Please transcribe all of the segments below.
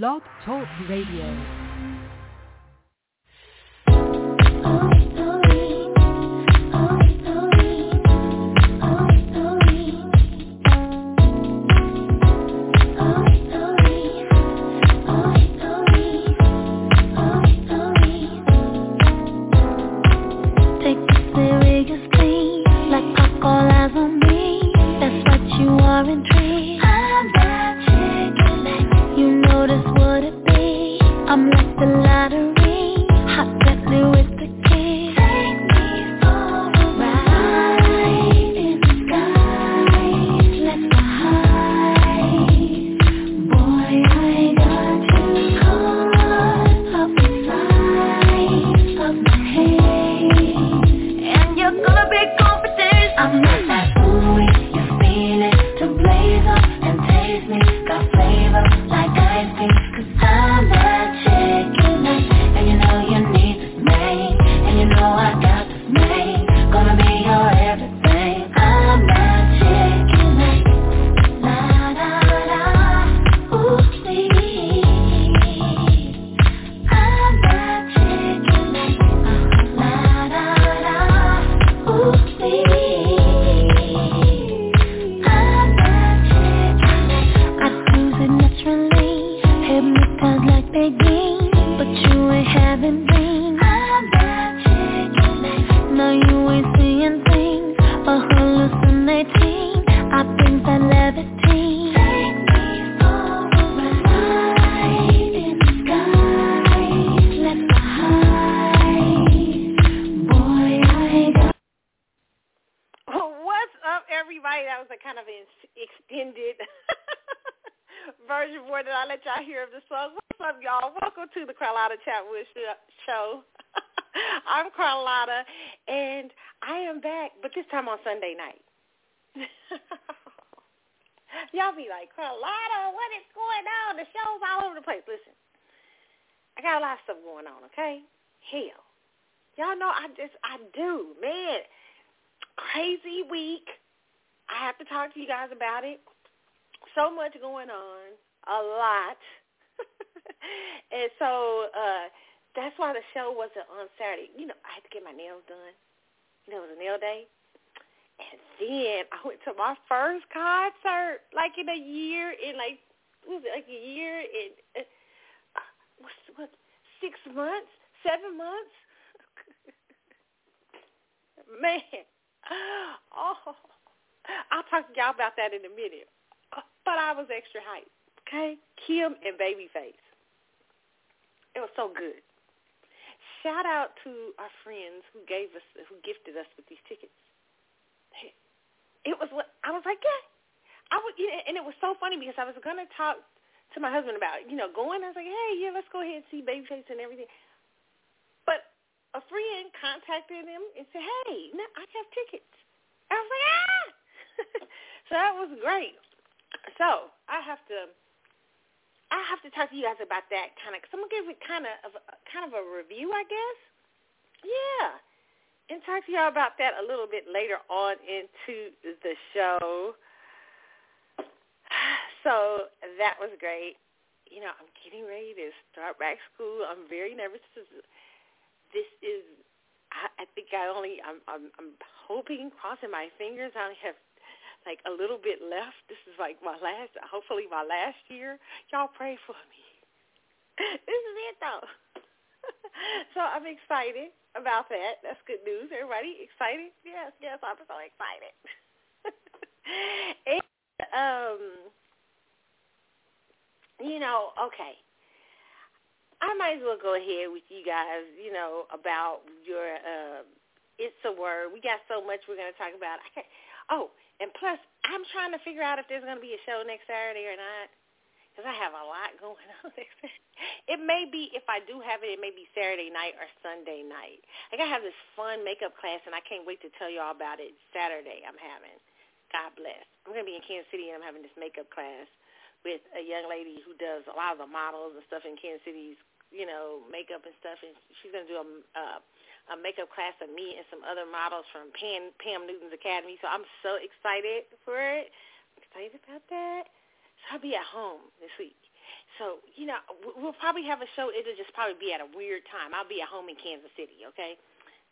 Blog Talk Radio. Going on, okay? Hell. Y'all know I just, I do, man crazy week. I have to talk to you guys about it. So much going on, a lot. and so uh that's why the show wasn't on Saturday. You know, I had to get my nails done. You know, it was a nail day. And then I went to my first concert, like in a year, in like, was it, like a year, in, uh, what's, what, six months, seven months? Man, oh, I'll talk to y'all about that in a minute. But I was extra hyped, okay? Kem and Babyface. It was so good. Shout out to our friends who gave us, who gifted us with these tickets. It was what I was like, yeah. I would, and it was so funny because I was gonna talk to my husband about, you know, going. I was like, hey, yeah, let's go ahead and see Babyface and everything. But a friend contacted him and said, hey, no, I have tickets. I was like, ah! so that was great. So I have to, I have to talk to you guys about that kind of, because I'm to give it kind of, kind of a review, I guess. Yeah. And talk to y'all about that a little bit later on into the show. So that was great. You know, I'm getting ready to start back school. I'm very nervous this is I, I think I only I'm I'm I'm hoping, crossing my fingers, I only have like a little bit left. This is like my last hopefully my last year. Y'all pray for me. this is it though. so I'm excited about that. That's good news. Everybody excited? Yes, yes, I'm so excited. and um you know, okay. I might as well go ahead with you guys, you know, about your uh, It's a Word. We got so much we're going to talk about. I oh, and plus, I'm trying to figure out if there's going to be a show next Saturday or not because I have a lot going on. It may be, if I do have it, it may be Saturday night or Sunday night. Like I have this fun makeup class, and I can't wait to tell you all about it Saturday I'm having. God bless. I'm going to be in Kansas City, and I'm having this makeup class with a young lady who does a lot of the models and stuff in Kansas City's you know, makeup and stuff, and she's going to do a, uh, a makeup class of me and some other models from Pam, Pam Newton's Academy. So I'm so excited for it. I'm excited about that. So I'll be at home this week. So, you know, we'll probably have a show. It'll just probably be at a weird time. I'll be at home in Kansas City, okay?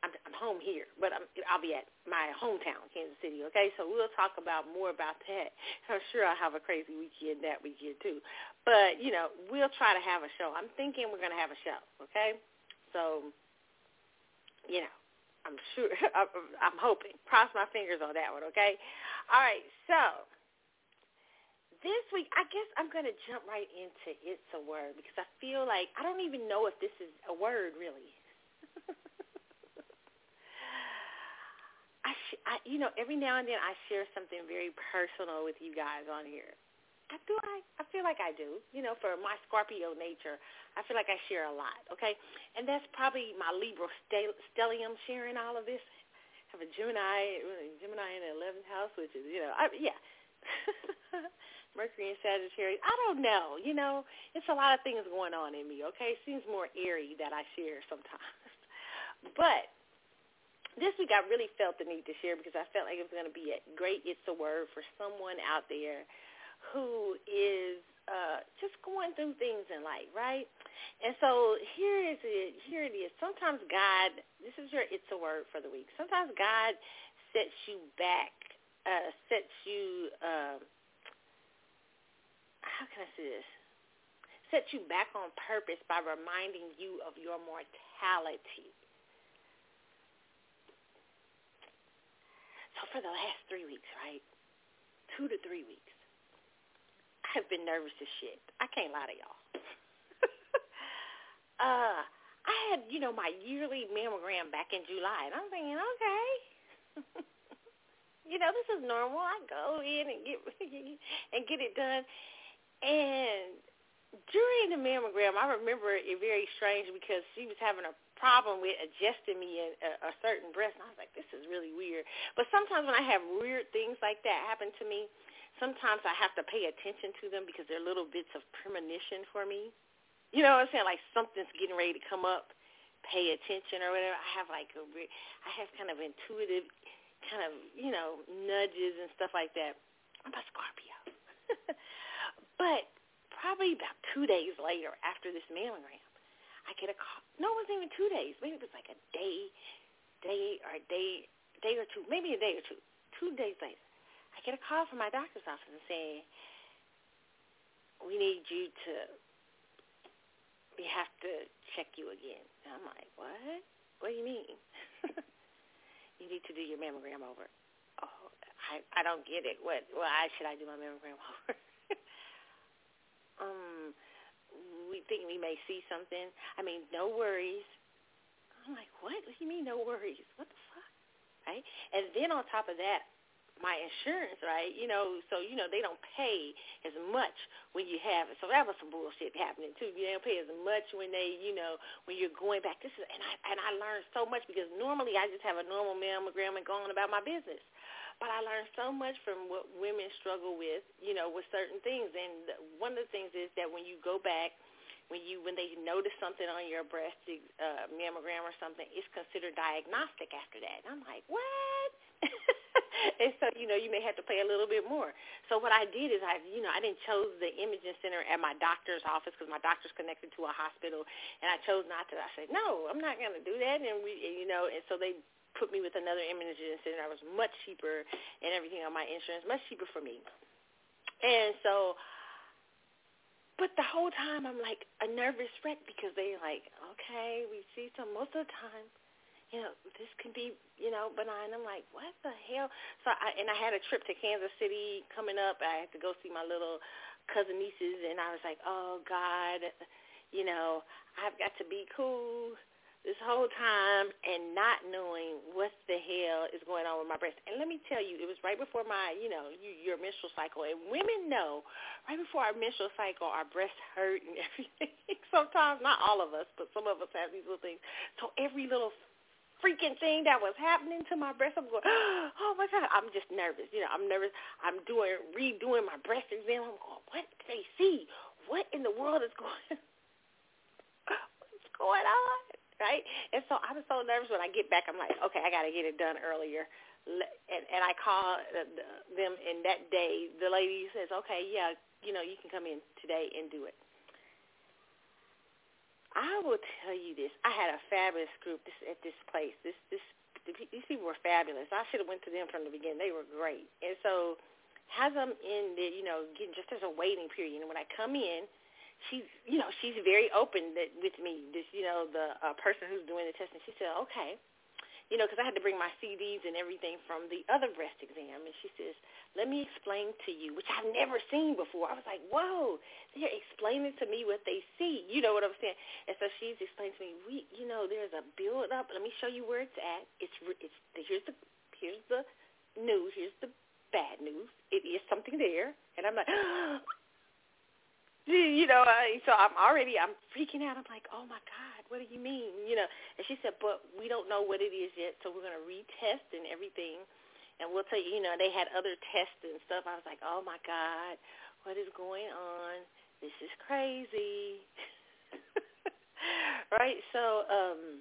I'm, I'm home here, but I'm, I'll be at my hometown, Kansas City. Okay, so we'll talk about more about that. I'm sure I'll have a crazy weekend that weekend too. But you know, we'll try to have a show. I'm thinking we're gonna have a show. Okay, so you know, I'm sure. I'm hoping. Cross my fingers on that one. Okay. All right. So this week, I guess I'm going to jump right into It's a Word because I feel like I don't even know if this is a word really. I, sh- I, you know, every now and then I share something very personal with you guys on here. I do. I, I feel like I do. You know, for my Scorpio nature, I feel like I share a lot. Okay, and that's probably my Libra stel- stellium sharing all of this. I have a Gemini, Gemini in the eleventh house, which is you know, I, yeah. Mercury and Sagittarius. I don't know. You know, it's a lot of things going on in me. Okay, it seems more airy that I share sometimes, but this week I really felt the need to share because I felt like it was going to be a great It's a Word for someone out there who is uh, just going through things in life, right? And so here is it. Here it is. Sometimes God, this is your It's a Word for the week. Sometimes God sets you back, uh, sets you, uh, how can I say this? Sets you back on purpose by reminding you of your mortality So for the last three weeks, right? Two to three weeks, I've been nervous as shit. I can't lie to y'all. uh, I had, you know, my yearly mammogram back in July, and I'm thinking, okay, you know, this is normal. I go in and get and get it done. And during the mammogram, I remember it very strange because she was having a problem with adjusting me in a, a certain breast. And I was like, this is really weird. But sometimes when I have weird things like that happen to me, sometimes I have to pay attention to them because they're little bits of premonition for me. You know what I'm saying? Like something's getting ready to come up. Pay attention or whatever. I have like a, I have kind of intuitive, kind of you know nudges and stuff like that. I'm a Scorpio. but probably about two days later after this mammogram, I get a call. No, it wasn't even two days. Maybe it was like a day, day or a day, day or two, maybe a day or two. Two days later, I get a call from my doctor's office and saying, "We need you to. We have to check you again." And I'm like, "What? What do you mean? you need to do your mammogram over." Oh, I I don't get it. What? Why should I do my mammogram over? um think we may see something. I mean, no worries. I'm like, what? What do you mean no worries? What the fuck? Right? And then on top of that, my insurance, right? You know, so you know they don't pay as much when you have it. So that was some bullshit happening too. They don't pay as much when they, you know, when you're going back. This is and I and I learned so much because normally I just have a normal mammogram and go on about my business. But I learned so much from what women struggle with, you know, with certain things. And one of the things is that when you go back when you when they notice something on your breast uh, mammogram or something, it's considered diagnostic after that. And I'm like, what? and so you know you may have to pay a little bit more. So what I did is I you know I didn't chose the imaging center at my doctor's office because my doctor's connected to a hospital, and I chose not to. I said no, I'm not going to do that, and we you know and so they put me with another imaging center that was much cheaper and everything on my insurance, much cheaper for me. And so but the whole time I'm like a nervous wreck because they're like, okay, we see some most of the time, you know, this can be, you know, benign. I'm like, what the hell? So I and I had a trip to Kansas City coming up. I had to go see my little cousin nieces, and I was like, oh God, you know, I've got to be cool this whole time and not knowing what the hell is going on with my breast. And let me tell you, it was right before my, you know, you, your menstrual cycle. And women know right before our menstrual cycle, our breasts hurt and everything. Sometimes, not all of us, but some of us have these little things. So every little freaking thing that was happening to my breast, I'm going, oh my God, I'm just nervous. You know, I'm nervous. I'm doing, redoing my breast exam. I'm going, what did they see? What in the world is going What's going on? Right? And so I was so nervous when I get back. I'm like, okay, I got to get it done earlier. And, and I call uh, them, and that day the lady says, okay, yeah, you know, you can come in today and do it. I will tell you this. I had a fabulous group at this place. This this these people were fabulous. I should have went to them from the beginning. They were great. And so has them in the, you know, getting just as a waiting period. And when I come in, she's, you know, she's very open that, with me. This, you know, the uh, person who's doing the testing. She said, okay, you know, because I had to bring my CDs and everything from the other breast exam. And she says, let me explain to you, which I've never seen before. I was like, whoa, they're explaining to me what they see. You know what I'm saying? And so she's explaining to me, we, you know, there's a build up. Let me show you where it's at. It's, it's here's the, here's the news. Here's the bad news. It is something there. And I'm like, you know, I, so I'm already, I'm freaking out. I'm like, oh my God, what do you mean? You know, and she said, but we don't know what it is yet, so we're going to retest and everything. And we'll tell you, you know, they had other tests and stuff. I was like, oh my God, what is going on? This is crazy. right? So, um,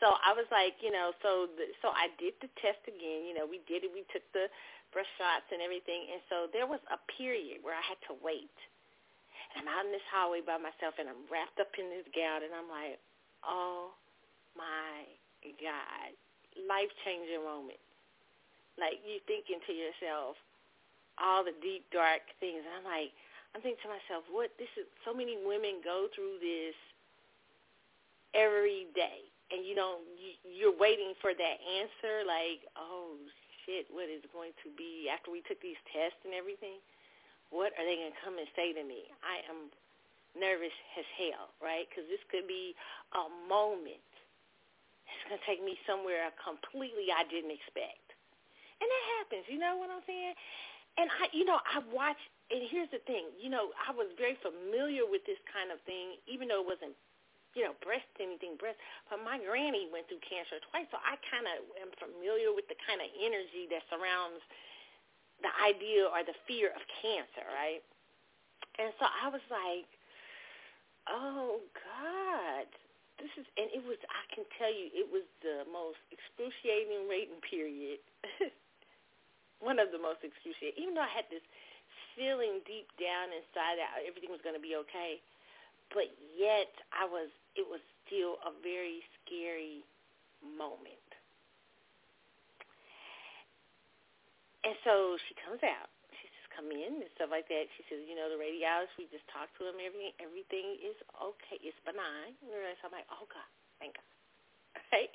so I was like, you know, so the, so I did the test again. You know, we did it. We took the breast shots and everything. And so there was a period where I had to wait I'm out in this hallway by myself, and I'm wrapped up in this gown, and I'm like, oh my God, life changing moment. Like you thinking to yourself all the deep dark things, and I'm like, I'm thinking to myself, what this is. So many women go through this every day, and you don't. You, you're waiting for that answer, like, oh shit, what is going to be after we took these tests and everything what are they going to come and say to me? I am nervous as hell, right? Because this could be a moment. It's going to take me somewhere completely I didn't expect. And that happens, you know what I'm saying? And I, you know, I watched, and here's the thing, you know, I was very familiar with this kind of thing, even though it wasn't, you know, breast anything breast. But my granny went through cancer twice, so I kind of am familiar with the kind of energy that surrounds the idea or the fear of cancer, right? And so I was like, oh God, this is, and it was, I can tell you, it was the most excruciating waiting period. One of the most excruciating, even though I had this feeling deep down inside that everything was going to be okay, but yet I was, it was still a very scary moment. And so she comes out. She says, come in and stuff like that. She says, you know, the radiologist, we just talked to him. Everything, everything is okay. It's benign. And So I'm like, oh, God, thank God. Right?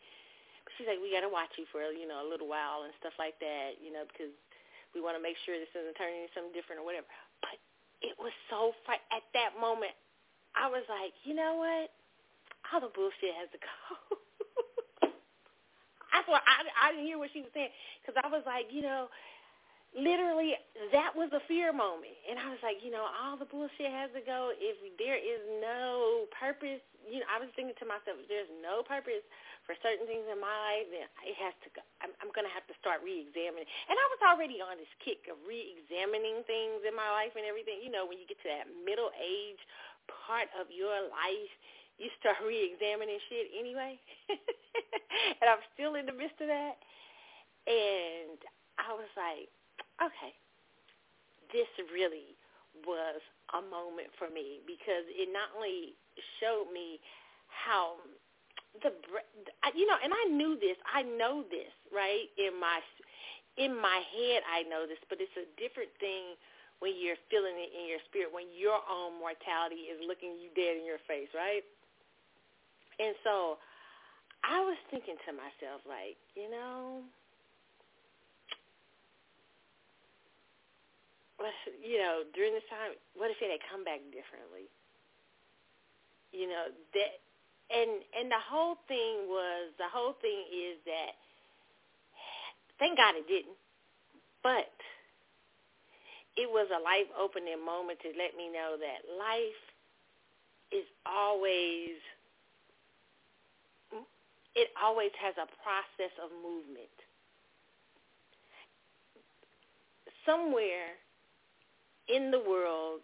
But she's like, we got to watch you for, you know, a little while and stuff like that, you know, because we want to make sure this doesn't turn into something different or whatever. But it was so fun. At that moment, I was like, you know what? All the bullshit has to go. I swear, I, I didn't hear what she was saying because I was like, you know, literally that was a fear moment. And i was like you know all the bullshit has to go. If there is no purpose you know i was thinking to myself if there's no purpose for certain things in my life then it has to go. I'm, I'm going to have to start re-examining. And i was already on this kick of re-examining things in my life and everything. You know when you get to that middle age part of your life you start re-examining shit anyway. And i'm still in the midst of that. And i was like okay, this really was a moment for me because it not only showed me how the you know and I knew this I know this right? In my in my head I know this but it's a different thing when you're feeling it in your spirit when your own mortality is looking you dead in your face right? And so I was thinking to myself like you know you know, during this time, what if they come back differently? You know, that and and the whole thing was the whole thing is that thank God it didn't. But it was a life opening moment to let me know that life is always it always has a process of movement. Somewhere in the world,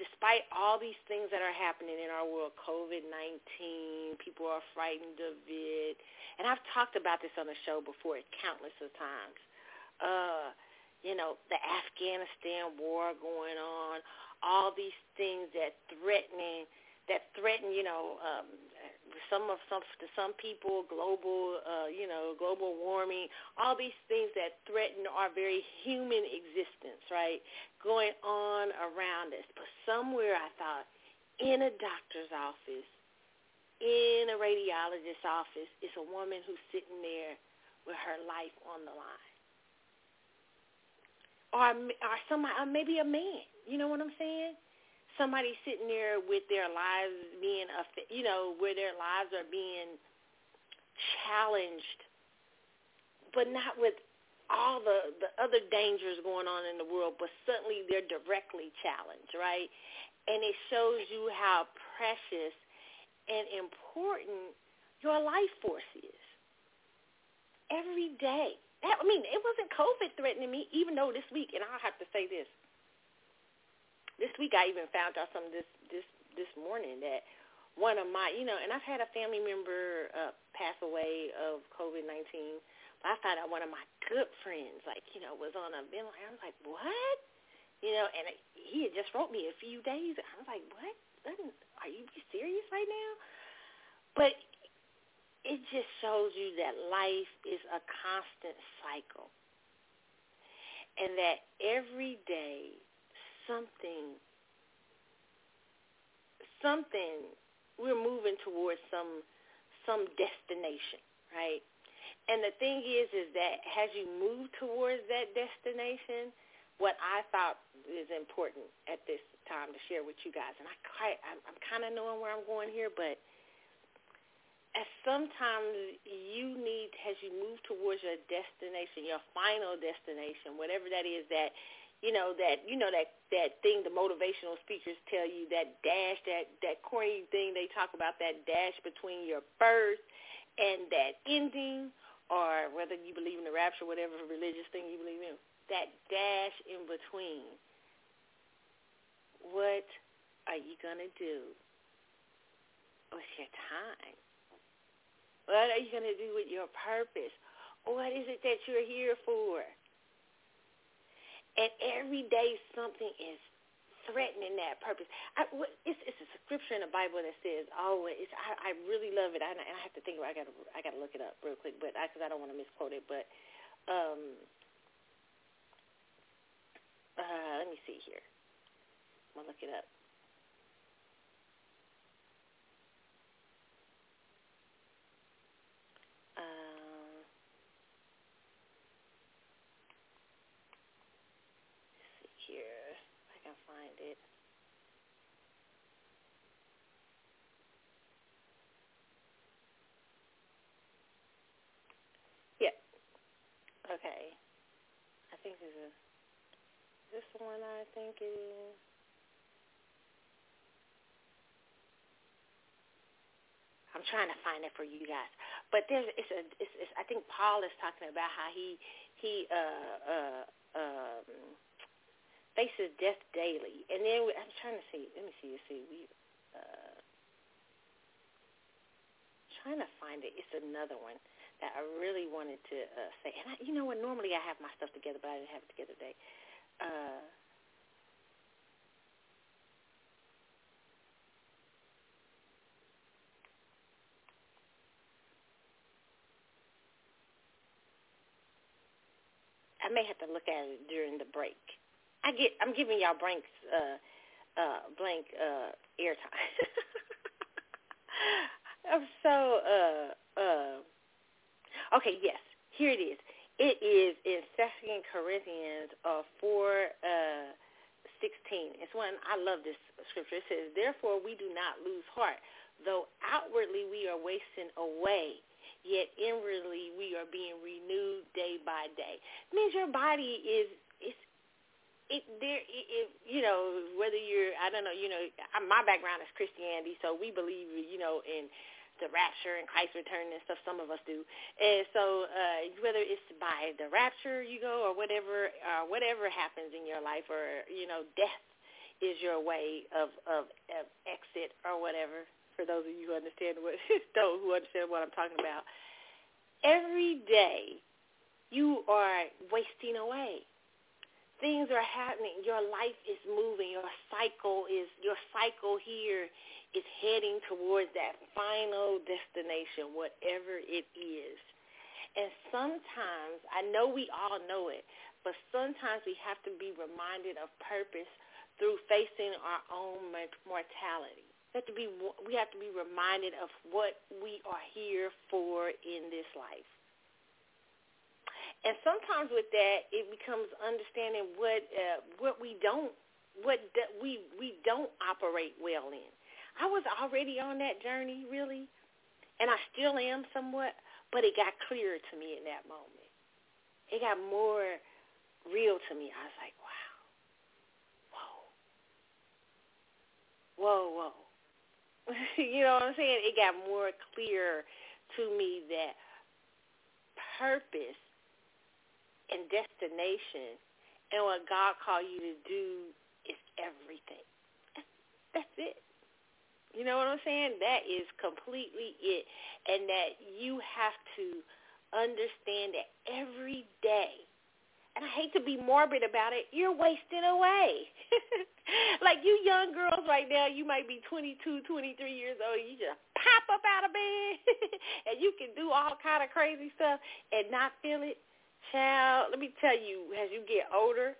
despite all these things that are happening in our world, COVID-19, people are frightened of it. And I've talked about this on the show before countless of times. Uh, you know, the Afghanistan war going on, all these things that threatening that threaten you know, um, some of some to some people, global, uh, you know, global warming, all these things that threaten our very human existence, right? Going on around us. But somewhere I thought, in a doctor's office, in a radiologist's office, is a woman who's sitting there with her life on the line. Or, or somebody, or maybe a man. You know what I'm saying? Somebody sitting there with their lives being, you know, where their lives are being challenged, but not with all the the other dangers going on in the world, but suddenly they're directly challenged, right? And it shows you how precious and important your life force is. Every day. I mean, it wasn't COVID threatening me, even though this week, and I'll have to say this, this week I even found out some this this this morning that one of my you know, and I've had a family member uh, pass away of COVID nineteen. I found out one of my good friends, like you know, was on a ventilator. I was like, what? You know, and he had just wrote me a few days. I was like, what? Are you serious right now? But it just shows you that life is a constant cycle. And that every day something something we're moving towards some some destination, right? And the thing is is that as you move towards that destination, what I thought is important at this time to share with you guys, and I quite, I'm, I'm kind of knowing where I'm going here, but as sometimes you need, as you move towards your destination, your final destination, whatever that is, that you know that you know that that thing the motivational speakers tell you that dash that that corny thing they talk about that dash between your birth and that ending or whether you believe in the rapture whatever religious thing you believe in that dash in between. What are you going to do? With your time? What are you going to do with your purpose? What is it that you're here for and every day something is threatening that purpose. I, it's, it's a scripture in the Bible that says always. It's, I, I really love it. I, I have to think about. I got to I got to look it up real quick, but because I, I don't want to misquote it. But um, uh, let me see here. I'm gonna look it up. find it. Yeah. Okay. I think this is this one I think it is. I'm trying to find it for you guys. But there's it's a it's, it's I think Paul is talking about how he he uh uh um faces death daily. And then I'm trying to see. Let me see. See, we uh, trying to find it. It's another one I really wanted to uh, say. And I, you know what? Normally I have my stuff together, but I didn't have it together today. Uh, I may have to look at it during the break. I get I'm giving y'all blank uh uh blank uh airtime. I'm so uh uh okay, yes. Here it is. It is in Second Corinthians uh four uh sixteen. It's one I love this scripture. It says, Therefore we do not lose heart, though outwardly we are wasting away yet inwardly we are being renewed day by day. It means your body is it there it, it you know whether you're I don't know you know my background is Christianity so we believe you know in the rapture and Christ return and stuff some of us do and so uh whether it's by the rapture you go or whatever uh whatever happens in your life or you know death is your way of of, of exit or whatever for those of you who understand what those who understand what I'm talking about every day you are wasting away things are happening. Your life is moving. Your cycle is your cycle here is heading towards that final destination, whatever it is. And sometimes, I know we all know it, but sometimes we have to be reminded of purpose through facing our own mortality. We have to be we have to be reminded of what we are here for in this life. And sometimes with that, it becomes understanding what uh, what we don't what we we don't operate well in. I was already on that journey, really, and I still am somewhat, but it got clearer to me in that moment. It got more real to me. I was like, wow, whoa, whoa, whoa. you know what I'm saying? It got more clear to me that purpose and destination and what God called you to do is everything. That's it. You know what I'm saying? That is completely it. And that you have to understand that every day and I hate to be morbid about it, you're wasting away. like you young girls right now, you might be 22, 23 years old. You just pop up out of bed and you can do all kind of crazy stuff and not feel it. Child, let me tell you, as you get older,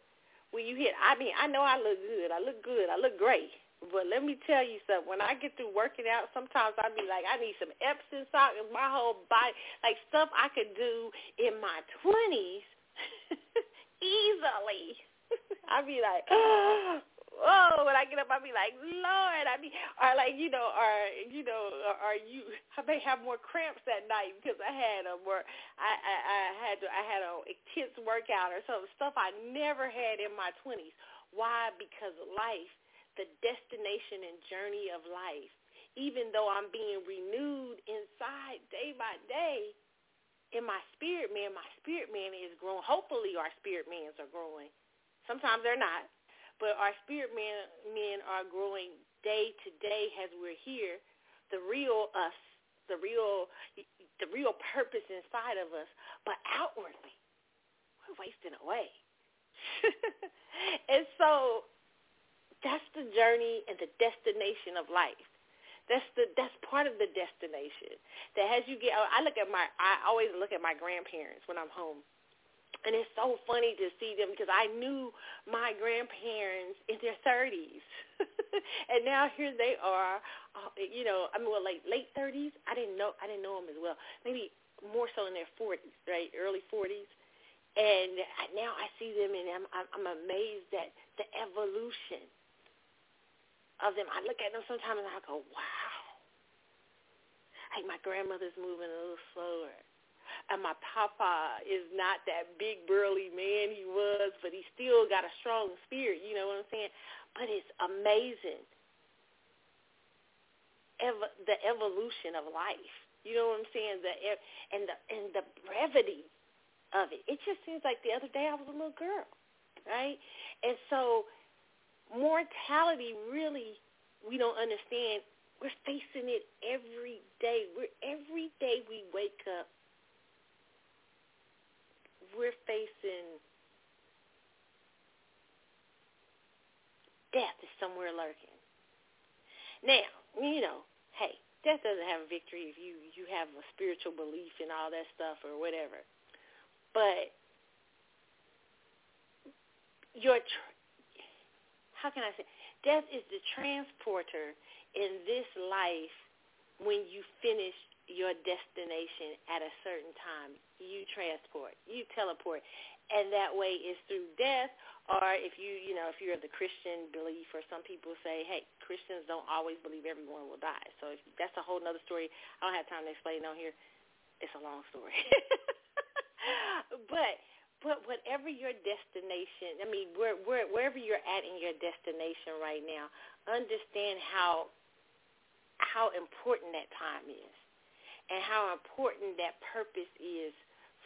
when you hit, I mean, I know I look good. I look good. I look great. But let me tell you something. When I get through working out, sometimes I be like, I need some Epsom salt in my whole body, like stuff I could do in my 20s easily. I'd be like, whoa, oh, when I get up, I'd be like, Lord, I be, or like, you know, or, you know, or, you, I may have more cramps that night because I had a more, I, I, I had, to, I had a intense workout or some stuff I never had in my 20s. Why? Because life, the destination and journey of life, even though I'm being renewed inside day by day, in my spirit man, my spirit man is growing. Hopefully our spirit mans are growing. Sometimes they're not. But our spirit man, men are growing day to day as we're here. The real us, the real, the real purpose inside of us. But outwardly, we're wasting away. and so that's the journey and the destination of life. That's the that's part of the destination. That as you get, I look at my, I always look at my grandparents when I'm home, and it's so funny to see them because I knew my grandparents in their 30s, and now here they are. Uh, you know, I mean, well, like late 30s. I didn't know, I didn't know them as well. Maybe more so in their 40s, right, early 40s. And now I see them, and I'm I'm amazed at the evolution of them. I look at them sometimes and I go, wow. Like my grandmother's moving a little slower. And my papa is not that big burly man he was, but he still got a strong spirit, you know what I'm saying? But it's amazing. Ev- the evolution of life. You know what I'm saying? The and the and the brevity of it. It just seems like the other day I was a little girl, right? And so mortality really we don't understand. We're facing it every day. We're every day we wake up. We're facing death is somewhere lurking. Now, you know, hey, death doesn't have a victory if you you have a spiritual belief and all that stuff or whatever. But your how can I say? Death is the transporter in this life when you finish your destination at a certain time. You transport, you teleport. And that way is through death or if you, you know, if you're of the Christian belief or some people say, hey, Christians don't always believe everyone will die. So if, that's a whole other story. I don't have time to explain on here. It's a long story. but but whatever your destination, I mean, where, where, wherever you're at in your destination right now, understand how how important that time is, and how important that purpose is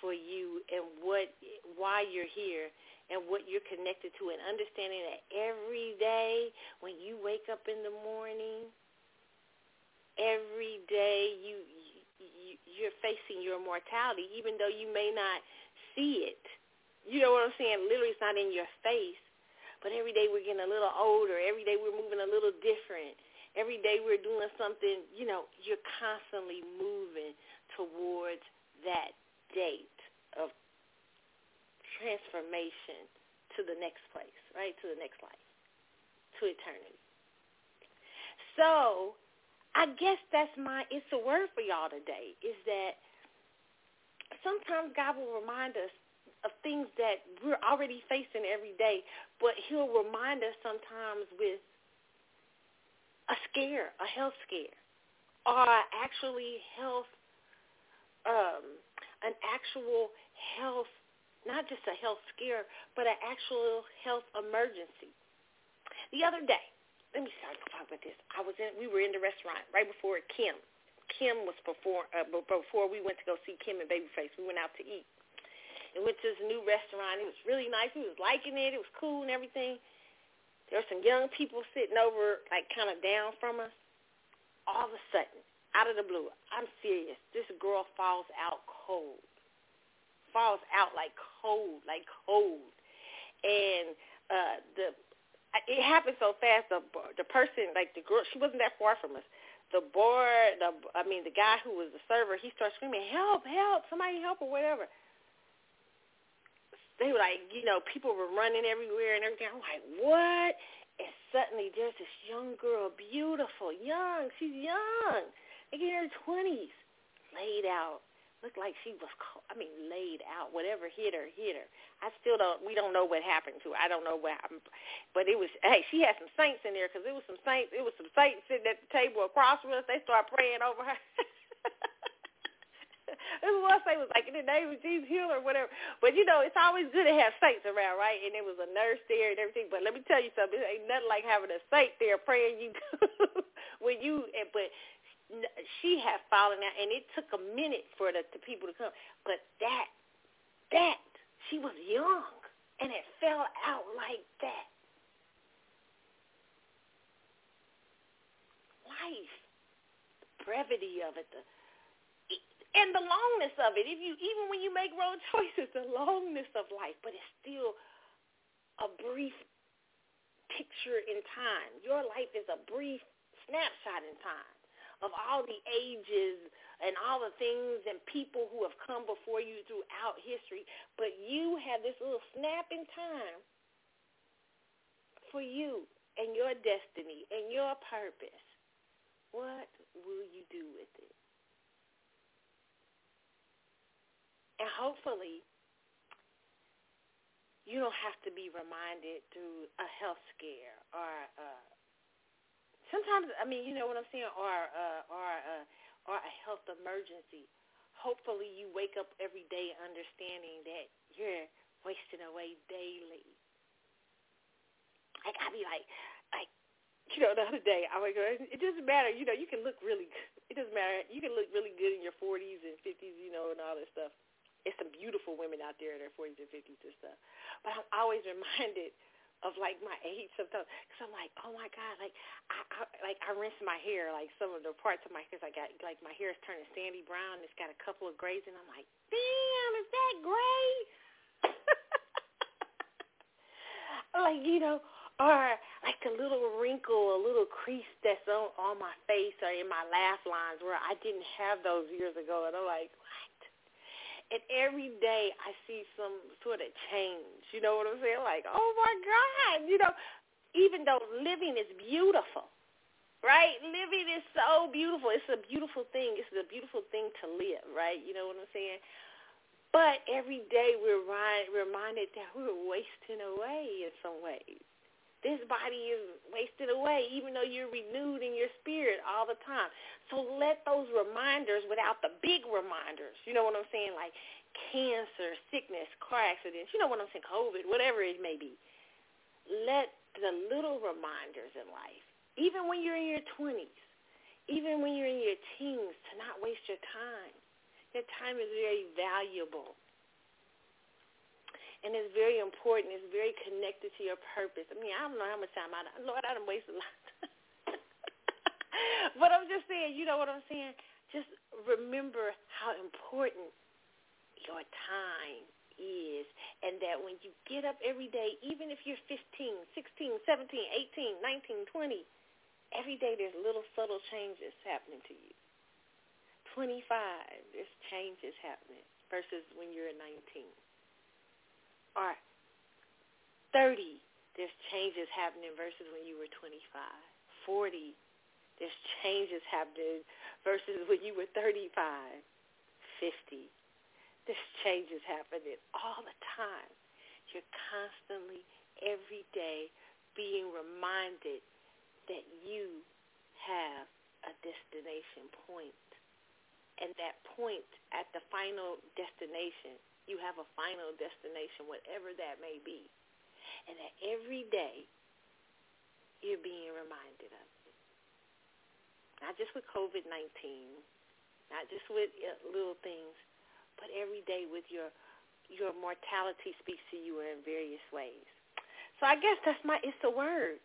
for you, and what why you're here, and what you're connected to, and understanding that every day when you wake up in the morning, every day you, you you're facing your mortality, even though you may not see it you know what I'm saying? Literally, it's not in your face. But every day we're getting a little older. Every day we're moving a little different. every day we're doing something, you know, you're constantly moving towards that date of transformation to the next place, right? To the next life, to eternity. So I guess that's my, it's a word for y'all today, is that sometimes God will remind us of things that we're already facing every day, but he'll remind us sometimes with a scare, a health scare, or actually health, um, an actual health not just a health scare, but an actual health emergency. The other day, let me start to talk about this. I was in, we were in the restaurant right before Kem. Kem was before uh, before we went to go see Kem and Babyface. We went out to eat. And went to this new restaurant. It was really nice. We was liking it. It was cool and everything. There were some young people sitting over, like kind of down from us. All of a sudden, out of the blue, I'm serious. This girl falls out cold falls out like cold, like cold. And uh the it happened so fast. The the person, like the girl, she wasn't that far from us. The boy, the I mean, the guy who was the server, he started screaming, "Help! Help! Somebody help!" or whatever. They were like, you know, people were running everywhere and everything. I'm like, what? And suddenly there's this young girl, beautiful, young. She's young, like in her twenties, laid out looked like she was, I mean, laid out. Whatever hit her, hit her. I still don't, we don't know what happened to her. I don't know what happened. But it was, hey, she had some saints in there because it was some saints, it was some saints sitting at the table across from us. They started praying over her. this was they was like in the name of Jesus heal or whatever. But you know, it's always good to have saints around, right? And there was a nurse there and everything. But let me tell you something, it ain't nothing like having a saint there praying you when you but she had fallen out, and it took a minute for the, the people to come. But that, that, she was young, and it fell out like that. Life, the brevity of it, the and the longness of it. If you even when you make wrong choices, the longness of life, but it's still a brief picture in time. Your life is a brief snapshot in time of all the ages and all the things and people who have come before you throughout history, but you have this little snap in time for you and your destiny and your purpose. What will you do with it? And hopefully, you don't have to be reminded through a health scare or a sometimes I mean, you know what I'm saying, or uh, or uh, or a health emergency. Hopefully, you wake up every day understanding that you're wasting away daily. Like I be like, like you know, the other day I wake up. It doesn't matter. You know, you can look really. It doesn't matter. You can look really good in your 40s and 50s. You know, and all that stuff. It's some beautiful women out there in their 40s and 50s and stuff. But I'm always reminded of like my age sometimes because I'm like, oh my god, like I, I like I rinse my hair, like some of the parts of my hair, I got like my hair is turning sandy brown. It's got a couple of grays, and I'm like, damn, is that gray? like you know, or like a little wrinkle, a little crease that's on on my face or in my laugh lines where I didn't have those years ago, and I'm like, and every day I see some sort of change. You know what I'm saying? Like, oh my God, you know, even though living is beautiful, right? Living is so beautiful. It's a beautiful thing. It's a beautiful thing to live, right? You know what I'm saying? But every day we're reminded that we're wasting away in some ways. This body is wasted away, even though you're renewed in your spirit all the time. So let those reminders, without the big reminders, you know what I'm saying, like cancer, sickness, car accidents, you know what I'm saying, COVID, whatever it may be. Let the little reminders in life, even when you're in your 20s, even when you're in your teens, to not waste your time. Your time is very valuable and it's very important. It's very connected to your purpose. I mean, I don't know how much time I, Lord, I done wasted a lot. But I'm just saying, you know what I'm saying? Just remember how important your time is and that when you get up every day, even if you're 15, 16, 17, 18, 19, 20, every day there's little subtle changes happening to you. 25, there's changes happening versus when you're 19. Or 30, there's changes happening versus when you were 25. 40, there's changes happening versus when you were 35. 50, there's changes happening all the time. You're constantly, every day, being reminded that you have a destination point. And that point at the final destination, you have a final destination, whatever that may be. And that every day you're being reminded of it. Not just with COVID-19, not just with uh, little things, but every day with your your mortality speaks to you in various ways. So I guess that's my it's a word.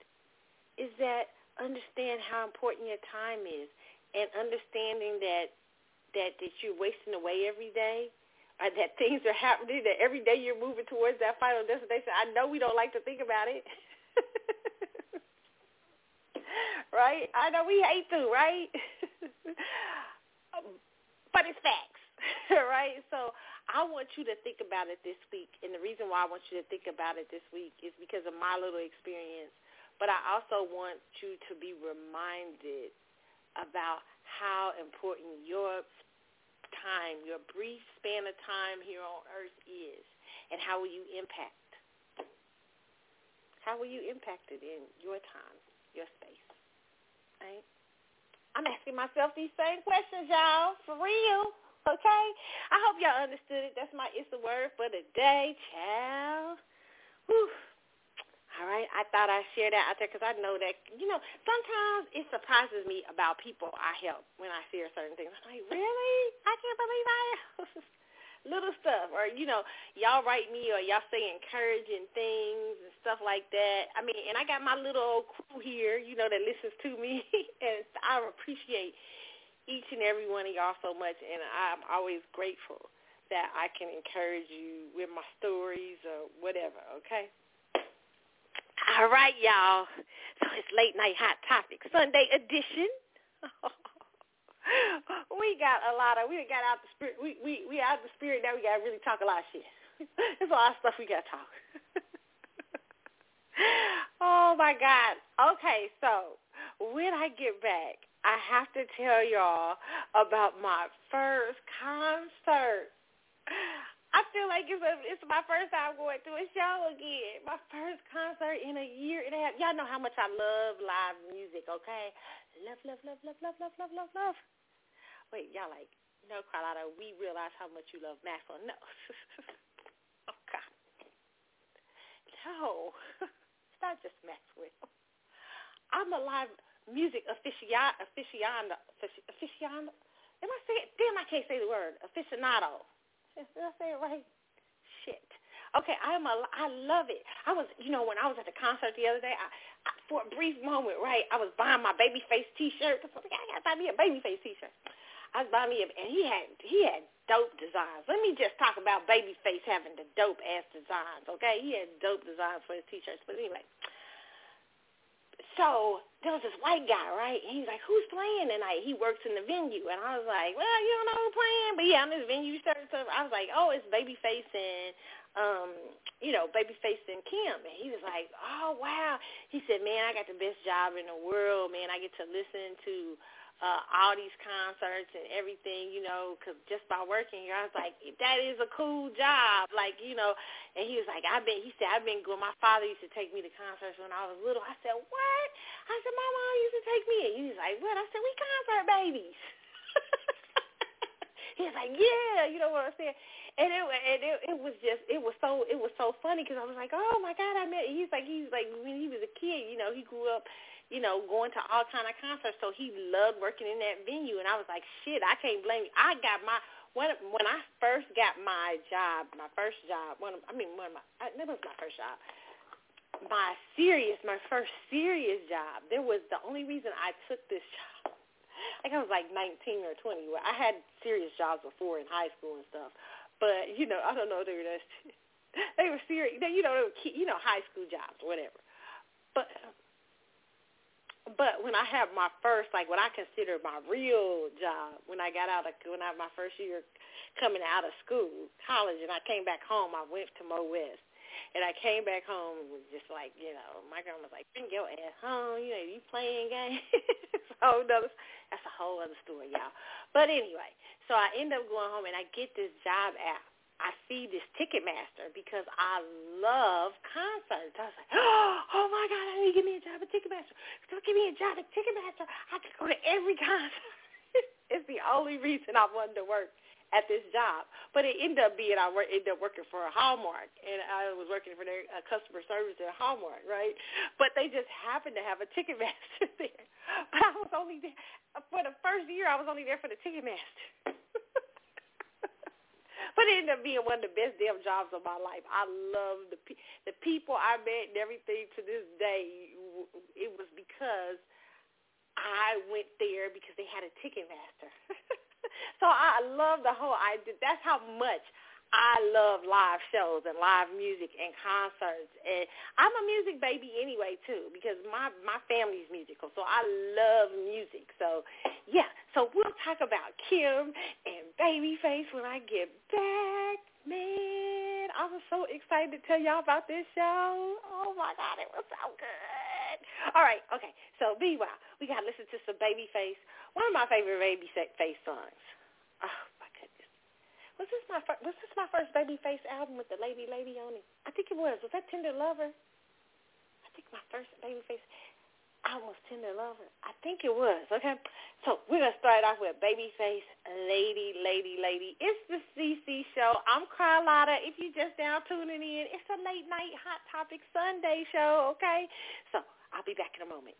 Is that understand how important your time is and understanding that that that you're wasting away every day or that things are happening that every day you're moving towards that final destination. I know we don't like to think about it. right? I know we hate to, right? but it's facts, right? So I want you to think about it this week. And the reason why I want you to think about it this week is because of my little experience but I also want you to be reminded about how important your time, your brief span of time here on earth is, and how will you impact? How will you impact it in your time, your space? Right? I'm asking myself these same questions, y'all, for real. Okay? I hope y'all understood it. That's my it's the word for the day, child. Whew. All right, I thought I'd share that out there because I know that you know sometimes it surprises me about people I help when I share certain things. I'm like, really? I can't believe I little stuff, or you know, y'all write me or y'all say encouraging things and stuff like that. I mean, and I got my little old crew here, you know, that listens to me, and I appreciate each and every one of y'all so much, and I'm always grateful that I can encourage you with my stories or whatever. Okay. All right, y'all. So it's late night hot topic Sunday edition. we got a lot of we got out the spirit. We we we out the spirit now. We got to really talk a lot of shit. Lot of stuff we got to talk. oh my God. Okay, so when I get back, I have to tell y'all about my first concert. I feel like it's a, it's my first time going to a show again. My first concert in a year and a half. Y'all know how much I love live music, okay? Love, love, love, love, love, love, love, love, love. Wait, y'all like, no, Carlotta, we realize how much you love Maxwell. No. oh, God. No. it's not just Maxwell. I'm a live music aficionado. Aficionado. Aficionado. Am I saying? Damn, I can't say the word. Aficionado. Did I say it right? Shit. Okay, I'm a, I love it. I was, you know, when I was at the concert the other day, I, I for a brief moment, right, I was buying my Babyface T-shirt. I was like, I gotta buy me a Babyface T-shirt. I was buying me, a, and he had he had dope designs. Let me just talk about Babyface having the dope ass designs. Okay, he had dope designs for his T-shirts. But anyway, so there was this white guy, right? And he's like, who's playing tonight? He works in the venue. And I was like, well, you don't know who's playing. But yeah, I'm this venue started stuff. I was like, oh, it's Babyface and, um, you know, Babyface and Kem. And he was like, oh, wow. He said, man, I got the best job in the world, man. I get to listen to uh, all these concerts and everything, you know, because just by working here, I was like, that is a cool job, like, you know. And he was like, I've been, he said, I've been going. My father used to take me to concerts when I was little. I said, what? I said, my mom used to take me. And he was like, what? I said, we concert babies. he was like, yeah, you know what I'm saying. And it and it, it was just it was so it was so funny because I was like, oh my god, I met. He's like he's like when he was a kid, you know, he grew up you know, going to all kind of concerts. So he loved working in that venue, and I was like, shit, I can't blame you. I got my when when I first got my job, my first job. One, of, I mean, one of my that was my first job. My serious, my first serious job. There was the only reason I took this job. Like I was like 19 or 20. Where I had serious jobs before in high school and stuff, but you know, I don't know. They were just, they were serious. You know, they were you know high school jobs whatever. But but when I have my first, like what I consider my real job, when I got out of when I have my first year coming out of school, college, and I came back home, I went to Mo West. And I came back home and was just like, you know, my grandma was like, bring your ass home. You know, you playing games. so another, that's a whole other story, y'all. But anyway, so I end up going home and I get this job app I see this Ticketmaster because I love concerts. I was like, oh my God, I need to give me a job at Ticketmaster. Don't give me a job at Ticketmaster. I can go to every concert. it's the only reason I wanted to work at this job. But it ended up being I ended up working for a Hallmark, and I was working for their uh, customer service at Hallmark, right? But they just happened to have a Ticketmaster there. But I was only there for the first year. I was only there for the Ticketmaster. But it ended up being one of the best damn jobs of my life. I love the pe- the people I met and everything. To this day, it was because I went there because they had a Ticketmaster. so I love the whole idea. That's how much I love live shows and live music and concerts. And I'm a music baby anyway too because my my family's musical, so I love music. So yeah, so we'll talk about Kem and Babyface when I get back. Man, I was so excited to tell y'all about this show. Oh my God, it was so good. All right, okay. So meanwhile, we got to listen to some Babyface, one of my favorite Babyface songs. Oh, was this my fir- was this my first Babyface album with the Lady Lady on it? I think it was. Was that Tender Lover? I think my first Babyface album was Tender Lover. I think it was. Okay, so we're gonna start off with Babyface, Lady Lady Lady. It's the CC show. I'm Carlotta. If you just now tuning in, it's a late night hot topic Sunday show. Okay, so I'll be back in a moment.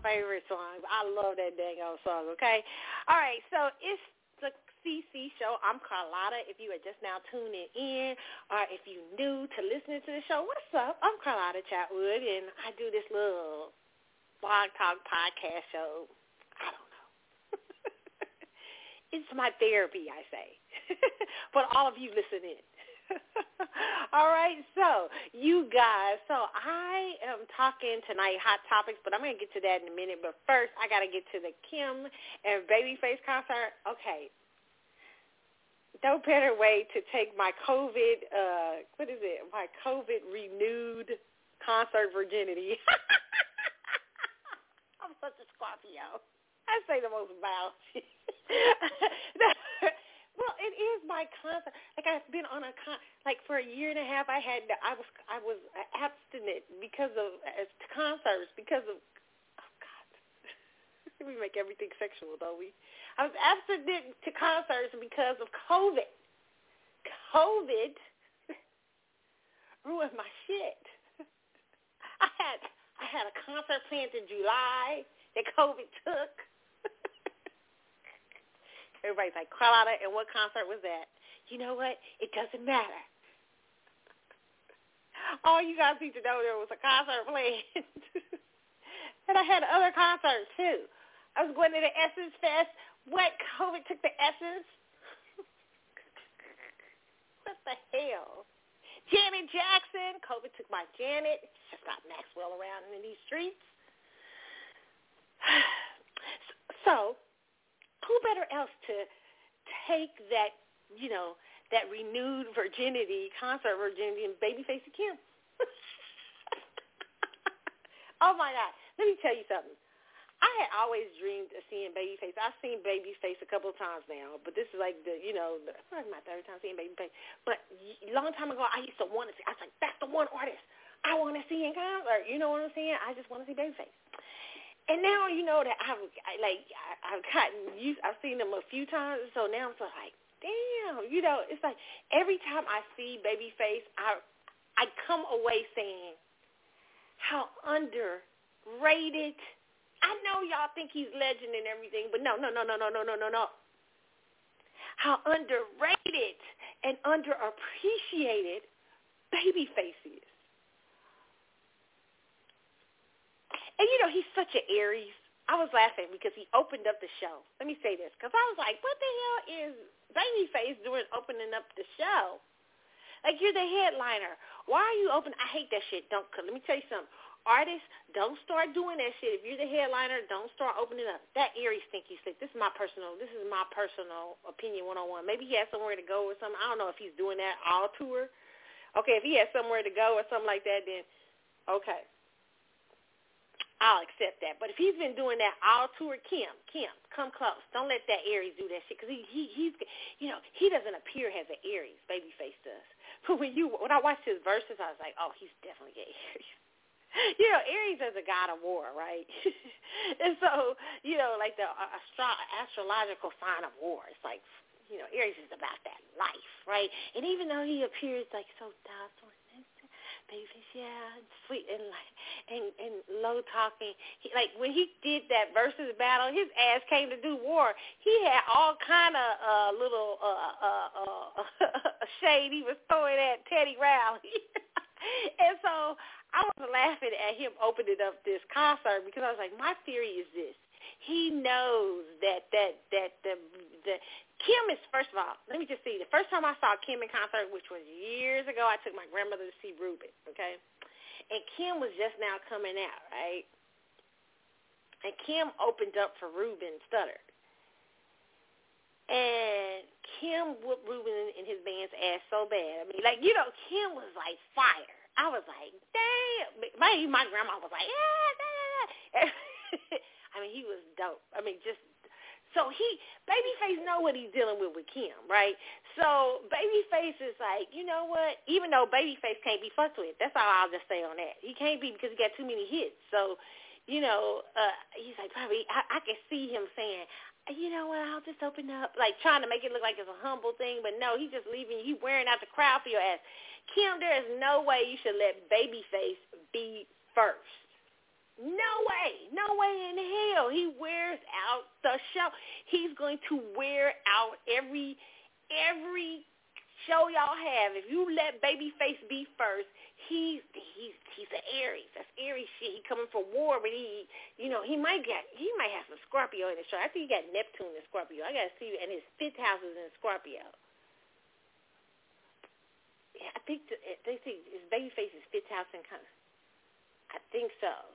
Favorite songs. I love that dang old song, okay? All right, so it's the CC show. I'm Carlotta. If you are just now tuning in or if you're new to listening to the show, what's up? I'm Carlotta Chatwood, and I do this little blog talk podcast show. I don't know. it's my therapy, I say. but all of you listen in. All right, so you guys, so I am talking tonight hot topics, but I'm going to get to that in a minute. But first, I got to get to the Kem and Babyface concert. Okay, no better way to take my COVID, uh, what is it? My COVID renewed concert virginity. I'm such a Scorpio. I say the most vile. Well, it is my concert. Like I've been on a con like for a year and a half. I had I was I was abstinent because of uh, concerts because of oh God. we make everything sexual, don't we? I was abstinent to concerts because of COVID. COVID ruined my shit. I had I had a concert planned in July that COVID took. Everybody's like, Carlotta, and what concert was that? You know what? It doesn't matter. All you guys need to know there was a concert planned. and I had other concerts too. I was going to the Essence Fest. What? COVID took the Essence? what the hell? Janet Jackson. COVID took my Janet. It's just got Maxwell around in these streets. so who better else to take that, you know, that renewed virginity, concert virginity, and Babyface Kem? oh my God! Let me tell you something. I had always dreamed of seeing Babyface. I've seen Babyface a couple of times now, but this is like the, you know, the, my third time seeing Babyface. But a long time ago, I used to want to see. I was like, that's the one artist I want to see in concert. You know what I'm saying? I just want to see Babyface. And now you know that I've I, like I, I've gotten used. I've seen them a few times, so now I'm so like, damn, you know, it's like every time I see Babyface, I I come away saying how underrated. I know y'all think he's legend and everything, but no, no, no, no, no, no, no, no, no. How underrated and underappreciated Babyface is. And you know, he's such an Aries. I was laughing because he opened up the show. Let me say this, because I was like, what the hell is Babyface doing opening up the show? Like you're the headliner. Why are you open? I hate that shit. Don't. Let me tell you something. Artists, don't start doing that shit. If you're the headliner, don't start opening up. That Aries stinky stick. This is my personal. This is my personal opinion, one on one. Maybe he has somewhere to go or something. I don't know if he's doing that all tour. Okay, if he has somewhere to go or something like that, then okay. I'll accept that. But if he's been doing that all tour, Kem, Kem, come close. Don't let that Aries do that shit because he, he he's you know he doesn't appear as an Aries. Babyface does. But when you when I watched his Verzuz, I was like, oh, he's definitely an Aries. you know, Aries is a god of war, right? and so you know, like the uh, astro- astrological sign of war. It's like you know, Aries is about that life, right? And even though he appears like so docile babies, yeah, and sweet and like and and low talking. He, like when he did that Verzuz battle, his ass came to do war. He had all kind of uh, little uh, uh, uh, shade he was throwing at Teddy Riley, and so I was laughing at him opening up this concert because I was like, my theory is this: he knows that that that the the Kem is first of all. Let me just see. The first time I saw Kem in concert, which was years ago, I took my grandmother to see Ruben. Okay, and Kem was just now coming out, right? And Kem opened up for Ruben Studdard. And Kem whooped Ruben and his band's ass so bad. I mean, like, you know, Kem was like fire. I was like, damn. My, my grandma was like, yeah, I mean, he was dope. I mean, just so he Babyface know what he's dealing with with Kem, right? So Babyface is like, you know what? Even though Babyface can't be fucked with, that's all I'll just say on that. He can't be because he got too many hits. So, you know, uh, he's like probably I, I can see him saying, you know what? I'll just open up, like trying to make it look like it's a humble thing, but no, he's just leaving you wearing out the crowd for your ass. Kem, there is no way you should let Babyface be first. No way. No way in hell. He wears out the show. He's going to wear out every every show y'all have. If you let Babyface be first, he's he's he's an Aries. That's Aries shit. He coming for war, but he you know, he might get he might have some Scorpio in the show. I think he got Neptune and Scorpio. I gotta see and his fifth house is in Scorpio. Yeah, I think the, they think his Babyface's fifth house in kind of I think so.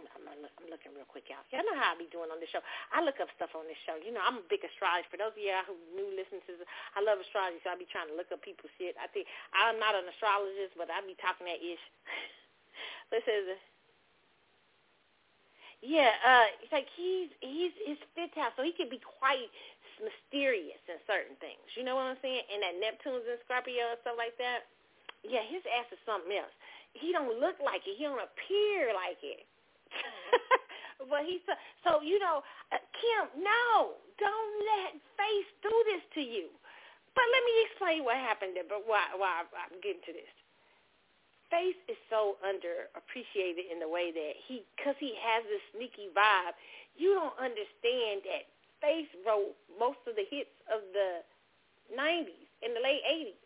I'm. I'm, I'm, looking real quick out. Y'all know how I be doing on this show. I look up stuff on this show. You know, I'm a big astrologer. For those of y'all who new listeners, I love astrology, so I be trying to look up people's shit. I think I'm not an astrologist, but I be talking that ish. says, yeah, uh, it's like he's he's his fifth house, so he can be quite mysterious in certain things. You know what I'm saying? And that Neptune's in Scorpio and stuff like that. Yeah, his ass is something else he don't look like it. He don't appear like it. but he's so, so you know, uh, Kem, no, don't let face do this to you. But let me explain what happened there. But why why I'm getting to this. Face is so underappreciated in the way that he, because he has this sneaky vibe. You don't understand that Face wrote most of the hits of the 90s in the late 80s.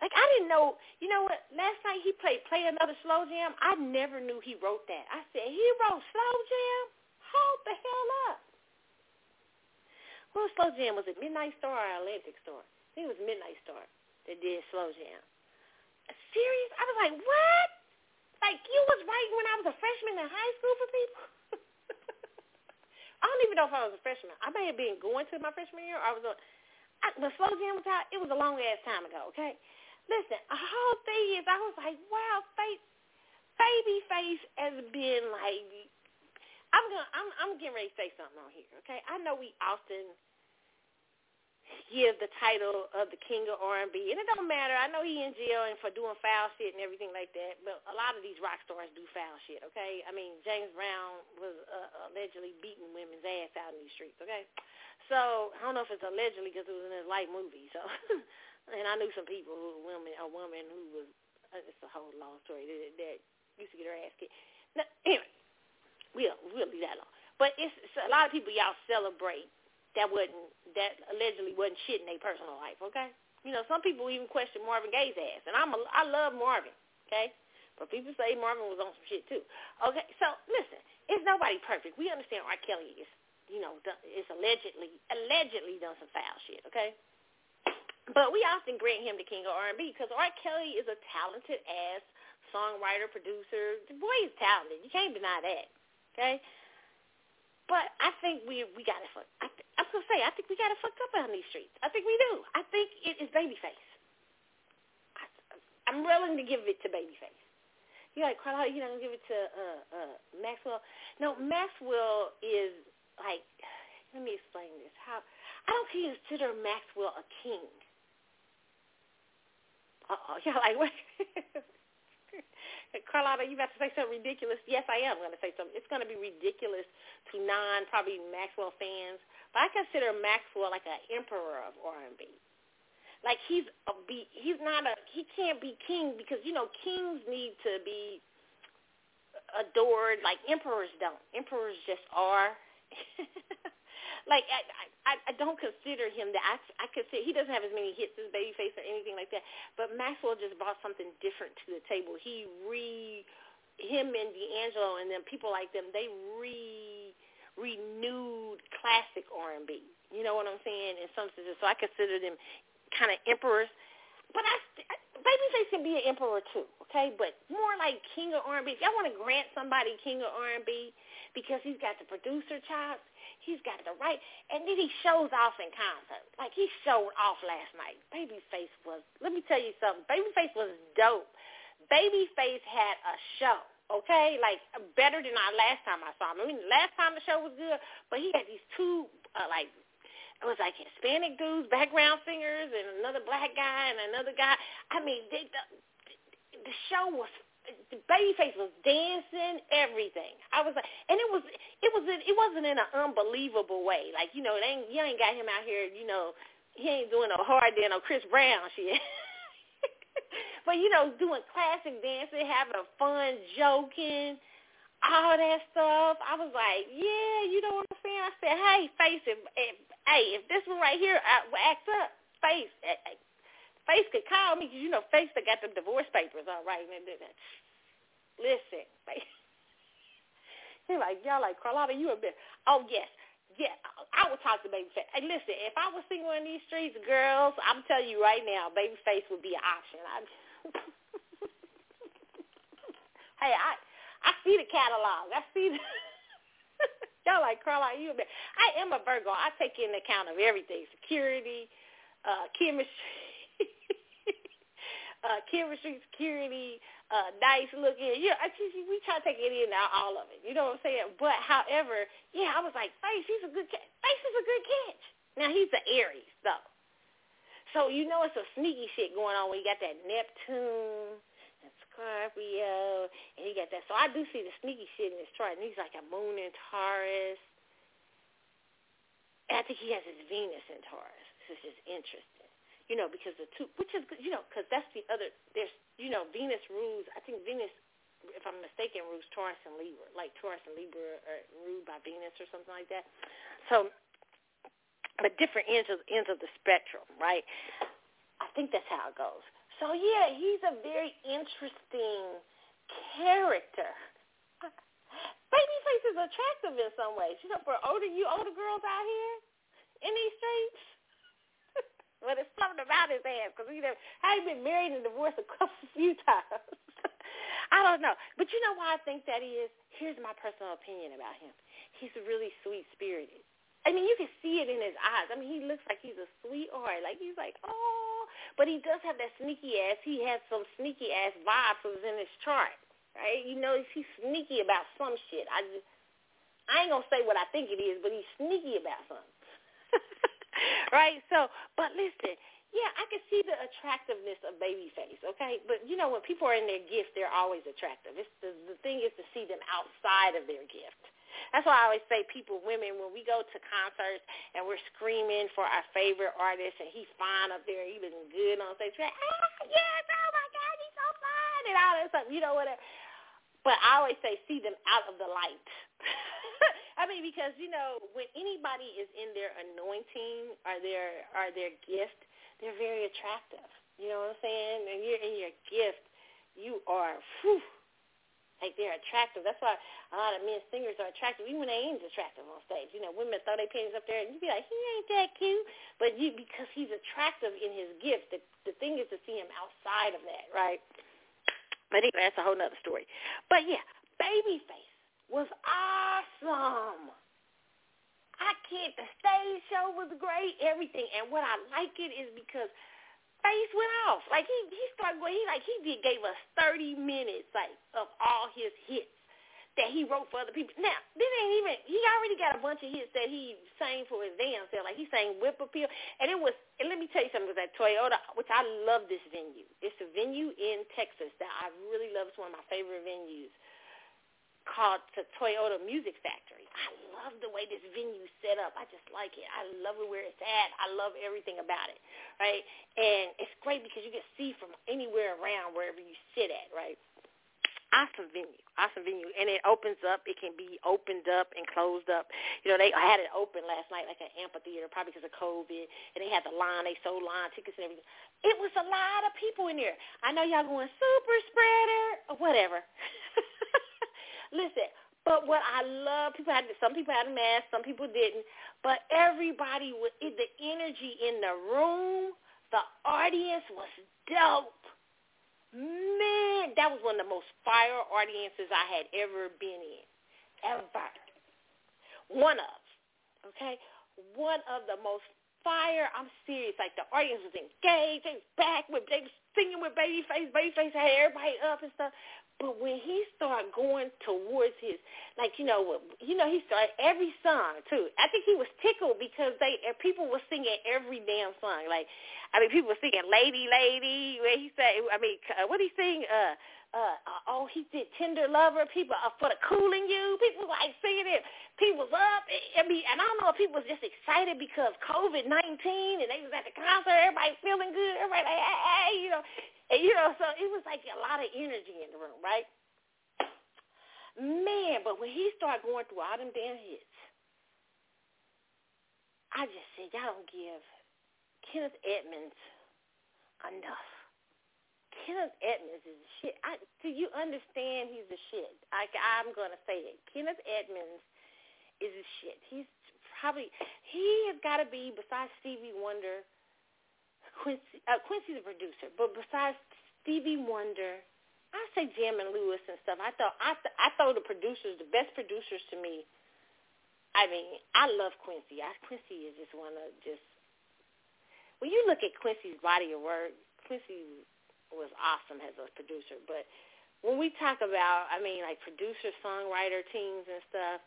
Like I didn't know. You know what? Last night he played play another slow jam. I never knew he wrote that. I said he wrote slow jam. Hold the hell up. What slow jam was it? Midnight Star or Atlantic Star? I think it was Midnight Star that did slow jam. Serious? I was like, what? Like you was writing when I was a freshman in high school for people? I don't even know if I was a freshman. I may have been going to my freshman year. Or I was a, I, slow jam was out. It was a long ass time ago. Okay. Listen, the whole thing is, I was like, wow, face, Babyface has been like, I'm gonna, I'm, I'm getting ready to say something on here, okay? I know we often give the title of the king of R&B. And it don't matter. I know he in jail and for doing foul shit and everything like that, but a lot of these rock stars do foul shit, okay? I mean, James Brown was uh, allegedly beating women's ass out in these streets, okay? So I don't know if it's allegedly because it was in his light movie. So, and I knew some people who women, a woman who was, uh, it's a whole long story that, that used to get her ass kicked. Now, anyway, we'll we'll leave that alone. But it's, it's a lot of people y'all celebrate that wasn't that allegedly wasn't shit in their personal life. Okay, you know some people even question Marvin Gaye's ass, and I'm a, I love Marvin. Okay, but people say Marvin was on some shit too. Okay, so listen, it's nobody perfect. We understand R. Kelly is you know is allegedly allegedly done some foul shit. Okay. But we often grant him the king of R&B because R. Kelly is a talented ass songwriter, producer. The boy is talented. You can't deny that. Okay. But I think we we got it. Fuck. I, I was gonna say I think we got it fucked up on these streets. I think we do. I think it is Babyface. I, I'm willing to give it to Babyface. You like Carla? You don't give it to uh, uh, Maxwell? No, Maxwell is like. Let me explain this. How I don't consider Maxwell a king. Uh oh, y'all like what? Carlotta, you about to say something ridiculous? Yes, I am going to say something. It's going to be ridiculous to non probably Maxwell fans, but I consider Maxwell like an emperor of R&B. Like he's a be, he's not a he can't be king because you know kings need to be adored like emperors don't. Emperors just are. like I, I I don't consider him that I I consider he doesn't have as many hits as Babyface or anything like that. But Maxwell just brought something different to the table. He re him and D'Angelo and then people like them they re renewed classic R and B. You know what I'm saying? In some senses, so I consider them kind of emperors. But I, Babyface can be an emperor too, okay? But more like king of R&B. If y'all want to grant somebody king of R&B because he's got the producer chops, He's got the right. And then he shows off in concert. Like he showed off last night. Babyface was, let me tell you something. Babyface was dope. Babyface had a show. Okay, like better than our last time I saw him. I mean, last time the show was good, but he had these two uh, like it was like Hispanic dudes, background singers, and another black guy and another guy. I mean, they, the, the show was Babyface was dancing, everything. I was like, and it was, it was, it wasn't in an unbelievable way. Like you know, they ain't, you ain't got him out here. You know, he ain't doing no hard dance or Chris Brown shit. but you know, doing classic dancing, having fun, joking, all that stuff. I was like, yeah, you know what I'm saying. I said, hey, face, if, if hey, if this one right here I, act up, face, Face could call me because you know Face that got the divorce papers all right. And then, listen, Face. He's like, y'all like Carlotta, you a bit. Oh yes, yeah. I would talk to Babyface. Hey, listen, if I was single in these streets, girls, I'm telling you right now, Babyface would be an option. I, hey, I I see the catalog. I see the. y'all like Carlotta, you a bit. I am a Virgo. I take into account of everything: security, uh, chemistry uh, chemistry, security, uh, nice looking. Yeah, I just, we try to take it in now, all of it. You know what I'm saying? But however, yeah, I was like, Face, he's a good catch. Face is a good catch. Now he's an Aries though, so you know it's a sneaky shit going on when you got that Neptune and Scorpio, and he got that. So I do see the sneaky shit in his chart, and he's like a Moon in Taurus. And I think he has his Venus in Taurus. This is just interesting you know, because the two, which is, you know, because that's the other, there's, you know, Venus rules, I think Venus, if I'm mistaken, rules Taurus and Libra, like Taurus and Libra are ruled by Venus or something like that. So, but different ends of, ends of the spectrum, right? I think that's how it goes. So yeah, he's a very interesting character. Babyface is attractive in some ways. You know, for older you older girls out here in these streets, but it's something about his ass because you know I've been married and divorced a couple few times. I don't know, but you know why I think that is. Here's my personal opinion about him. He's really sweet spirited. I mean, you can see it in his eyes. I mean, he looks like he's a sweetheart. Like he's like, oh, but he does have that sneaky ass. He has some sneaky ass vibes was in his chart, right? You know, he's sneaky about some shit. I just, I ain't gonna say what I think it is, but he's sneaky about something. right? So, but listen, yeah, I can see the attractiveness of Babyface, okay? But you know, when people are in their gift, they're always attractive. It's the, the thing is to see them outside of their gift. That's why I always say people, women, when we go to concerts and we're screaming for our favorite artist and he's fine up there, he good on stage, like, ah, yes, oh my God, he's so fine and all that stuff, you know, whatever. But I always say see them out of the light. I mean, because you know, when anybody is in their anointing or their or their gift, they're very attractive. You know what I'm saying? And you're in your gift, you are, whew, like they're attractive. That's why a lot of men singers are attractive, even when they ain't attractive on stage. You know, women throw their panties up there, and you be like, he ain't that cute, but you because he's attractive in his gift. The the thing is to see him outside of that, right? But anyway, that's a whole nother story. But yeah, Babyface was awesome. I can't. The stage show was great. Everything, and what I like it is because face went off. Like he he started going. He like he did gave us thirty minutes like of all his hits that he wrote for other people. Now this ain't even. He already got a bunch of hits that he sang for his damn self. Like he sang Whip Appeal, and it was. And let me tell you something. It was at Toyota, which I love this venue. It's a venue in Texas that I really love. It's one of my favorite venues called the Toyota Music Factory. I love the way this venue set up. I just like it. I love it where it's at. I love everything about it, right? And it's great because you can see from anywhere around wherever you sit at, right? Awesome venue, awesome venue, and it opens up. It can be opened up and closed up. You know, they had it open last night like an amphitheater, probably because of COVID, and they had the line. They sold line tickets and everything. It was a lot of people in there. I know y'all going super spreader or whatever. Listen, but what I love, people had some people had a mask, some people didn't, but everybody was the energy in the room, the audience was dope. Man, that was one of the most fire audiences I had ever been in, ever. One of, okay, one of the most fire. I'm serious. Like the audience was engaged. They was back with, they was singing with Babyface. Babyface had everybody up and stuff. But when he started going towards his, like you know, you know, he started every song too. I think he was tickled because they people were singing every damn song. Like, I mean, people were singing "Lady, Lady." Where he said, I mean, uh, what he sing? Uh, uh, oh, he did "Tender Lover." People uh, for the Cool in You. People like singing it. People was up. I mean, and I don't know if people was just excited because COVID nineteen and they was at the concert. Everybody feeling good. Everybody like, hey, you know. And, you know, so it was like a lot of energy in the room, right? Man, but when he started going through all them damn hits, I just said, y'all don't give Kenneth Edmonds enough. Kenneth Edmonds is the shit. I, do you understand he's the shit? I, I'm going to say it. Kenneth Edmonds is the shit. He's probably, he has got to be, besides Stevie Wonder, Quincy, uh, Quincy's a producer, but besides Stevie Wonder, I say Jam and Lewis and stuff. I thought I th- I throw the producers, the best producers to me. I mean, I love Quincy. I, Quincy is just one of just when you look at Quincy's body of work, Quincy was awesome as a producer. But when we talk about, I mean, like producer, songwriter teams and stuff,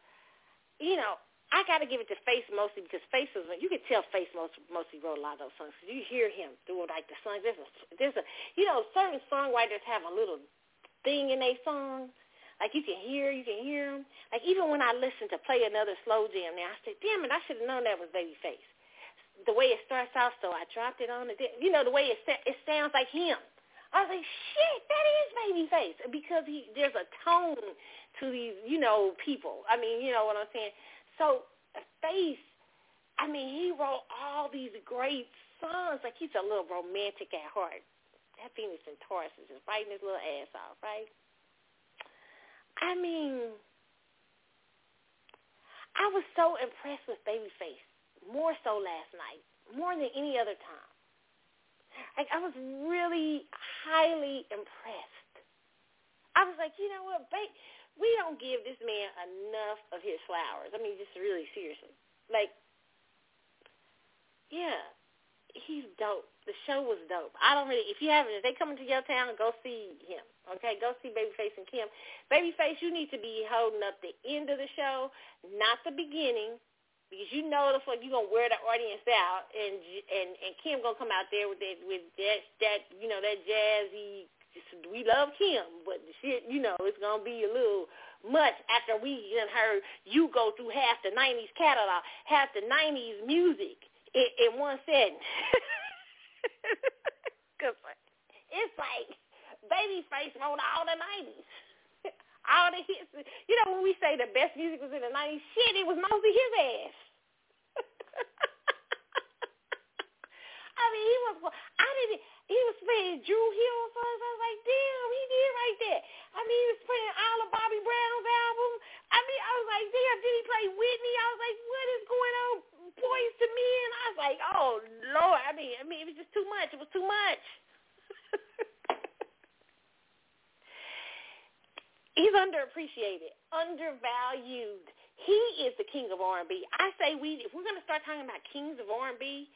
you know, I got to give it to Face mostly because Face was you can tell Face most, mostly wrote a lot of those songs. You hear him through like the songs. There's a there's a you know certain songwriters have a little thing in their song. Like you can hear, you can hear them. Like even when I listen to play another slow jam, now I say, damn it, I should have known that was Babyface. The way it starts out, so I dropped it on it. You know the way it it sounds like him. I was like, shit, that is Babyface because he there's a tone to these you know people. I mean, you know what I'm saying. So Face, I mean, he wrote all these great songs. Like he's a little romantic at heart. That Venus and Taurus is just biting his little ass off, right? I mean, I was so impressed with Babyface, more so last night, more than any other time. Like I was really highly impressed. I was like, you know what, babe, we don't give this man enough of his flowers. I mean, just really seriously. Like, yeah, he's dope. The show was dope. I don't really, if you haven't, if they come into your town, go see him. Okay, go see Babyface and Kem. Babyface, you need to be holding up the end of the show, not the beginning. because you know the fuck you gonna wear the audience out, and and and Kem gonna come out there with that with that that you know that jazzy. We love Kem, but the shit, you know, it's gonna be a little much after we and heard you go through half the '90s catalog, half the '90s music in, in one sentence. Cause it's like Babyface wrote all the '90s, all the hits. You know when we say the best music was in the '90s, shit, it was mostly his ass. I mean, he was. I didn't. He was playing Dru Hill songs. I was like, damn, he did right there. I mean, he was playing all of Bobby Brown's albums. I mean, I was like, damn, did he play Whitney? I was like, what is going on? Boyz II Men. I was like, oh Lord. I mean, I mean, it was just too much. It was too much. He's underappreciated, undervalued. He is the king of R&B. I say we, if we're going to start talking about kings of R&B,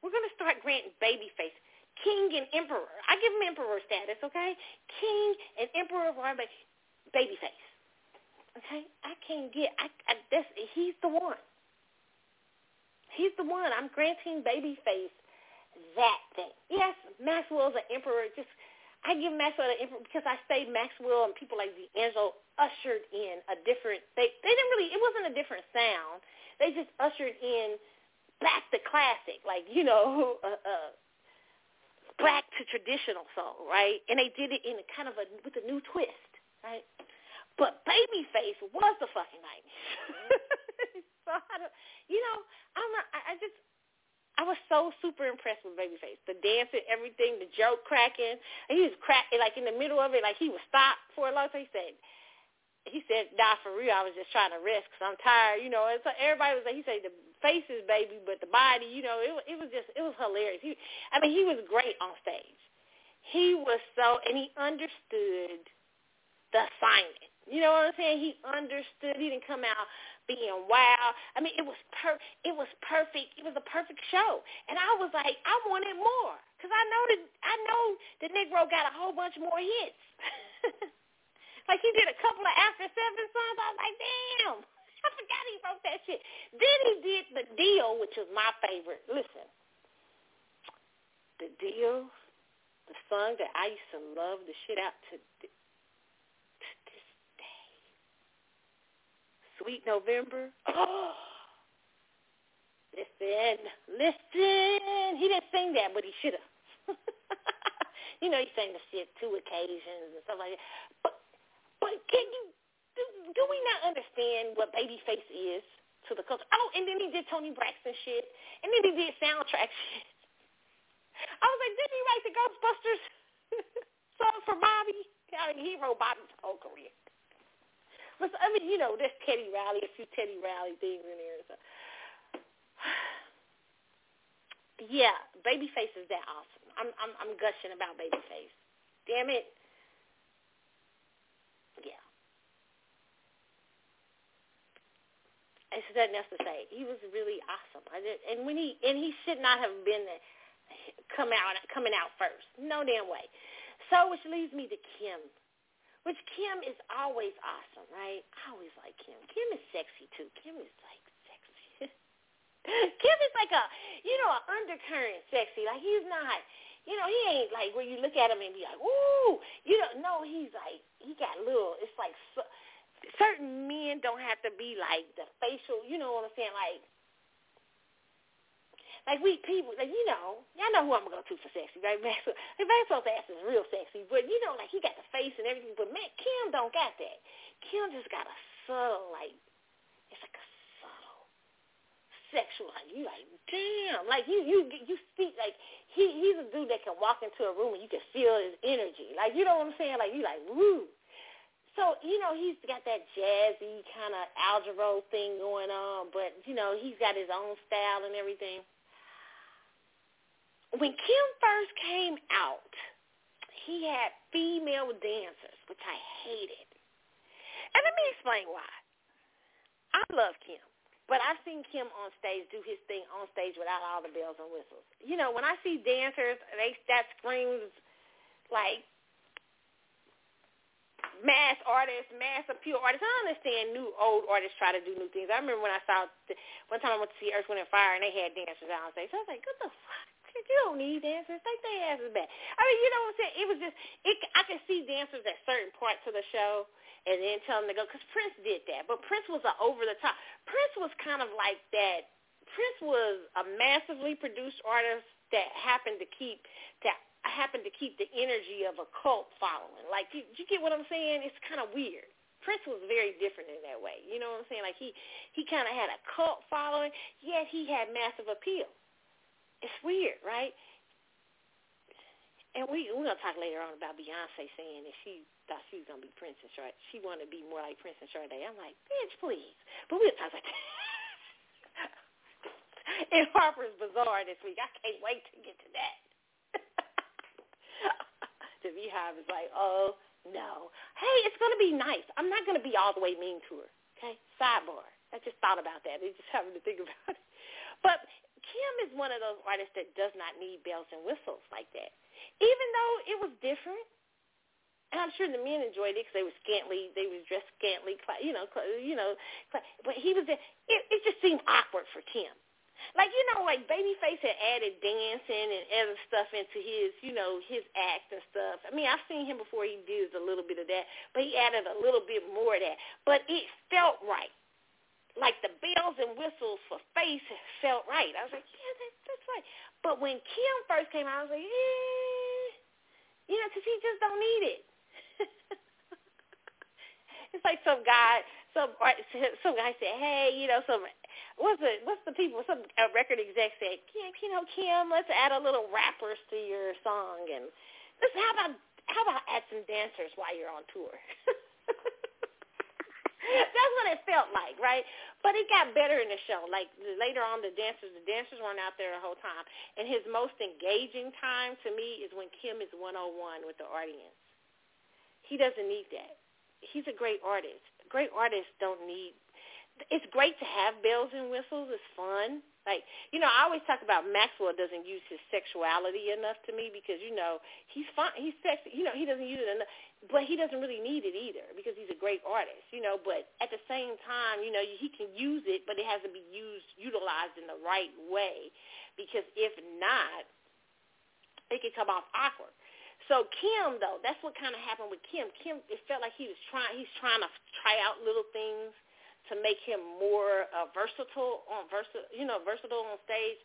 we're going to start granting Babyface king and emperor. I give him emperor status, okay? King and emperor of R&B, Babyface. Okay, I can't get. I, I that's he's the one. He's the one. I'm granting Babyface that thing. Yes, Maxwell's an emperor. Just I give Maxwell the emperor because I say Maxwell and people like D'Angelo ushered in a different. They they didn't really. It wasn't a different sound. They just ushered in back to classic, like you know, uh, uh, back to traditional soul, right? And they did it in a kind of a with a new twist, right? But Babyface was the fucking nineties. so I don't, you know, I'm not, I, I just I was so super impressed with Babyface. The dancing, everything, the joke cracking. And he was cracking like in the middle of it, like he would stop for a long time. He said, he said, "Nah, for real, I was just trying to rest because I'm tired." You know, and so everybody was like, he said, "The faces, baby, but the body, you know, it it was just it was hilarious." He, I mean, he was great on stage. He was so, and he understood the assignment. You know what I'm saying? He understood. He didn't come out being wild. I mean, it was per it was perfect. It was a perfect show, and I was like, I wanted more because I know that I know the Negro got a whole bunch more hits. like he did a couple of After Seven songs. I was like, damn. I forgot he wrote that shit. Then he did the deal, which was my favorite. Listen, the deal, the song that I used to love the shit out to to this day. Sweet November. Oh, listen, listen. He didn't sing that, but he should have. you know, he sang the shit two occasions and stuff like that. But, but can you do, do we not understand what Babyface is to the culture? Oh, and then he did Toni Braxton shit, and then he did soundtrack shit. I was like, didn't he write the Ghostbusters song for Bobby? I mean, he wrote Bobby's whole career. But I mean, you know, there's Teddy Riley, a few Teddy Riley things in there. So. yeah, Babyface is that awesome. I'm I'm I'm gushing about Babyface. Damn it. Yeah. It's nothing else to say. He was really awesome. I did, and when he and he should not have been come out coming out first. No damn way. So which leads me to Kem which Kem is always awesome, right? I always like Kem. Kem is sexy too. Kem is like sexy. Kem is like a, you know, an undercurrent sexy. Like he's not, you know, he ain't like where you look at him and be like, ooh, you know, no, he's like, he got little. It's like certain men don't have to be like the facial, you know what I'm saying, like like we people, like you know, y'all know who I'm gonna go to for sexy, right? Maxwell, Maxwell's ass is real sexy, but you know, like he got the face and everything. But man, Kem don't got that. Kem just got a subtle, like it's like a subtle sexual. Like you, like damn, like you, you, you speak like he, he's a dude that can walk into a room and you can feel his energy. Like you know what I'm saying? Like you, like woo. So, you know, he's got that jazzy kind of algebra thing going on, but, you know, he's got his own style and everything when Kem first came out, he had female dancers, which I hated. And let me explain why. I love Kem, but I've seen Kem on stage do his thing on stage without all the bells and whistles. You know, when I see dancers, they that screams like mass artists, mass appeal artists. I understand new old artists try to do new things. I remember when I saw one time I went to see Earth, Wind and Fire and they had dancers on stage. So I was like, what the fuck? You don't need dancers. Take their asses back. I mean, you know what I'm saying? It was just, it. I could see dancers at certain parts of the show and then tell them to go. Because Prince did that. But Prince was an over-the-top. Prince was kind of like that. Prince was a massively produced artist that happened to keep that happened to keep the energy of a cult following. Like, you, you get what I'm saying? It's kind of weird. Prince was very different in that way. You know what I'm saying? Like he he kind of had a cult following, yet he had massive appeal. It's weird, right? And we we're gonna talk later on about Beyonce saying that she thought she was gonna be Princess right? She wanted to be more like Princess Sade. I'm like, bitch, please. But we'll talk about that. in Harper's Bazaar this week. I can't wait to get to that the BeyHive is like, oh, no. Hey, it's to be nice. I'm not to be all the way mean to her. Okay? Sidebar. I just thought about that. I just having to think about it. But Kem is one of those artists that does not need bells and whistles like that. Even though it was different, and I'm sure the men enjoyed it because they were scantily, they were dressed scantily, you know, you know. But he was, it, it just seemed awkward for Kem. Like you know, like Babyface had added dancing and other stuff into his, you know, his act and stuff. I mean, I've seen him before. He did a little bit of that, but he added a little bit more of that. But it felt right. Like the bells and whistles for Face felt right. I was like, yeah, that, that's right. But when Kem first came out, I was like, eh, you know, because he just don't need it. it's like some guy, some some guy said, hey, you know, some what's the what's the people some a record exec said Kem, you know Kem let's add a little rappers to your song and let's how about how about add some dancers while you're on tour? That's what it felt like right? But it got better in the show. Like later on the dancers the dancers weren't out there the whole time. And his most engaging time to me is when Kem is one on one with the audience. He doesn't need that. He's a great artist. Great artists don't need it's great to have bells and whistles. It's fun. Like, you know, I always talk about Maxwell doesn't use his sexuality enough to me because, you know, he's fine. He's sexy. You know, he doesn't use it enough. But he doesn't really need it either because he's a great artist, you know. But at the same time, you know, he can use it, but it has to be used, utilized in the right way because if not, it can come off awkward. So Kem, though, that's what kind of happened with Kem. Kem, it felt like he was trying. He's trying to try out little things to make him more uh, versatile on versa, you know, versatile on stage.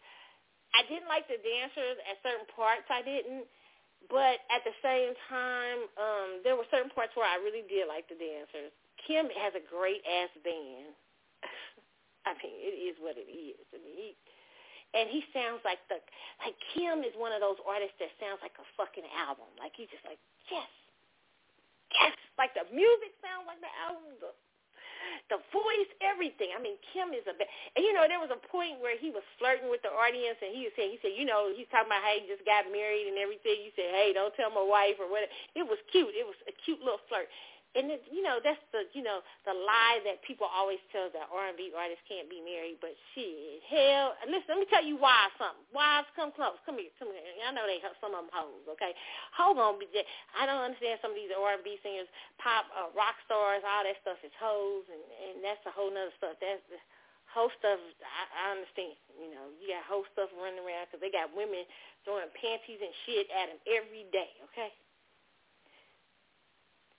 I didn't like the dancers at certain parts. I didn't, but at the same time, um, there were certain parts where I really did like the dancers. Kem has a great ass band. I mean, it is what it is. I mean, he, and he sounds like the like Kem is one of those artists that sounds like a fucking album. Like he's just like yes, yes, like the music sounds like the album. The the voice, everything. I mean, Kem is a, and you know, there was a point where he was flirting with the audience, and he was saying, he said, you know, he's talking about how he just got married and everything. You said, hey, don't tell my wife or whatever. It was cute. It was a cute little flirt and it, you know that's the you know the lie that people always tell that R&B artists can't be married. But shit, hell, listen, let me tell you why something. Wives, come close, come here, come here. I know they some of them hoes. Okay, hold on, I don't understand some of these R&B singers, pop, uh, rock stars, all that stuff is hoes, and and that's a whole nother stuff. That's the whole stuff. I, I understand. You know, you got whole stuff running around because they got women throwing panties and shit at them every day. Okay,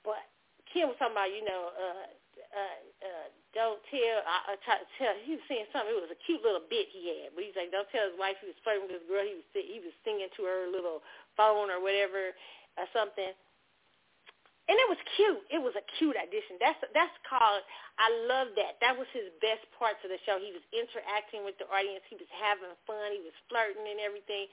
but Kem was talking about, you know, uh, uh, uh, don't tell, I, I try to tell, he was saying something, it was a cute little bit he had, but he's like, don't tell his wife he was flirting with this girl, he was, he was singing to her little phone or whatever, or something. And it was cute. It was a cute audition. That's that's called. I love that. That was his best parts of the show. He was interacting with the audience. He was having fun. He was flirting and everything.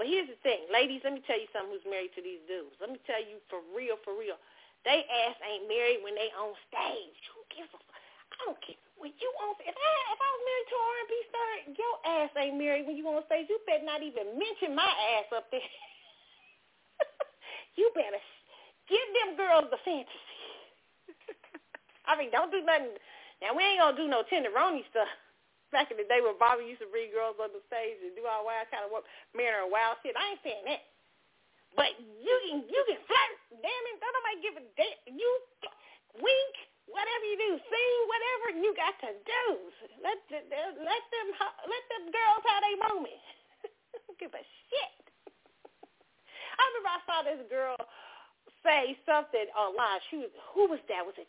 But here's the thing, ladies. Let me tell you something. Who's married to these dudes? Let me tell you for real, for real. They ass ain't married when they on stage. Who gives a fuck? I don't care. When you on if I if I was married to an R&B star, your ass ain't married when you on stage. You better not even mention my ass up there. you better give them girls the fantasy. I mean, don't do nothing. Now we ain't gonna do no tenderoni stuff. Back in the day when Bobby used to bring girls on the stage and do all wild kind of work, marrying wild shit. I ain't saying that. But you can you can flirt. Damn it, don't nobody give a damn. You wink, whatever you do, sing, whatever you got to do. Let the, let them let them girls have their moment. give a shit. I remember I saw this girl say something online. She was who was that? Was it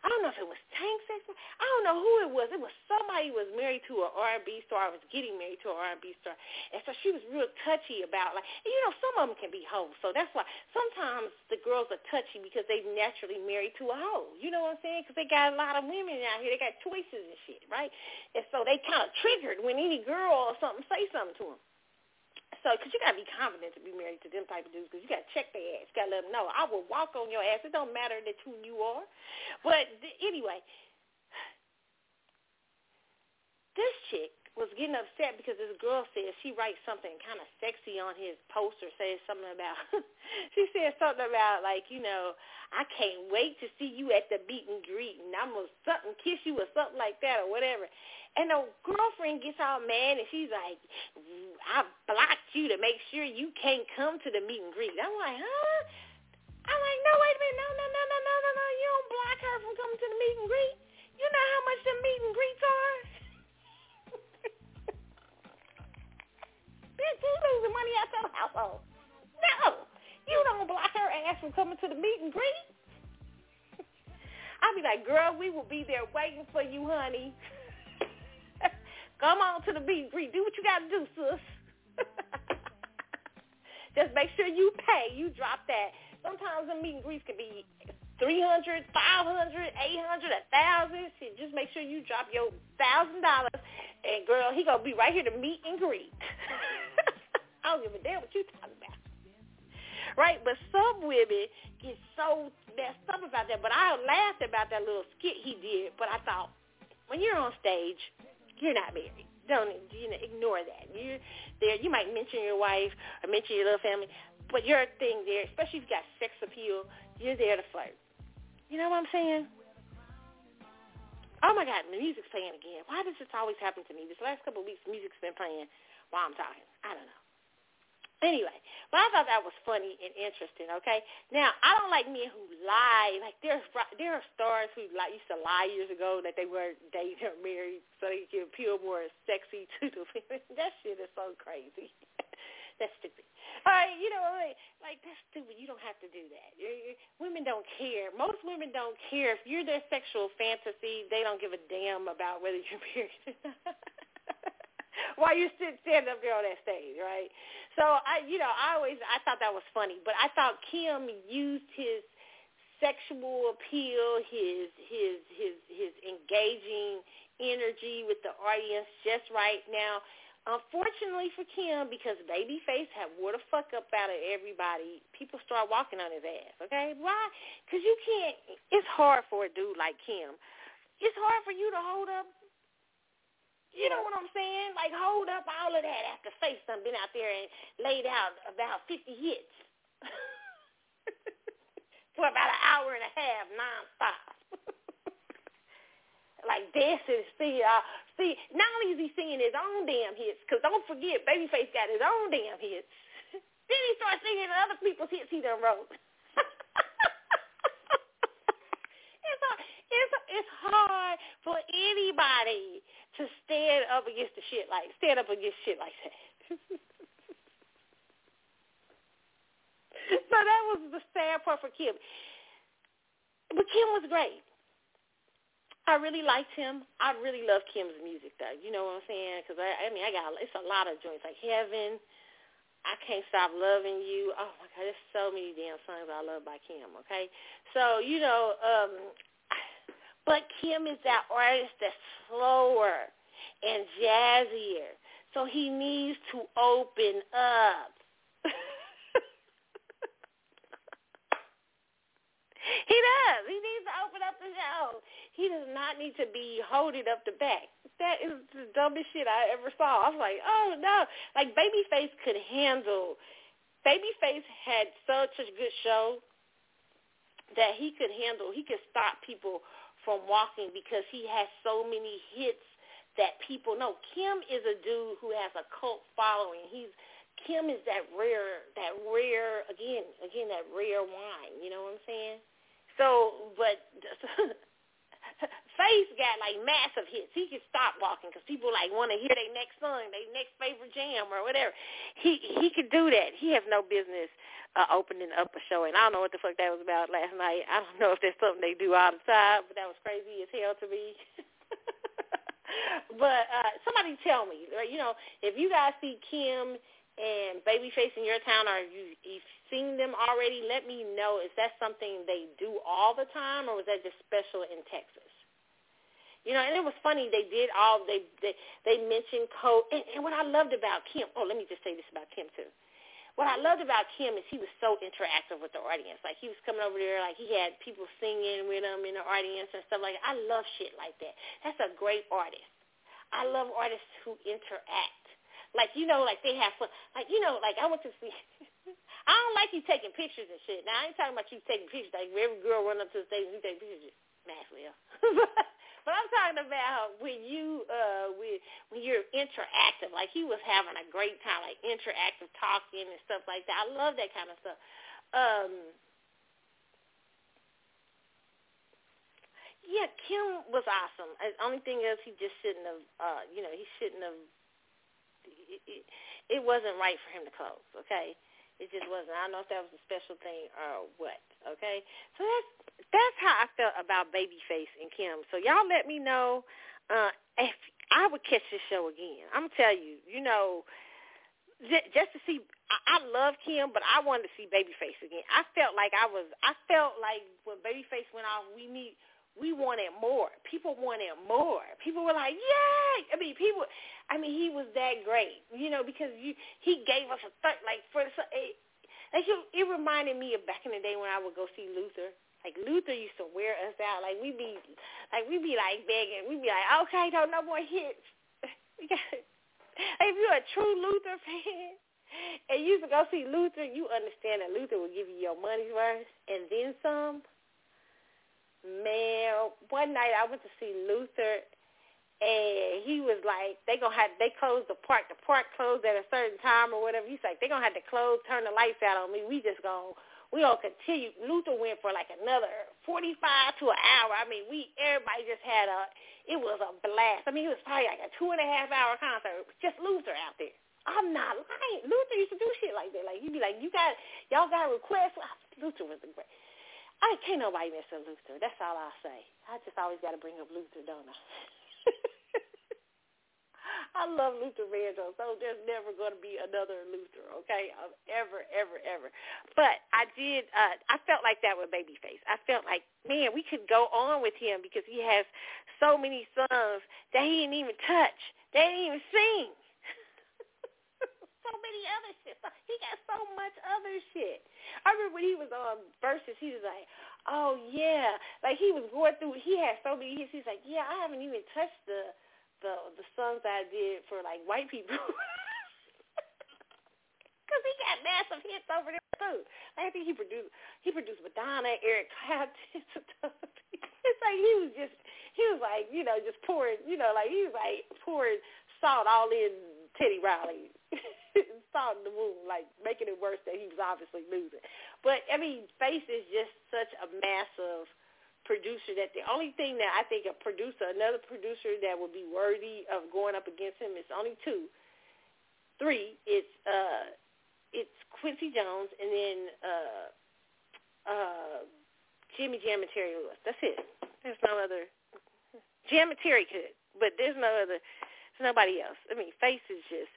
I don't know if it was Tank Sexton. I don't know who it was. It was somebody who was married to an R&B star. I was getting married to an R&B star, and so she was real touchy about like you know some of them can be hoes. So that's why sometimes the girls are touchy because they naturally married to a hoe. You know what I'm saying? Because they got a lot of women out here. They got choices and shit, right? And so they kind of triggered when any girl or something say something to them so because you gotta be confident to be married to them type of dudes because you gotta check their ass. You gotta let them know I will walk on your ass. It don't matter that who you are. But th- anyway, this chick was getting upset because this girl said she writes something kind of sexy on his poster, says something about, she said something about like, you know, I can't wait to see you at the meet and greet and I'm to something kiss you or something like that or whatever. And the girlfriend gets all mad and she's like, I blocked you to make sure you can't come to the meet and greet. I'm like, huh? I'm like, no, wait a minute. No, no, no, no, no, no, no. You don't block her from coming to the meet and greet. You know how much the meet and greets are? Bitch, you losing money out your household. No. You don't block her ass from coming to the meet and greet. I'll be like, girl, we will be there waiting for you, honey. Come on to the meet and greet. Do what you got to do, sis. Just make sure you pay. You drop that. Sometimes the meet and greets can be three hundred, five hundred, eight hundred, a thousand. Just make sure you drop your thousand dollars, and girl, he gonna be right here to meet and greet. I don't give a damn what you talking about, right? But some women get so messed up about that. But I laughed about that little skit he did. But I thought, when you're on stage, you're not married. Don't you know, ignore that. You're there. You might mention your wife or mention your little family, but your thing there, especially if you got sex appeal, you're there to flirt. You know what I'm saying? Oh my God, the music's playing again. Why does this always happen to me? This last couple of weeks, music's been playing while I'm talking. I don't know. Anyway, but I thought that was funny and interesting. Okay, now I don't like men who lie. Like there's there are stars who like used to lie years ago that they were dating or married so they could appeal more sexy to the women. that shit is so crazy. that's stupid. Right, you know, like, like that's stupid. You don't have to do that. Women don't care. Most women don't care if you're their sexual fantasy. They don't give a damn about whether you're married while you're standing up there on that stage, right? So I, you know, I always I thought that was funny, but I thought Kem used his sexual appeal, his his his his engaging energy with the audience just right now. Unfortunately for Kem, because Babyface had wore the fuck up out of everybody, people start walking on his ass. Okay, why? Because you can't. It's hard for a dude like Kem. It's hard for you to hold up you know what I'm saying? Like hold up all of that after Face done been out there and laid out about 50 hits for about an hour and a half nonstop. Like dancing, see, uh, see. Not only is he singing his own damn hits, because don't forget, Babyface got his own damn hits. then he starts singing other people's hits he done wrote. it's, it's it's hard for anybody to stand up against the shit like stand up against shit like that. so that was the sad part for Kem. But Kem was great. I really liked him. I really love Kem's music, though. You know what I'm saying? Because I, I mean, I got it's a lot of joints like Heaven. I can't stop loving you. Oh my God, there's so many damn songs I love by Kem. Okay, so you know, um, but Kem is that artist that's slower and jazzier. So he needs to open up. He does. He needs to open up the show. He does not need to be holding up the back. That is the dumbest shit I ever saw. I was like, oh no. Like Babyface could handle. Babyface had such a good show that he could handle. He could stop people from walking because he has so many hits that people know. Kem is a dude who has a cult following. He's Kem is that rare, that rare again, again that rare wine. You know what I'm saying? So, but Faith got like massive hits. He could stop walking because people like want to hear their next song, their next favorite jam or whatever. He he could do that. He has no business uh, opening up a show, and I don't know what the fuck that was about last night. I don't know if that's something they do all the time, but that was crazy as hell to me. but uh, somebody tell me, you know, if you guys see Kem and Babyface in your town, or you, you've seen them already, let me know. Is that something they do all the time, or was that just special in Texas? You know, and it was funny. They did all they they they mentioned code. And, and what I loved about Kem. Oh, let me just say this about Kem too. What I loved about Kem is he was so interactive with the audience. Like he was coming over there, like he had people singing with him in the audience and stuff like that. I love shit like that. That's a great artist. I love artists who interact. Like you know, like they have fun. Like you know, like I went to see. I don't like you taking pictures and shit. Now I ain't talking about you taking pictures. Like every girl run up to the stage and you take pictures. Maxwell. But I'm talking about when you uh when when you're interactive, like he was having a great time, like interactive talking and stuff like that. I love that kind of stuff. Um Yeah, Kem was awesome. The only thing is he just shouldn't have uh you know, he shouldn't have it, it, wasn't right for him to close, okay? It just wasn't. I don't know if that was a special thing or what. Okay, so that's that's how I felt about Babyface and Kem. So y'all let me know uh, if I would catch this show again. I'm gonna tell you, you know, just to see. I, I love Kem, but I wanted to see Babyface again. I felt like I was. I felt like when Babyface went off, we need we wanted more. People wanted more. People were like, "Yay!" I mean, people. I mean, he was that great, you know, because you he gave us a th- like for the. It, like it, it reminded me of back in the day when I would go see Luther. Like Luther used to wear us out. Like we be, like we be like begging. We be like, okay, don't no more hits. if you're a true Luther fan, and you used to go see Luther, you understand that Luther will give you your money's worth and then some. Man, one night I went to see Luther and he was like, they gonna have they closed the park. The park closed at a certain time or whatever. He's like, they gonna have to close, turn the lights out on me. We just gonna we gonna continue. Luther went for like another forty five to an hour. I mean, we everybody just had a it was a blast. I mean, it was probably like a two and a half hour concert. Just Luther out there. I'm not lying. Luther used to do shit like that. Like he'd be like, you got y'all got requests. Luther was the great. I can't nobody miss a Luther. That's all I say. I just always got to bring up Luther, don't I? I love Luther Vandross, so there's never going to be another Luther, okay, um, ever, ever, ever. But I did, uh, I felt like that with Babyface. I felt like, man, we could go on with him because he has so many songs that he didn't even touch. They didn't even sing. so many other shit. He got so much other shit. I remember when he was on Verzuz, he was like, oh, yeah. Like, he was going through, he had so many hits. He's like, yeah, I haven't even touched the the the songs I did for like white people. Cause he got massive hits over there too. I think he produced he produced Madonna, Eric Clapton. it's like he was just he was like you know just pouring you know like he was like pouring salt all in Teddy Riley, salt in the wound, like making it worse that he was obviously losing. But I mean, Face is just such a massive producer that the only thing that I think a producer, another producer that would be worthy of going up against him is only two. Three, it's uh it's Quincy Jones and then uh uh Jimmy Jam and Terry Lewis. That's it. There's no other Jam and Terry could, but there's no other there's nobody else. I mean, Face is just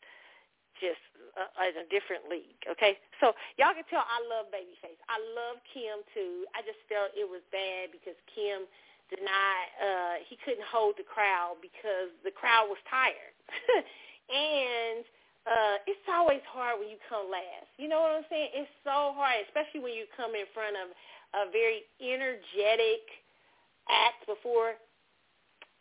just uh, in a different league. Okay, so y'all can tell I love Babyface. I love Kem too. I just felt it was bad because Kem did not. Uh, he couldn't hold the crowd because the crowd was tired, and uh, it's always hard when you come last. You know what I'm saying? It's so hard, especially when you come in front of a very energetic act before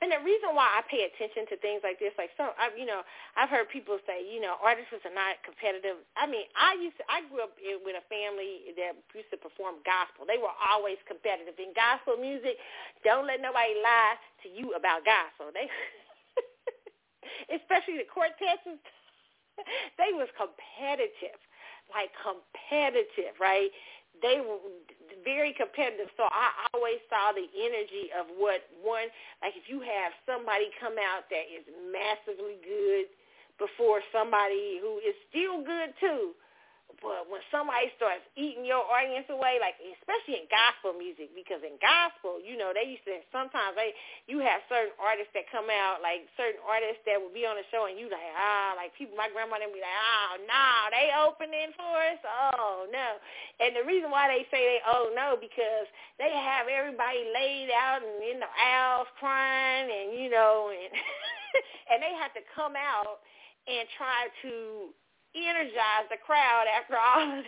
and the reason why I pay attention to things like this, like some, I, you know, I've heard people say, you know, artists are not competitive. I mean, I used to, I grew up with a family that used to perform gospel. They were always competitive in gospel music. Don't let nobody lie to you about gospel. They, especially the quartets. they was competitive, like competitive, right? They very competitive. So I always saw the energy of what one, like if you have somebody come out that is massively good before somebody who is still good too, but when somebody starts eating your audience away, like especially in gospel music, because in gospel, you know, they used to sometimes they you have certain artists that come out, like certain artists that will be on the show, and you like ah, like people, my grandma would be like, oh no, they opening for us, oh no, and the reason why they say they oh no because they have everybody laid out and in the aisles crying, and you know, and and they have to come out and try to energize the crowd after all of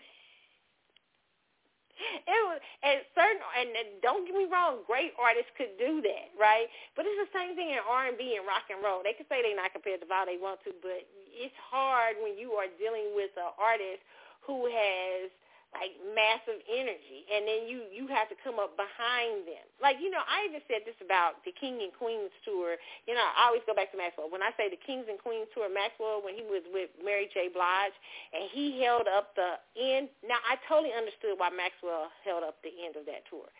it was and certain and don't get me wrong, great artists could do that, right? But it's the same thing in R and B and rock and roll. They can say they're not competitive all they want to, but it's hard when you are dealing with an artist who has like massive energy and then you you have to come up behind them like you know i even said this about the king and queens tour you know i always go back to maxwell when i say the kings and queens tour maxwell when he was with mary j blige and he held up the end now i totally understood why maxwell held up the end of that tour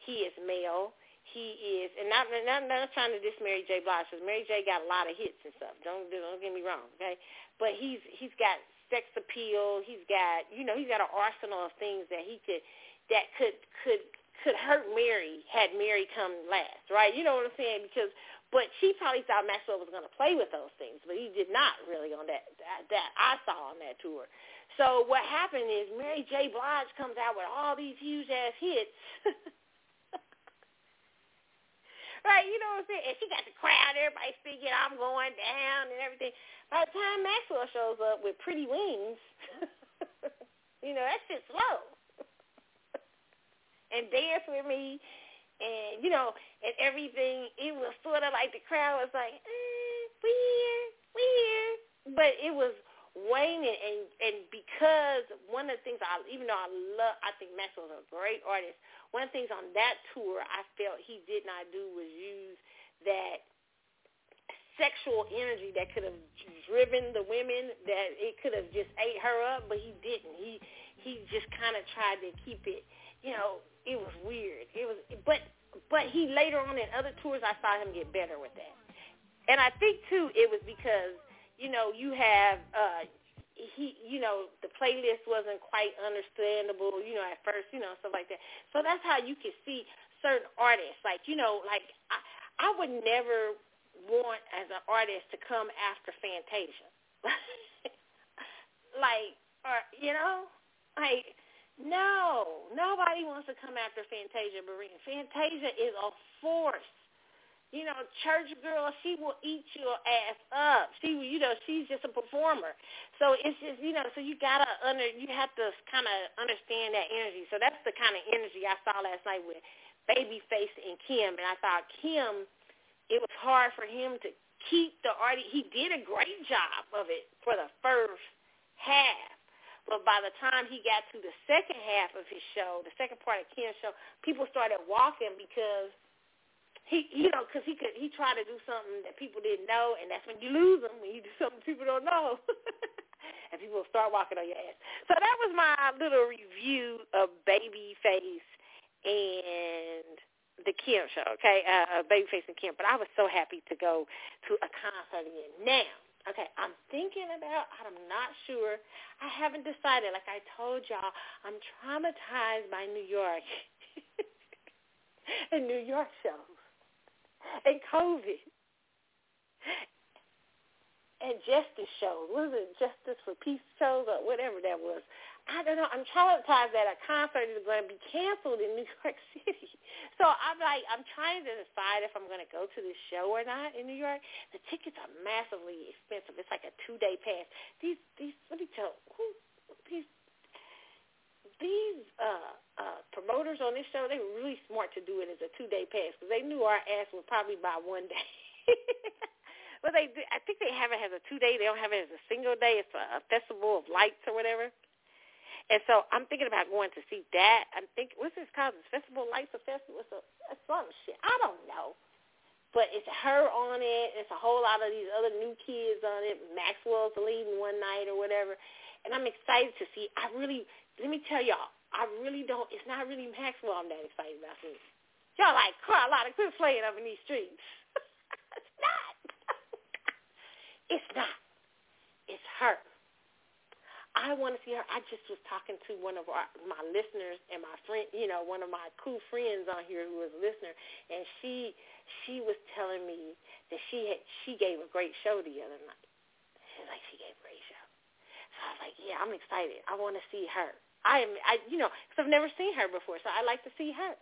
he is male he is, and not, not, not trying to diss Mary J. Blige, because Mary J. got a lot of hits and stuff. Don't don't get me wrong, okay? But he's he's got sex appeal. He's got, you know, he's got an arsenal of things that he could, that could could could hurt Mary had Mary come last, right? You know what I'm saying? Because, but she probably thought Maxwell was going to play with those things, but he did not really on that, that that I saw on that tour. So what happened is Mary J. Blige comes out with all these huge ass hits. right, you know what I'm saying? And she got the crowd, everybody thinking I'm going down and everything. By the time Maxwell shows up with pretty wings, you know, that shit's slow. and dance with me and, you know, and everything, it was sort of like the crowd was like, eh, weird, weird. But it was waning and and because one of the things I even though I love I think Maxwell's a great artist, one of the things on that tour I felt he did not do was use that sexual energy that could have driven the women that it could have just ate her up, but he didn't. He he just kind of tried to keep it. You know, it was weird. It was, but but he later on in other tours, I saw him get better with that. And I think too, it was because you know you have uh he you know the playlist wasn't quite understandable you know at first you know stuff like that so that's how you can see certain artists like you know like i i would never want as an artist to come after Fantasia. like, or you know, like no, nobody wants to come after Fantasia Barrino. Fantasia is a force. You know, church girl, she will eat your ass up. She, you know, she's just a performer. So it's just, you know, so you gotta under, you have to kind of understand that energy. So that's the kind of energy I saw last night with Babyface and Kem, and I thought Kem it was hard for him to keep the art. He did a great job of it for the first half. But by the time he got to the second half of his show, the second part of Kem's show, people started walking because he, you know, because he could, he tried to do something that people didn't know, and that's when you lose them when you do something people don't know, and people start walking on your ass. So that was my little review of Babyface and the Kem show, okay, uh, Babyface and Kem. But I was so happy to go to a concert again. Now, okay, I'm thinking about. I'm not sure. I haven't decided. Like I told y'all, I'm traumatized by New York and New York shows and COVID and justice shows. Was it justice for peace shows or whatever that was? I don't know. I'm traumatized that a concert is going to be canceled in New York City. So I'm like, I'm trying to decide if I'm going to go to this show or not in New York. The tickets are massively expensive. It's like a two day pass. These, these, let me tell who these these uh, uh, promoters on this show. They were really smart to do it as a two day pass because they knew our ass would probably buy one day. but they, I think they have it as a two day. They don't have it as a single day. It's a, a festival of lights or whatever. And so I'm thinking about going to see that. I'm thinking, what's this called? This Festival Lights of Festival? It's a, it's some shit. I don't know. but it's her on it. It's a whole lot of these other new kids on it. Maxwell's leading one night or whatever, and I'm excited to see. I really, let me tell y'all, I really don't. It's not really Maxwell I'm that excited about. Me. Y'all like Carlotta, quit playing up in these streets. it's not. it's not. It's her. I want to see her. I just was talking to one of our, my listeners and my friend, you know, one of my cool friends on here who was a listener, and she she was telling me that she had she gave a great show the other night. She's like she gave a great show. So I was like, yeah, I'm excited. I want to see her. I am, I you know, because I've never seen her before, so I like to see her.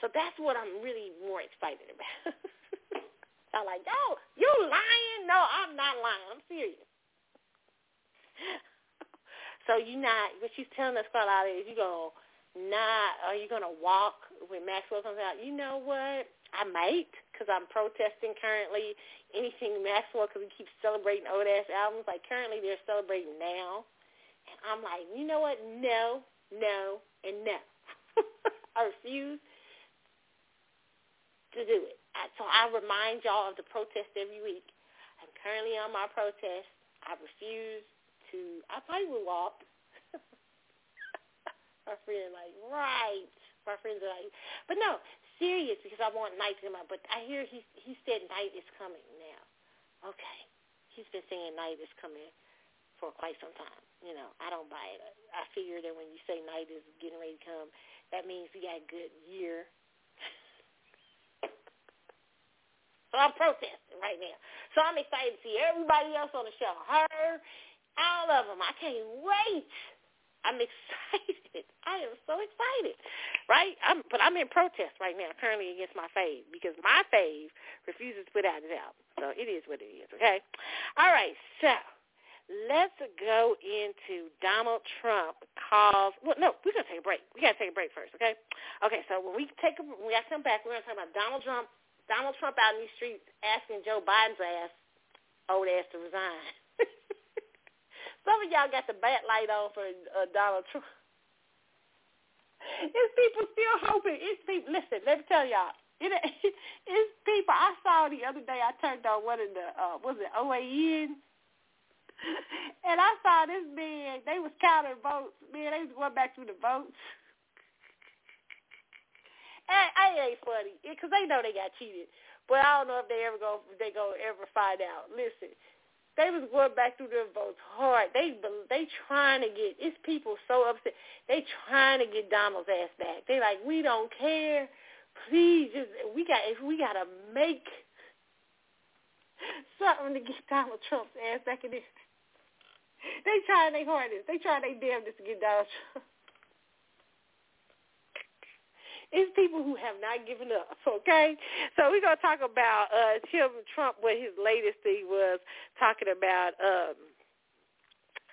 So that's what I'm really more excited about. I'm like, no, you lying? No, I'm not lying. I'm serious. So you not what she's telling us, Carlotta, is you gonna not are you gonna walk when Maxwell comes out? You know what? I might because I'm protesting currently anything Maxwell because we keep celebrating old ass albums. Like currently they're celebrating now, I'm like, you know what? No, no, and no. I refuse to do it. So I remind y'all of the protest every week. I'm currently on my protest. I refuse to, I probably would walk. my friend like, right. My friends are like, but no, serious because I want night to come out. But I hear he he said night is coming now. Okay, he's been saying night is coming for quite some time. You know, I don't buy it. I figure that when you say night is getting ready to come, that means we got a good year. so I'm protesting right now. So I'm excited to see everybody else on the show. Her, all of them. I can't wait. I'm excited. I am so excited, right? I'm, but I'm in protest right now, currently against my fave because my fave refuses to put out his album. So it is what it is. Okay. All right. So let's go into Donald Trump calls. Well, no, we're gonna take a break. We gotta take a break first. Okay. Okay. So when we take a, when we come back, we're gonna talk about Donald Trump. Donald Trump out in these streets asking Joe Biden's ass, old ass, to resign. Some of y'all got the bat light on for uh, Donald Trump. It's people still hoping. It's people. Listen, let me tell y'all. It, it's people. I saw the other day. I turned on one of the uh, was it OAN, and I saw this man. They was counting votes. Man, they was going back through the votes. And I ain't funny because they know they got cheated, but I don't know if they ever go. They go ever find out. Listen, they was going back through their votes hard. They they trying to get it's people so upset. They trying to get Donald's ass back. They like we don't care. Please just we got if we gotta make something to get Donald Trump's ass back in this. They trying their hardest. They trying their damnedest to get Donald Trump. It's people who have not given up, okay? So we're to talk about uh, Tim Trump, what his latest thing was, talking about um,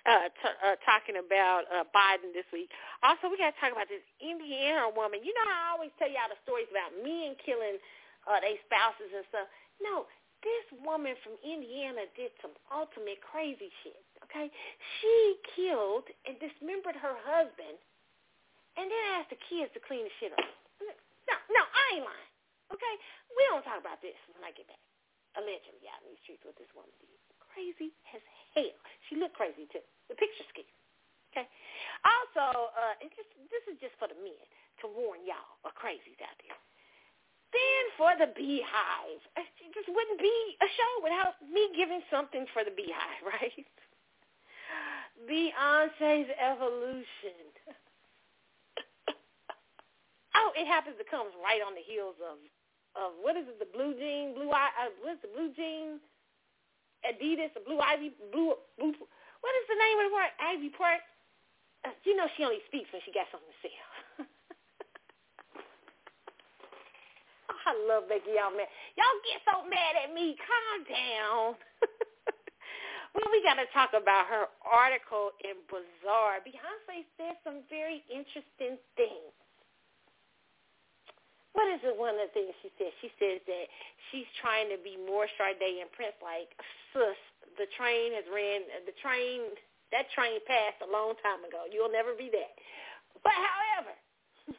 uh, t- uh, talking about uh, Biden this week. Also, we got to talk about this Indiana woman. You know I always tell y'all the stories about men killing uh, their spouses and stuff? No, this woman from Indiana did some ultimate crazy shit, okay? She killed and dismembered her husband and then asked the kids to clean the shit up. No, no, I ain't lying. Okay? We don't talk about this when I get back. Allegedly out in these streets what this woman. Crazy as hell. She looked crazy too. The picture's scary. Okay? Also, uh, it's just, this is just for the men to warn y'all of crazies out there. Then for the BeyHive. It just wouldn't be a show without me giving something for the BeyHive, right? Beyonce's evolution. Oh, it happens to come right on the heels of of what is it? The blue jean, blue eye. Uh, what's the blue jean? Adidas, the blue ivy, blue, blue. What is the name of the word? Ivy Park. Uh, you know she only speaks when she got something to say. oh, I love making y'all mad. Y'all get so mad at me. Calm down. well, we got to talk about her article in Bazaar. Beyonce said some very interesting things what is it one of the things she says? She says that she's trying to be more Sade and Prince like, sis, the train has ran, the train, that train passed a long time ago. You'll never be that. But however,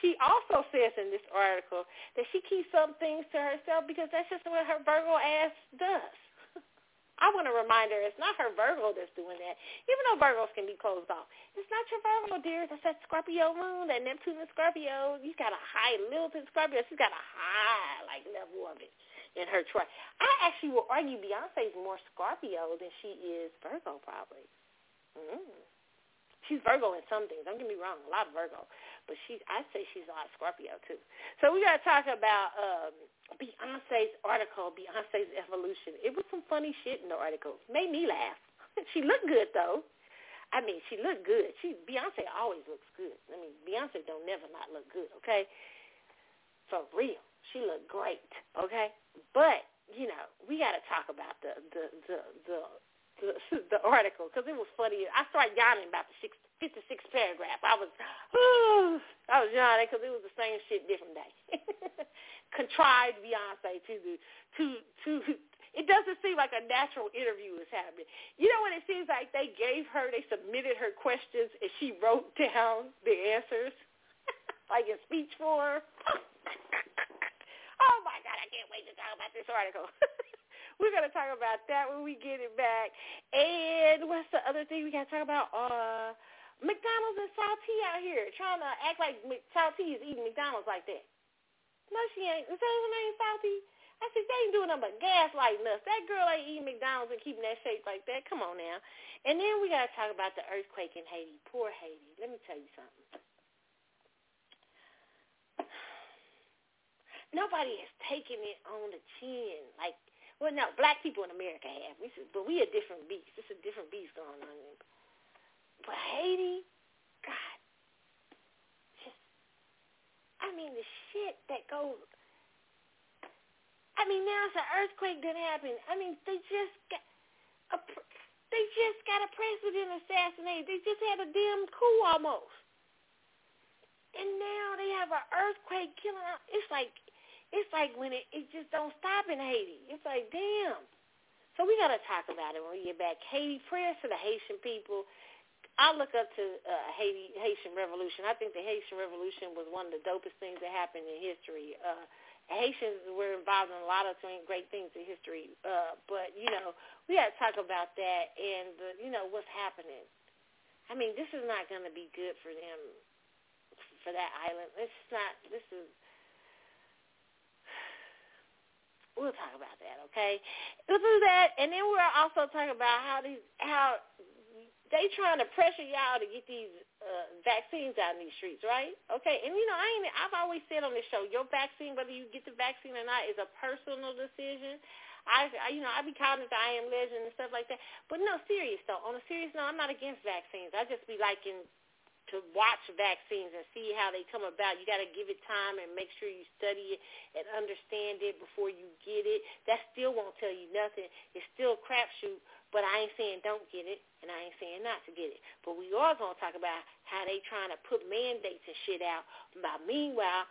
she also says in this article that she keeps some things to herself because that's just what her Virgo ass does. I want to remind her it's not her Virgo that's doing that. Even though Virgos can be closed off, it's not your Virgo, dear. That's that Scorpio moon, that Neptune and Scorpio. You got a high Lilith in Scorpio. She's got a high like level of it in her chart. I actually will argue Beyonce's more Scorpio than she is Virgo, probably. Mm. She's Virgo in some things. Don't get me wrong, a lot of Virgo, but she I'd say she's a lot of Scorpio too. So we got to talk about um, Beyonce's article, Beyonce's evolution. It was some funny shit in the article. Made me laugh. she looked good though. I mean, she looked good. She Beyonce always looks good. I mean, Beyonce don't never not look good. Okay, for real, she looked great. Okay, but you know, we got to talk about the the the the the, the article because it was funny. I started yawning about the six, 56th paragraph. I was, oh, I was yawning because it was the same shit, different day. contrived Beyonce to the to to it doesn't seem like a natural interview is happening. You know what it seems like they gave her, they submitted her questions and she wrote down the answers like in speech form. oh my God, I can't wait to talk about this article. We're to talk about that when we get it back. And what's the other thing we got to talk about? Uh, McDonald's and Salty out here trying to act like Salty is eating McDonald's like that. No, she ain't. Is that her name, Salty? I said, they ain't doing nothing but gaslighting us. That girl ain't eating McDonald's and keeping that shape like that. Come on now. And then we got to talk about the earthquake in Haiti. Poor Haiti. Let me tell you something. Nobody has taken it on the chin. Like, well, no, black people in America have. We, but we a different beast. It's a different beast going on. But Haiti, God, just, I mean, the shit that goes. I mean, now it's an earthquake that happened. I mean, they just got a, they just got a president assassinated. They just had a damn coup almost, and now they have an earthquake killing. It's like, it's like when it it just don't stop in Haiti. It's like damn. So we got to talk about it when we get back. Haiti, prayers to the Haitian people. I look up to uh, Haiti Haitian Revolution. I think the Haitian Revolution was one of the dopest things that happened in history. Uh, Haitians were involved in a lot of great things in history, uh, but you know we got to talk about that and the, you know what's happening. I mean, this is not going to be good for them for that island. It's not. This is. We'll talk about that, okay? We'll do that, and then we'll also talk about how these how they trying to pressure y'all to get these uh, vaccines out in these streets, right? Okay, and you know, I ain't. I've always said on this show, your vaccine, whether you get the vaccine or not, is a personal decision. I, I you know, I be calling it the I am legend and stuff like that. But no, serious though. On a serious note, I'm not against vaccines. I just be liking to watch vaccines and see how they come about. You got to give it time and make sure you study it and understand it before you get it. That still won't tell you nothing. It's still crapshoot but I ain't saying don't get it, and I ain't saying not to get it. But we are going to talk about how they trying to put mandates and shit out. But meanwhile,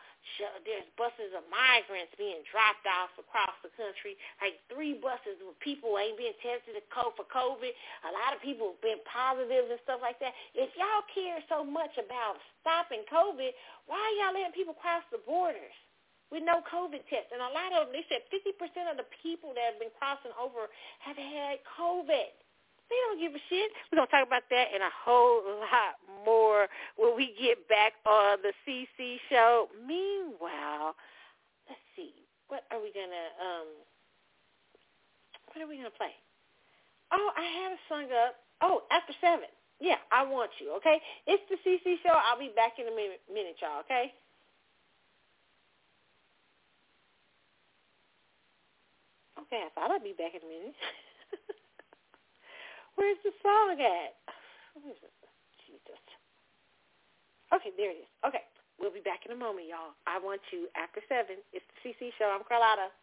there's buses of migrants being dropped off across the country, like three buses with people ain't being tested for COVID. A lot of people have been positive and stuff like that. If y'all care so much about stopping COVID, why are y'all letting people cross the borders? With no COVID test. And a lot of them, they said 50% of the people that have been crossing over have had COVID. They don't give a shit. We're going to talk about that and a whole lot more when we get back on the CC show. Meanwhile, let's see. What are we going to, um, what are we going to play? Oh, I have a song up. Oh, after 7. Yeah, I want you, okay? It's the CC show. I'll be back in a minute, minute y'all, okay? Okay, I thought I'd be back in a minute. Where's the song at? Jesus. Okay, there it is. Okay, we'll be back in a moment, y'all. I want you after 7. It's the CC Show. I'm Carlotta.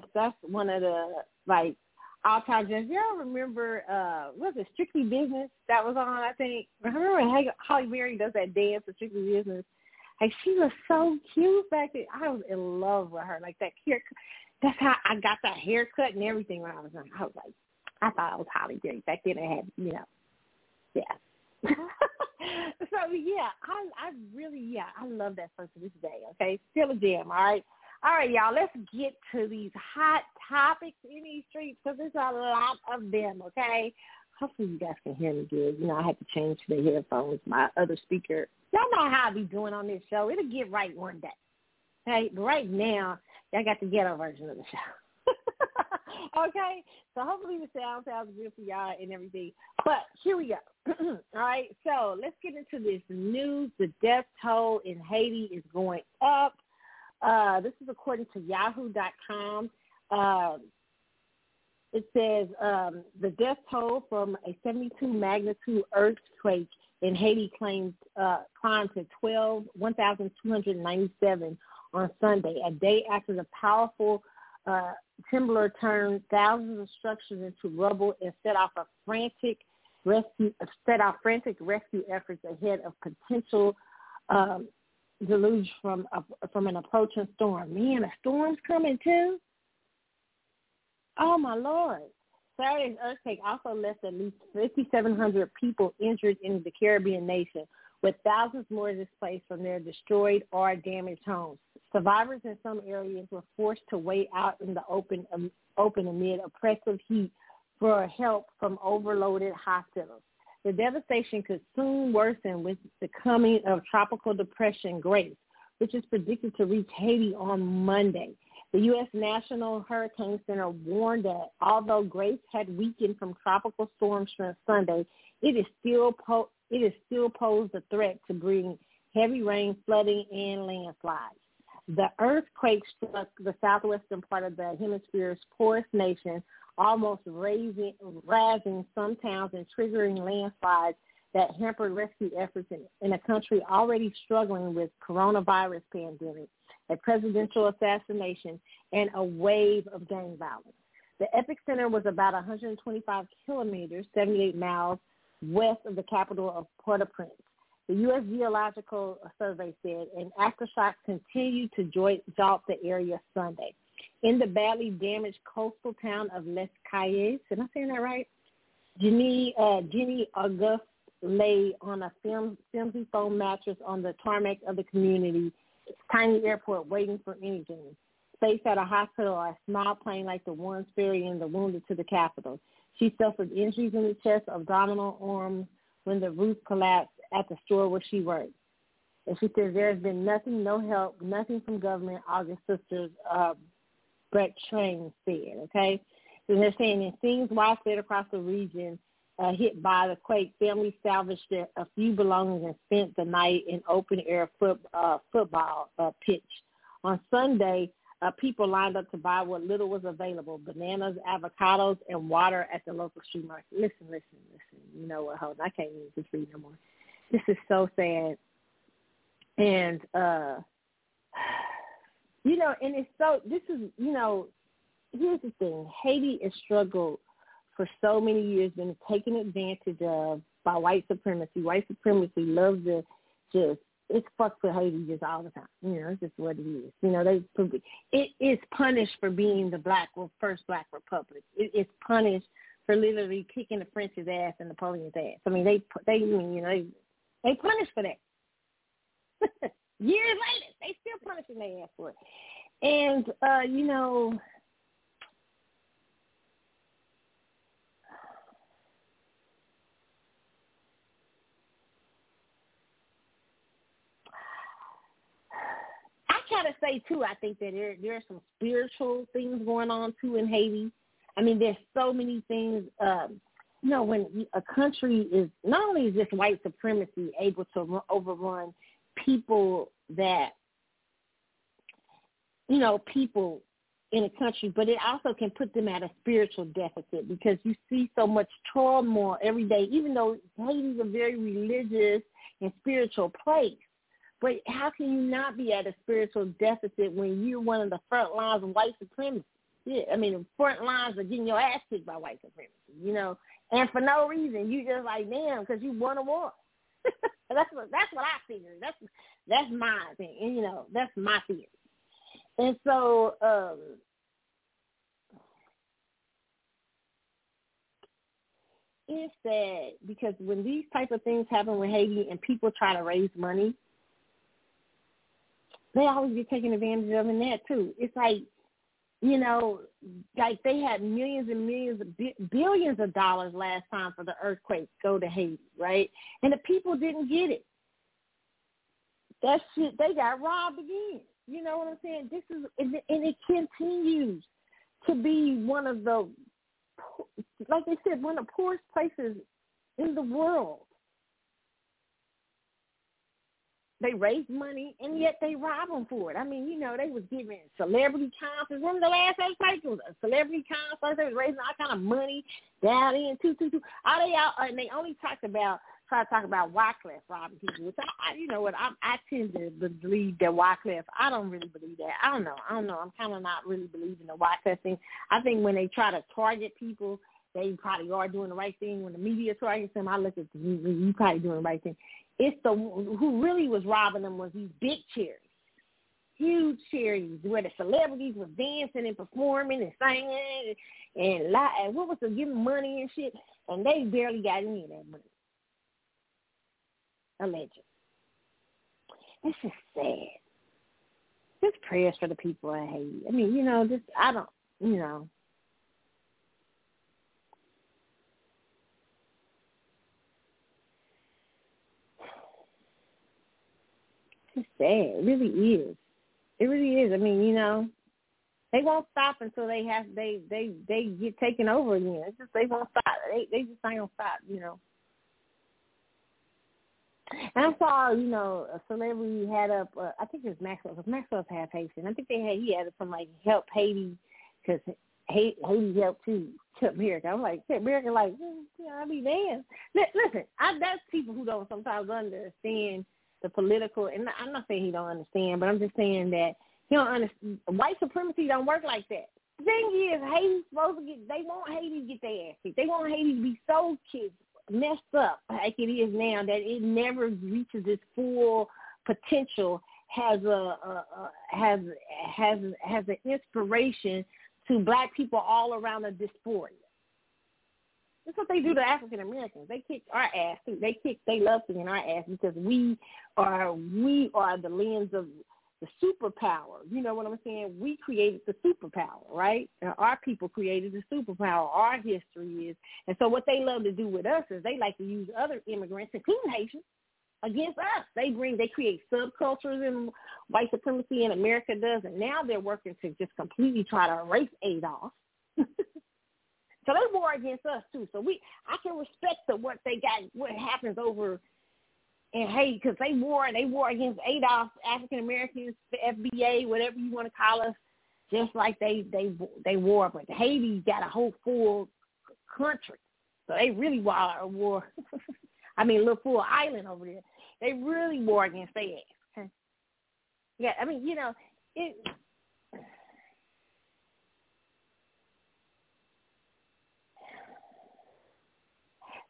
Just that's one of the like all time jams. Y'all remember uh was it Strictly Business that was on? I think remember Halle Berry does that dance for Strictly Business. Like she was so cute back then. I was in love with her. Like that haircut. That's how I got that haircut and everything when I was young. I was like, I thought I was Halle Berry back then. I had, you know, yeah. so yeah, I I really yeah I love that song to this day. Okay, still a jam. All right, all right, y'all. Let's get to these hot topics in these streets because there's a lot of them. Okay, hopefully you guys can hear me good. You know I had to change the headphones. My other speaker. Y'all know how I be doing on this show. It'll get right one day. Okay, but right now y'all got the ghetto version of the show. okay, so hopefully the sound sounds good for y'all and everything. But here we go. All right, so let's get into this news. The death toll in Haiti is going up. Uh, this is according to Yahoo.com. Uh, it says um, the death toll from a 72 magnitude earthquake in Haiti claims uh, climbed to 12, 1,297 on Sunday, a day after the powerful uh, turned thousands of structures into rubble and set off a frantic rescue set off frantic rescue efforts ahead of potential um, deluge from a, from an approaching storm. Man, a storm's coming too. Oh my lord! Saturday's earthquake also left at least 5,700 people injured in the Caribbean nation, with thousands more displaced from their destroyed or damaged homes. Survivors in some areas were forced to wait out in the open, um, open amid oppressive heat for help from overloaded hospitals. The devastation could soon worsen with the coming of tropical depression Grace, which is predicted to reach Haiti on Monday. The U.S. National Hurricane Center warned that although Grace had weakened from tropical storm strength Sunday, it is still po- it is still posed a threat to bring heavy rain, flooding, and landslides. The earthquake struck the southwestern part of the hemisphere's poorest nation, almost raising, razing some towns and triggering landslides that hampered rescue efforts in, in a country already struggling with coronavirus pandemic, a presidential assassination, and a wave of gang violence. The epicenter was about 125 kilometers, 78 miles west of the capital of Port-au-Prince. The U.S. Geological Survey said an aftershock continued to jolt the area Sunday. In the badly damaged coastal town of Les Cayes, am I saying that right? Jenny, uh, Jenny lay on a film, flimsy foam mattress on the tarmac of the community tiny airport waiting for anything. Space at a hospital a small plane like the ones ferrying the wounded to the capital. She suffered injuries in the chest, abdominal, arms when the roof collapsed at the store where she worked. And she says there has been nothing, no help, nothing from government, August sisters, uh, Brett Train said, okay? And they're saying in scenes widespread across the region uh, hit by the quake, families salvaged a, few belongings and spent the night in open air foot, uh, football uh, pitch. On Sunday, uh, people lined up to buy what little was available, bananas, avocados, and water at the local street market. Listen, listen, listen. You know what? Hold on. I can't even just read no more. This is so sad. And, uh, you know, and it's so, this is, you know, here's the thing. Haiti has struggled for so many years, been taken advantage of by white supremacy. White supremacy loves to just it's fucked with Haiti just all the time. You know, it's just what it is. You know, they it is punished for being the black well, first black republic. It, it's punished for literally kicking the French's ass and Napoleon's ass. I mean, they they you know they they punished for that. Years later, they still punishing their ass for it. And uh, you know, I to say too. I think that there there are some spiritual things going on too in Haiti. I mean, there's so many things. Um, you know, when a country is not only is this white supremacy able to overrun people that, you know, people in a country, but it also can put them at a spiritual deficit because you see so much turmoil every day, even though Haiti is a very religious and spiritual place. But how can you not be at a spiritual deficit when you're one of the front lines of white supremacy? Yeah, I mean, the front lines are getting your ass kicked by white supremacy, you know, and for no reason. You just like, damn, because you won a war. that's what that's what I figure. That's that's my thing, and you know, that's my theory. And so, um, it's sad because when these type of things happen with Haiti and people try to raise money, they always get taken advantage of in that too. It's like, you know, like they had millions and millions of billions of dollars last time for the earthquake go to Haiti, right? And the people didn't get it. That shit, they got robbed again. You know what I'm saying? This is and it continues to be one of the, like they said, one of the poorest places in the world. They raise money and yet they rob them for it. I mean, you know, they was giving celebrity concerts. Remember the last earthquake was a celebrity concert. They was raising all kind of money down in two two two. All they out and they only talked about try to talk about Wyclef robbing people, which I, I you know what, I, I tend to believe that Wyclef. I don't really believe that. I don't know. I don't know. I'm kind of not really believing the Wyclef thing. I think when they try to target people, they probably are doing the right thing. When the media targets them, I look at the, you probably doing the right thing. It's the who really was robbing them was these big charities, huge charities where the celebrities were dancing and performing and singing and and, and what was the giving money and shit, and they barely got any of that money alleged. this is sad. Just prayers for the people I hate. I mean, you know, just I don't, you know. It's sad. It really is. It really is. I mean, you know, they won't stop until they have they they they get taken over again. It's just they won't stop. They they just ain't gonna stop. You know. And I saw, you know, a celebrity had up. Uh, I think it was Maxwell. Because Maxwell's half Haitian. I think they had he had some like help Haiti because Haiti, helped too to America. I'm like, America, like, mm, yeah, I be damn. Listen, I, that's people who don't sometimes understand the political. And I'm not saying he don't understand, but I'm just saying that he don't understand. White supremacy don't work like that. The thing is, Haiti's supposed to get. They want Haiti to get their ass kicked. They want Haiti to be so kids messed up like it is now that it never reaches its full potential has a, a, a has has has an inspiration to black people all around the diaspora. That's what they do to African Americans. They kick our ass too. They kick they love kicking our ass because we are we are the lens of the superpower. You know what I'm saying? We created the superpower, right? Our people created the superpower. Our history is, and so what they love to do with us is they like to use other immigrants, including Haitians, against us. They bring, they create subcultures and white supremacy, and America does, and now they're working to just completely try to erase ADOS. so they war against us too. So we, I can respect the what they got, what happens over and hey, because they war, they war against ADOS, African Americans, the FBA, whatever you want to call us, just like they they they war. But Haiti got a whole full country, so they really war war. I mean, little full island over there. They really war against their ass. Yeah, I mean, you know, it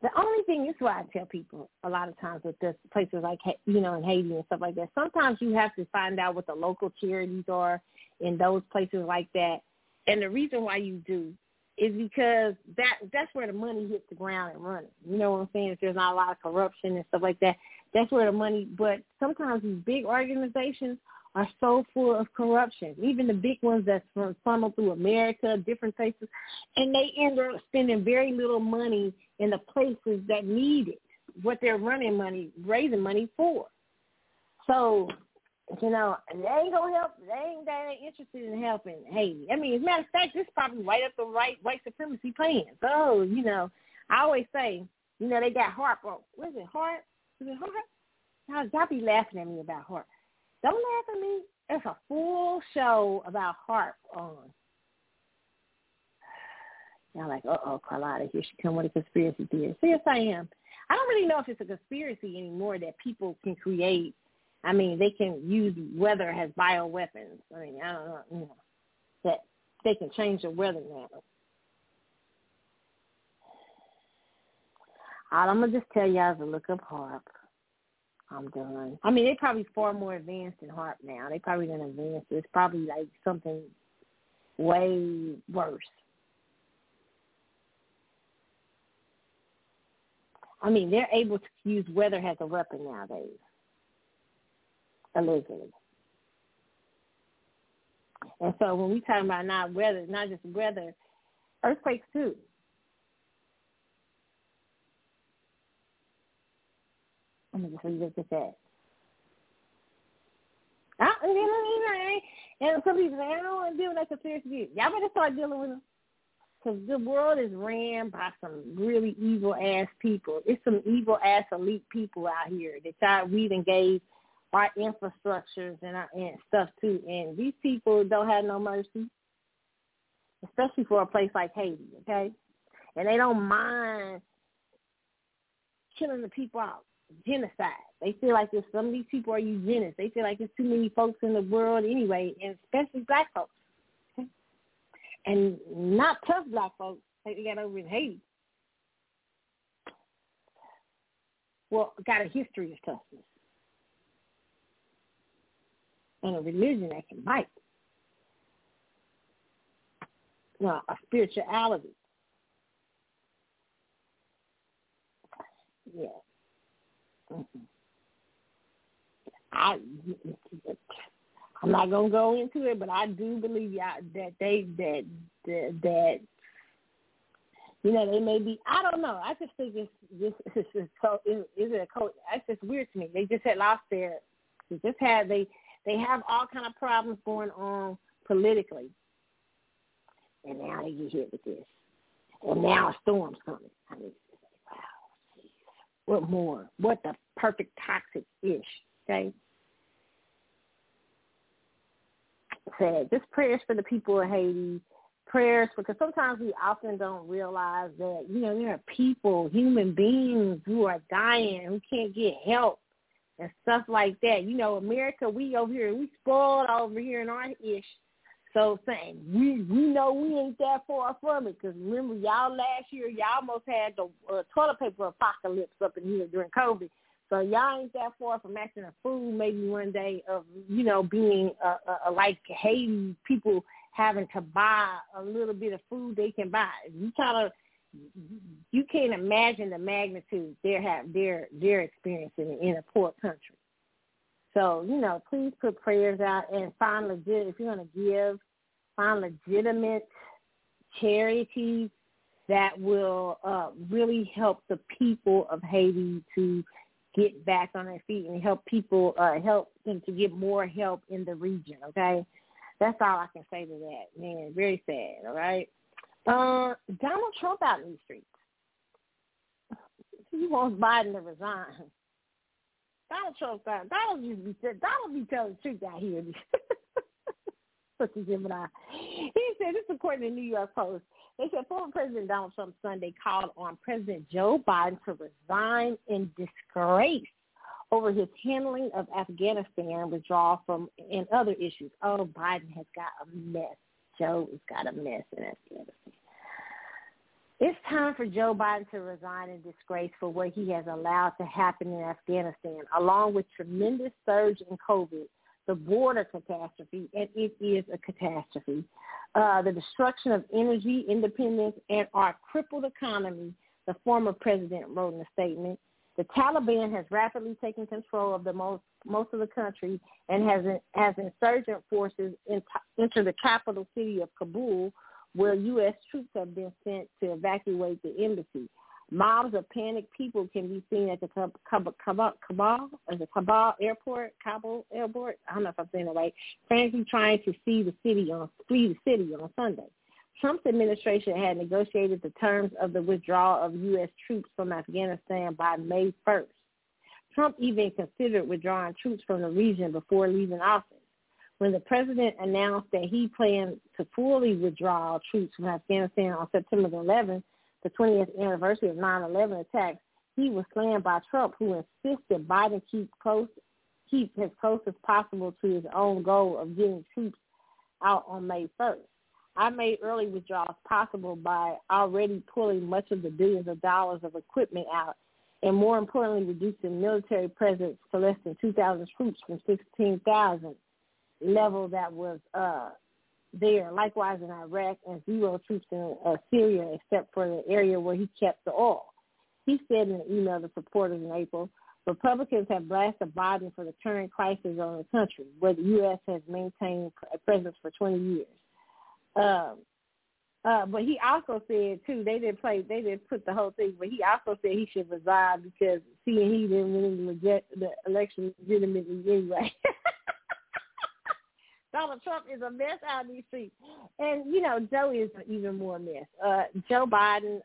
The only thing is why I tell people a lot of times with this places like you know in Haiti and stuff like that. Sometimes you have to find out what the local charities are in those places like that, and the reason why you do is because that that's where the money hits the ground and running. You know what I'm saying? If there's not a lot of corruption and stuff like that, that's where the money. But sometimes these big organizations are so full of corruption. Even the big ones that's funneled through America, different places, and they end up spending very little money in the places that need it, what they're running money, raising money for. So, you know, they ain't gonna help. They ain't that interested in helping Haiti. I mean, as a matter of fact, this is probably right up the right white supremacy plans. So, you know, I always say, you know, they got HAARP. What is it? HAARP? Is it HAARP? Y'all be laughing at me about HAARP. Don't laugh at me. There's a full show about HAARP on I'm like, uh-oh, Carlotta, here she come with a conspiracy theory. So yes, I am. I don't really know if it's a conspiracy anymore that people can create. I mean, they can use weather as bioweapons. I mean, I don't know, you know, that they can change the weather now. All I'm gonna just tell y'all is to look up HAARP. I'm done. I mean, they're probably far more advanced than HAARP now. They probably gonna advance. It's probably like something way worse. I mean, they're able to use weather as a weapon nowadays, allegedly. And so when we talk about not weather, not just weather, earthquakes too. Let me just leave it at that. I, and some people say, I don't want to deal with that conspiracy theory. Y'all better start dealing with them. Because the world is ran by some really evil ass people. It's some evil ass elite people out here that y'all we've engaged our infrastructures and our and stuff too. And these people don't have no mercy, especially for a place like Haiti. Okay, and they don't mind killing the people out genocide. They feel like there's some of these people are eugenics. They feel like there's too many folks in the world anyway, and especially black folks. And not tough black folks like they got over in Haiti. Well, got a history of toughness. And a religion that can bite. Well, a spirituality. Yeah. I I'm not gonna go into it, but I do believe y'all that they that that, you know they may be. I don't know. I just think it's this is so. Is, is it a coach? That's just weird to me. They just had lost their. They just had they they have all kind of problems going on politically, and now they get hit with this, and now a storm's coming. I mean, what more? What the perfect toxic ish, okay? Said just prayers for the people of Haiti, prayers because sometimes we often don't realize that, you know, there are people, human beings who are dying, who can't get help and stuff like that. You know, America, we over here, we spoiled over here in our ish so saying we we know we ain't that far from it because remember y'all last year y'all almost had the uh, toilet paper apocalypse up in here during COVID. So y'all ain't that far from acting a fool maybe one day of you know being uh, uh, like Haiti people having to buy a little bit of food they can buy. You kind of you can't imagine the magnitude they're have they're they're experiencing in a poor country. So, you know, please put prayers out and find legit, if you're going to give, find legitimate charities that will uh, really help the people of Haiti to get back on their feet and help people, uh, help them to get more help in the region, okay? That's all I can say to that. Man, very sad, all right? Uh, Donald Trump out in the streets. He wants Biden to resign. Donald Trump, Donald used to be said, Donald be telling the truth out here. Such a Gemini. He said this according to the New York Post. They said former President Donald Trump Sunday called on President Joe Biden to resign in disgrace over his handling of Afghanistan withdrawal from and other issues. Oh, Biden has got a mess. Joe has got a mess in Afghanistan. It's time for Joe Biden to resign in disgrace for what he has allowed to happen in Afghanistan, along with tremendous surge in COVID, the border catastrophe, and it is a catastrophe, uh, the destruction of energy independence, and our crippled economy, the former president wrote in a statement. The Taliban has rapidly taken control of the most most of the country and has has insurgent forces enter the capital city of Kabul, where U.S. troops have been sent to evacuate the embassy. Mobs of panicked people can be seen at the Kabul, airport, Kabul airport. I don't know if I'm saying it right. Frantically trying to see the city on flee the city on Sunday. Trump's administration had negotiated the terms of the withdrawal of U.S. troops from Afghanistan by May 1st. Trump even considered withdrawing troops from the region before leaving office. When the president announced that he planned to fully withdraw troops from Afghanistan on September 11th, the 20th anniversary of 9/11 attacks, he was slammed by Trump, who insisted Biden keep close, keep as close as possible to his own goal of getting troops out on May 1st. I made early withdrawals possible by already pulling much of the billions of dollars of equipment out and more importantly, reducing military presence to less than 2,000 troops from 16,000 level that was uh, there. Likewise in Iraq and zero troops in uh, Syria except for the area where he kept the oil. He said in an email to supporters in April, Republicans have blasted Biden for the current crisis on the country, where the U.S. has maintained a presence for 20 years. Um, uh, but he also said too, they didn't play, they didn't put the whole thing, but he also said he should resign because seeing he didn't win the, the election legitimately anyway. Donald Trump is a mess out in streets. And, you know, Joe is even more a mess. Uh, Joe Biden,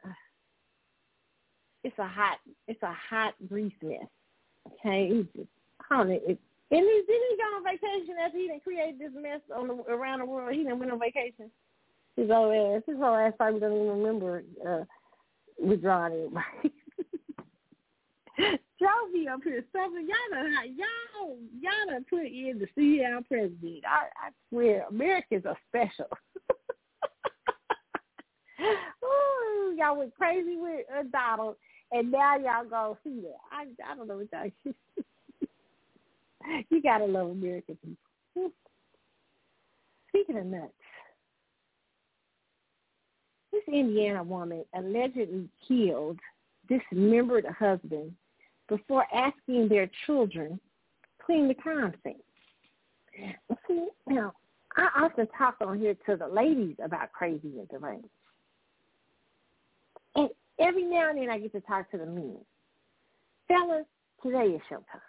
it's a hot, it's a hot grease mess. Okay, he's just, I it, and he didn't he go on vacation after he didn't create this mess on the, around the world. He didn't went on vacation. His whole ass, his whole ass probably doesn't even remember uh, withdrawing anybody. be up here suffering. Y'all done, y'all, y'all done put in the CL president. I, I swear, Americans are special. Ooh, y'all went crazy with uh, Donald, and now y'all go see that. I, I don't know what y'all. you gotta love American people. Speaking of nuts, this Indiana woman allegedly killed dismembered husband before asking their children clean the crime scene. See, now, I often talk on here to the ladies about crazy and deranged. And every now and then I get to talk to the men. Fellas, today is showtime.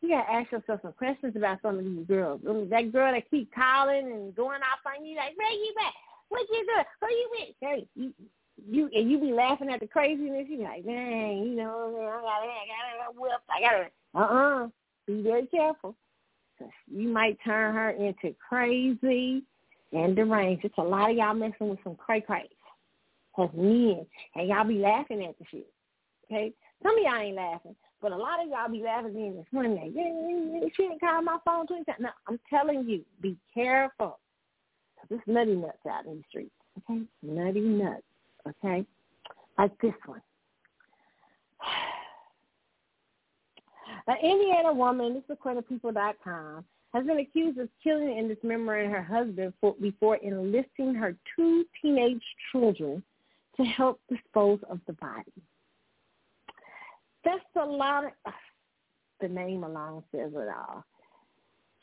You gotta ask yourself some questions about some of these girls. I mean, That girl that keep calling and going off on you like, where you at? What you doing? Who you with? Hey, you, you and you be laughing at the craziness. You be like, dang, you know, man, I gotta, I gotta whip. I gotta, uh, uh Be very careful. You might turn her into crazy and deranged. It's a lot of y'all messing with some cray crays Cause men, and y'all be laughing at the shit. Okay, some of y'all ain't laughing, but a lot of y'all be laughing in this one day. Yeah, she didn't call my phone twenty times. No, I'm telling you, be careful. Cause This nutty nuts out in the streets. Okay, nutty nuts okay? Like this one. An Indiana woman, this is according to people.com, has been accused of killing and dismembering her husband for, before enlisting her two teenage children to help dispose of the body. That's a lot of, the name alone says it all.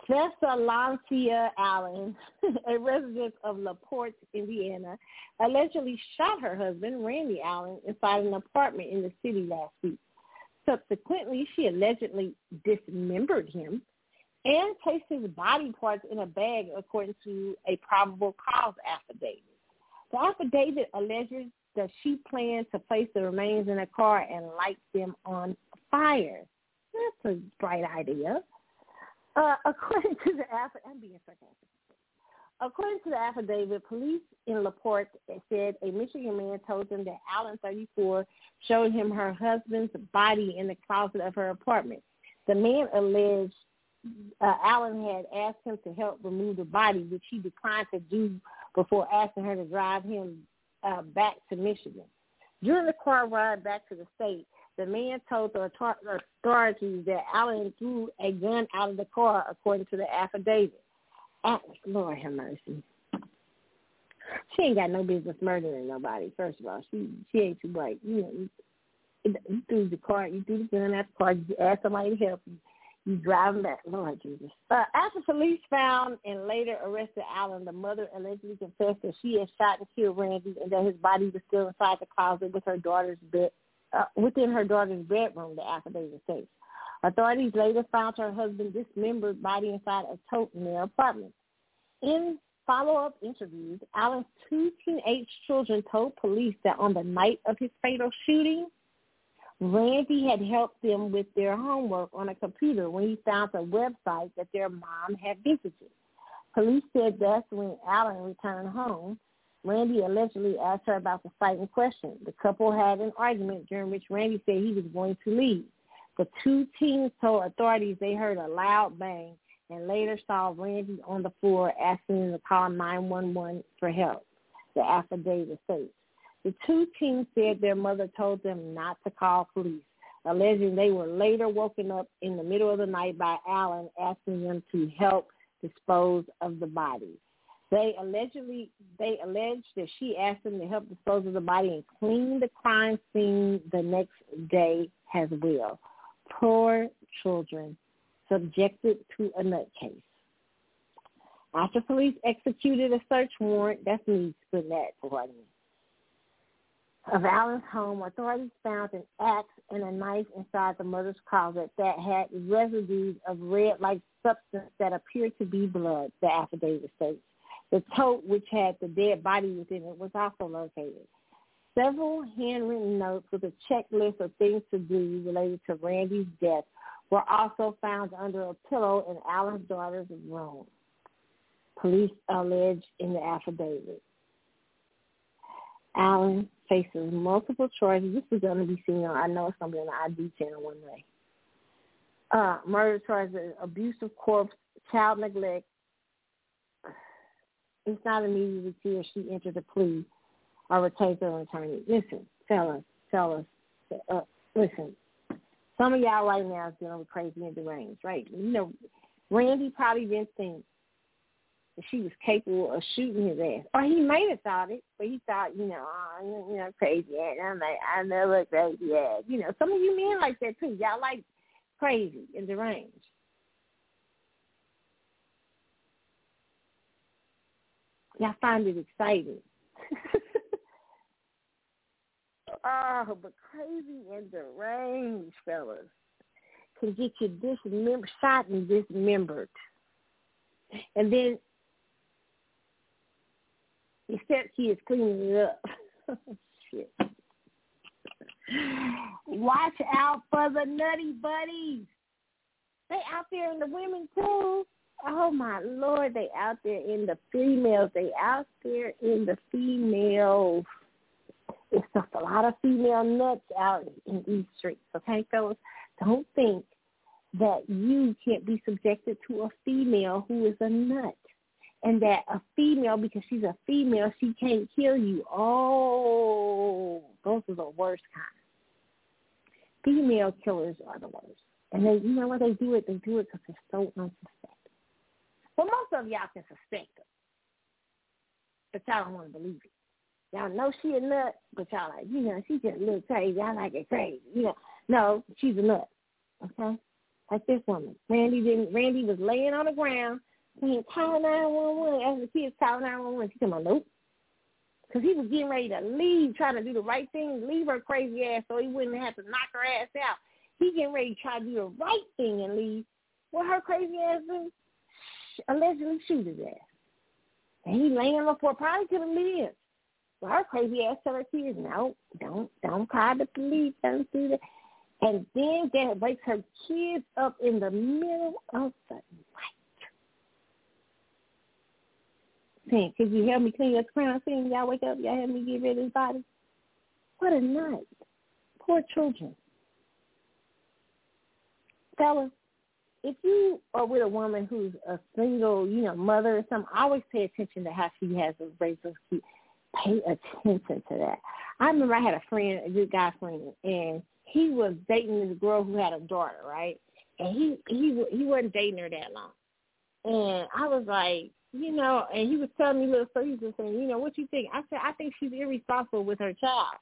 Thessaloncia Allen, a resident of LaPorte, Indiana, allegedly shot her husband, Randy Allen, inside an apartment in the city last week. Subsequently, she allegedly dismembered him and placed his body parts in a bag according to a probable cause affidavit. The affidavit alleges that she planned to place the remains in a car and light them on fire. That's a bright idea. Uh, according to the affidavit. According to the affidavit, police in LaPorte said a Michigan man told them that Allen, 34, showed him her husband's body in the closet of her apartment. The man alleged uh, Allen had asked him to help remove the body, which he declined to do before asking her to drive him uh, back to Michigan. During the car ride back to the state, the man told the authorities that Allen threw a gun out of the car, according to the affidavit. Lord have mercy. She ain't got no business murdering nobody. First of all, she she ain't too bright. You know, you, you threw the car, you threw the gun out the car. You asked somebody to help you. You drive them back. Lord Jesus. Uh, after police found and later arrested Allen, the mother allegedly confessed that she had shot and killed Randy and that his body was still inside the closet with her daughter's bed, uh, within her daughter's bedroom, the affidavit states. Authorities later found her husband's dismembered body inside a tote in their apartment. In follow-up interviews, Allen's two teenage children told police that on the night of his fatal shooting, Randy had helped them with their homework on a computer when he found a website that their mom had visited. Police said that's when Allen returned home. Randy allegedly asked her about the fight in question. The couple had an argument during which Randy said he was going to leave. The two teens told authorities they heard a loud bang and later saw Randy on the floor asking to call 911 for help, the affidavit states. The two teens said their mother told them not to call police, alleging they were later woken up in the middle of the night by Allen asking them to help dispose of the body. They allegedly they alleged that she asked them to help dispose of the body and clean the crime scene the next day as well. Poor children subjected to a nutcase. After police executed a search warrant, that's me putting that for me, of Allen's home, authorities found an axe and a knife inside the mother's closet that had residues of red-like substance that appeared to be blood, the affidavit states. The tote, which had the dead body within it, was also located. Several handwritten notes with a checklist of things to do related to Randy's death were also found under a pillow in Allen's daughter's room. Police alleged in the affidavit. Allen faces multiple charges. This is going to be seen on, I know it's going to be on the ID channel one day. Uh, murder charges, abuse of corpse, child neglect. It's not immediately clear she entered a plea or retained her attorney. Listen, fellas, fellas, uh, listen. Some of y'all right now is dealing with crazy and deranged, right? You know, Randy probably didn't think that she was capable of shooting his ass. Or he may have thought it, but he thought, you know, oh, you know, crazy ass. I'm like, I never crazy ass. You know, some of you men like that too. Y'all like crazy and deranged. Y'all find it exciting. oh, but crazy and deranged fellas can get you dismembered, shot and dismembered. And then except he is cleaning it up. Shit. Watch out for the nutty buddies. They out there in the women too. Oh my lord, they out there in the females. They out there in the females. It's just a lot of female nuts out in these streets. Okay, fellas, don't think that you can't be subjected to a female who is a nut and that a female, because she's a female, she can't kill you. Oh, those are the worst kind. Female killers are the worst. And they, you know what, they do it, they do it because they're so unsuspecting. Well, most of y'all can suspect her, but y'all don't want to believe it. Y'all know she a nut, but y'all like, you know, she just a little crazy. I like it crazy. You know, no, she's a nut. Okay, like this woman. Randy didn't. Randy was laying on the ground saying, call 911. As the kids call 911, she said, nope. Because he was getting ready to leave, trying to do the right thing, leave her crazy ass so he wouldn't have to knock her ass out. He getting ready to try to do the right thing and leave. What her crazy ass do? Allegedly shoot his ass. And he laying on the floor, probably could have lived. But her crazy ass tell her kids, no, don't, don't call the police, don't do that. And then that wakes her kids up in the middle of the night saying, could you help me clean the crime scene? Y'all wake up, y'all help me get rid of his body. What a night. Poor children. Fellas, if you are with a woman who's a single, you know, mother or something, always pay attention to how she has those raised those kids. Pay attention to that. I remember I had a friend, a good guy friend, and he was dating this girl who had a daughter, right? And he he he wasn't dating her that long. And I was like, you know, and he was telling me little stories and saying, you know, what you think? I said, I think she's irresponsible with her child.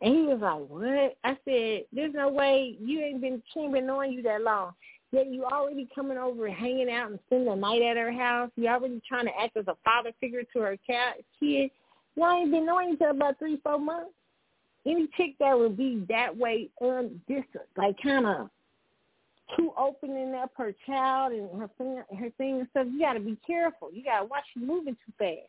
And he was like, what? I said, there's no way you ain't been, she ain't been knowing you that long. Yet you already coming over and hanging out and spending the night at her house. You already trying to act as a father figure to her cat, kid. Y'all ain't been knowing each other about three, four months. Any chick that would be that way um, undistant, like kind of too opening up her child and her thing, her thing and stuff. You got to be careful. You got to watch you moving too fast.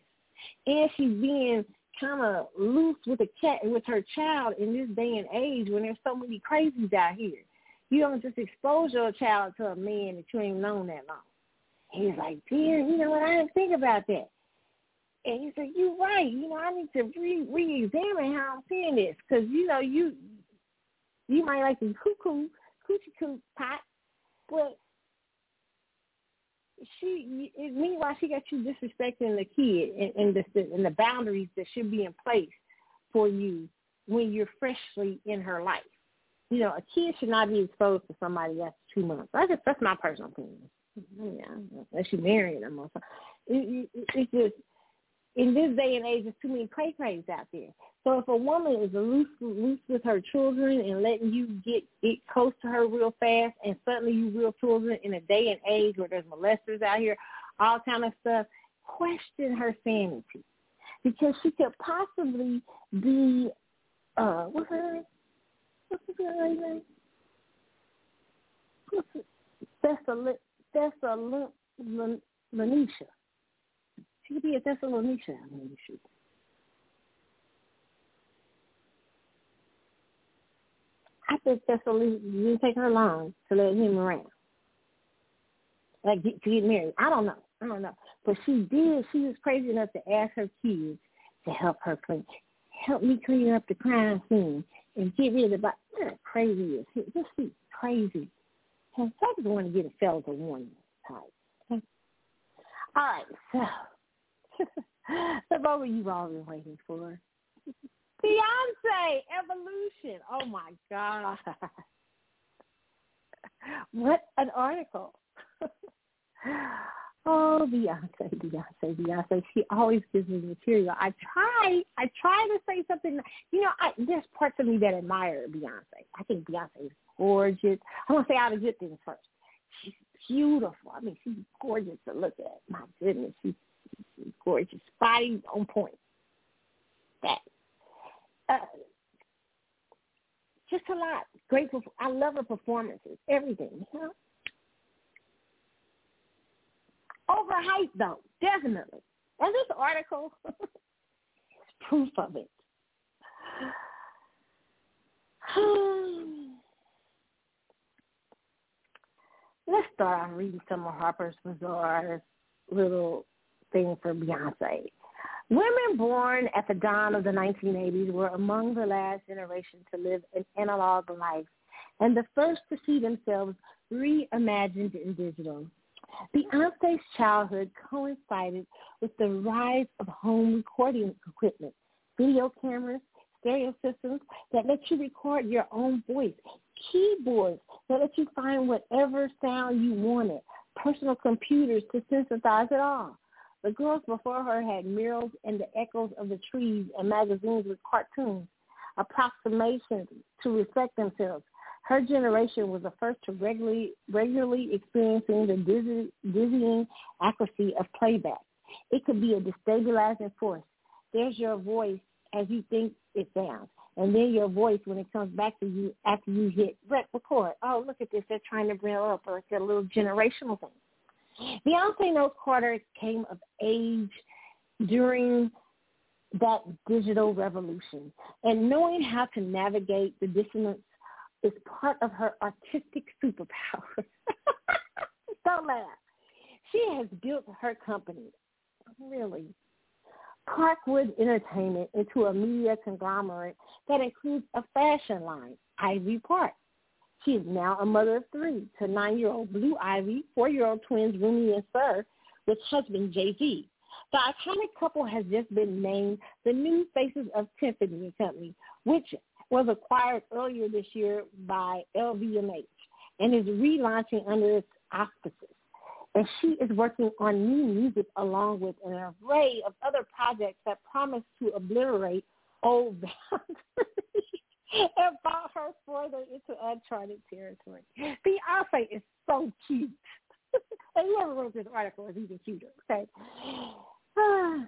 And she's being kind of loose with a cat with her child in this day and age when there's so many crazies out here. You don't just expose your child to a man that you ain't known that long. He's like, dear, you know what? I didn't think about that. And he said, you're right. You know, I need to re re-examine how I'm seeing this because you know you you might like the cuckoo coochie coo pot, but she meanwhile she got you disrespecting the kid and, and the and the boundaries that should be in place for you when you're freshly in her life. You know, a kid should not be exposed to somebody that's two months. I guess that's my personal opinion. Yeah, unless you marrying them or something. It, it, it's just in this day and age, there's too many cray crays out there. So if a woman is loose, loose with her children and letting you get it close to her real fast, and suddenly you real children in a day and age where there's molesters out here, all kind of stuff, question her sanity because she could possibly be uh what's her name? Thessalonica. Thessalonica. She could be a Thessalonica. I think Thessalonica didn't take her long to let him around. Like get, to get married. I don't know. I don't know. But she did. She was crazy enough to ask her kids to help her clean. Help me clean up the crime scene and get rid of the crazy is. Just be crazy. And so want to get a fellas a warning type. Okay? All right, so the moment you've all been waiting for. Beyonce Evolution. Oh my God. what an article. oh, Beyonce, Beyonce, Beyonce. She always gives me material. I try, I try to say something. You know, I, there's parts of me that admire Beyonce. I think Beyonce is gorgeous. I want to say all the good things first. She's beautiful. I mean, she's gorgeous to look at. My goodness, she's gorgeous, body on point. That uh, just a lot. Great. I love her performances. Everything. You know? Overhyped though, definitely. And this article is proof of it. Let's start on reading some of Harper's Bazaar's little thing for Beyonce. Women born at the dawn of the 1980s were among the last generation to live an analog life and the first to see themselves reimagined in digital. Beyonce's childhood coincided with the rise of home recording equipment, video cameras, stereo systems that let you record your own voice, keyboards that let you find whatever sound you wanted, personal computers to synthesize it all. The girls before her had murals and the echoes of the trees and magazines with cartoons, approximations to reflect themselves. Her generation was the first to regularly, regularly experiencing the dizzy, dizzying accuracy of playback. It could be a destabilizing force. There's your voice as you think it sounds. And then your voice when it comes back to you after you hit record. Oh, look at this. They're trying to bring up like a little generational thing. Beyonce knows Carter came of age during that digital revolution. And knowing how to navigate the dissonance is part of her artistic superpower. Don't laugh. She has built her company, really, Parkwood Entertainment, into a media conglomerate that includes a fashion line, Ivy Park, she is now a mother of three to nine-year-old Blue Ivy, four-year-old twins Rumi and Sir, with husband Jay-Z. The iconic couple has just been named the new faces of Tiffany & Company, which was acquired earlier this year by LVMH and is relaunching under its auspices. And she is working on new music along with an array of other projects that promise to obliterate old boundaries and brought her further into uncharted territory. Beyonce is so cute. and whoever wrote this article is even cuter, okay? Ah.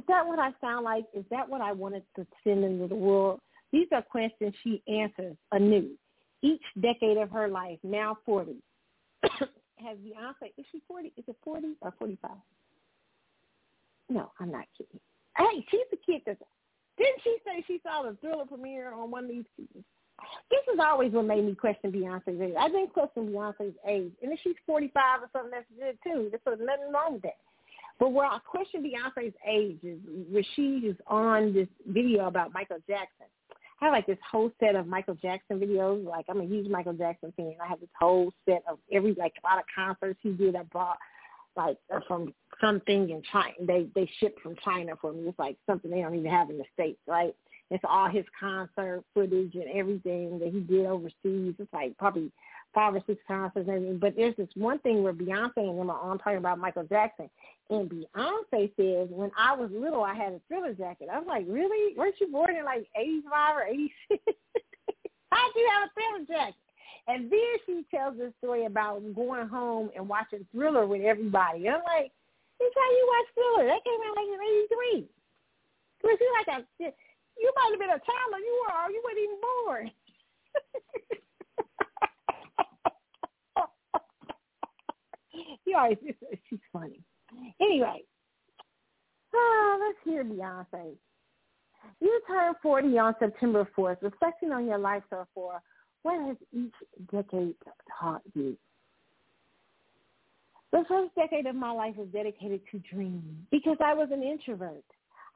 Is that what I sound like? Is that what I wanted to send into the world? These are questions she answers anew. Each decade of her life, now 40. Has Beyonce, is she 40? Is it 40 or 45? No, I'm not kidding. Hey, she's the kid that's. Didn't she say she saw the thriller premiere on one of these TV? This is always what made me question Beyonce's age. I didn't question Beyonce's age, and if she's 45 or something, that's good too. There's nothing wrong with that. But where I question Beyonce's age is where she is on this video about Michael Jackson. I have like this whole set of Michael Jackson videos. Like I'm a huge Michael Jackson fan. I have this whole set of every like a lot of concerts he did. I bought like uh, from something in China. They they shipped from China for me. It's like something they don't even have in the states, right? It's all his concert footage and everything that he did overseas. It's like probably five or six concerts and. But there's this one thing where Beyonce and them are on talking about Michael Jackson. And Beyonce says, when I was little, I had a thriller jacket. I was like, really? Weren't you born in like 85 or 86? How'd you have a thriller jacket? And then she tells this story about going home and watching Thriller with everybody. And I'm like, this how you watch Thriller. That came out like in 83. Was you like a, you might have been a or you were, you weren't even born. you always, she's funny. Anyway, oh, let's hear Beyonce. You turned 40 on September 4th. Reflecting on your life so far, what has each decade taught you? The first decade of my life was dedicated to dreaming because I was an introvert.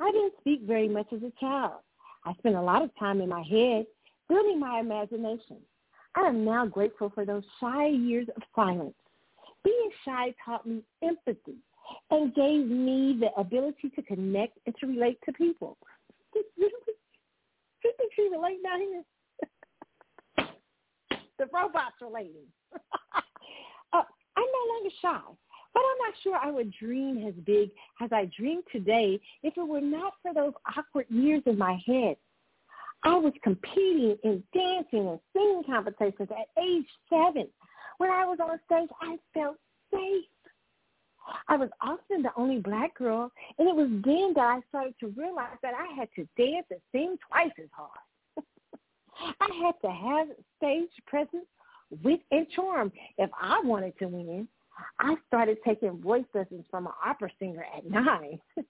I didn't speak very much as a child. I spent a lot of time in my head building my imagination. I am now grateful for those shy years of silence. Being shy taught me empathy and gave me the ability to connect and to relate to people. You think she relate down here? the robots relating. uh, I'm no longer shy, but I'm not sure I would dream as big as I dream today if it were not for those awkward years in my head. I was competing in dancing and singing competitions at age seven. When I was on stage, I felt safe. I was often the only black girl, and it was then that I started to realize that I had to dance and sing twice as hard. I had to have stage presence, wit, and charm if I wanted to win. I started taking voice lessons from an opera singer at nine.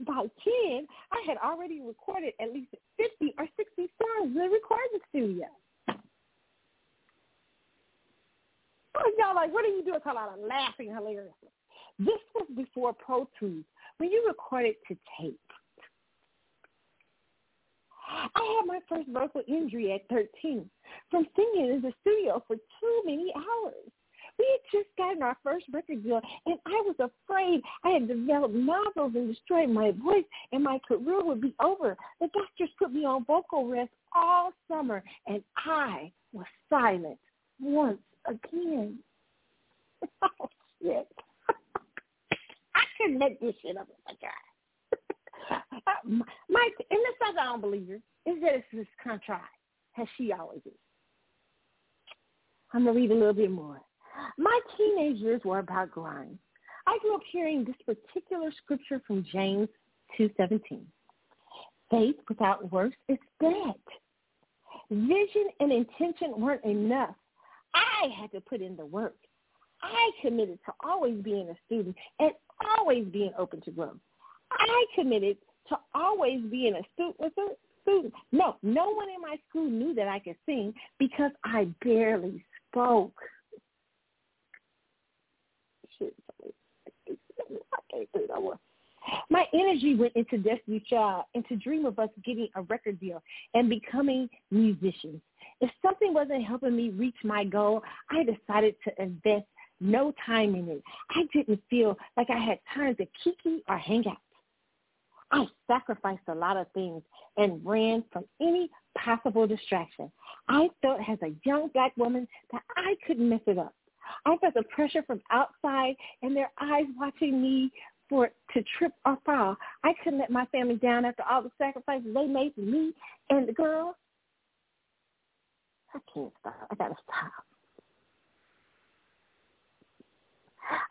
By 10, I had already recorded at least 50 or 60 songs in the recording studio. Oh, y'all like, what are you doing? Call out of laughing hilariously. This was before Pro Tools, when you recorded to tape. I had my first vocal injury at 13 from singing in the studio for too many hours. We had just gotten our first record deal, and I was afraid I had developed nodules and destroyed my voice, and my career would be over. The doctors put me on vocal rest all summer, and I was silent once again. oh, shit. I couldn't make this shit up. Oh, my God. my, and this stuff I don't believe is that it's just contrived, as she always is. I'm to read a little bit more. My teenage years were about grind. I grew up hearing this particular scripture from James 2.17. Faith without works is dead. Vision and intention weren't enough. I had to put in the work. I committed to always being a student and always being open to growth. I committed to always being a student. No, no one in my school knew that I could sing because I barely spoke. My energy went into Destiny Child and to dream of us getting a record deal and becoming musicians. If something wasn't helping me reach my goal, I decided to invest no time in it. I didn't feel like I had time to kiki or hang out. I sacrificed a lot of things and ran from any possible distraction. I felt as a young black woman that I couldn't mess it up. I felt the pressure from outside and their eyes watching me for to trip or fall. I couldn't let my family down after all the sacrifices they made for me and the girl. I can't stop. I gotta stop.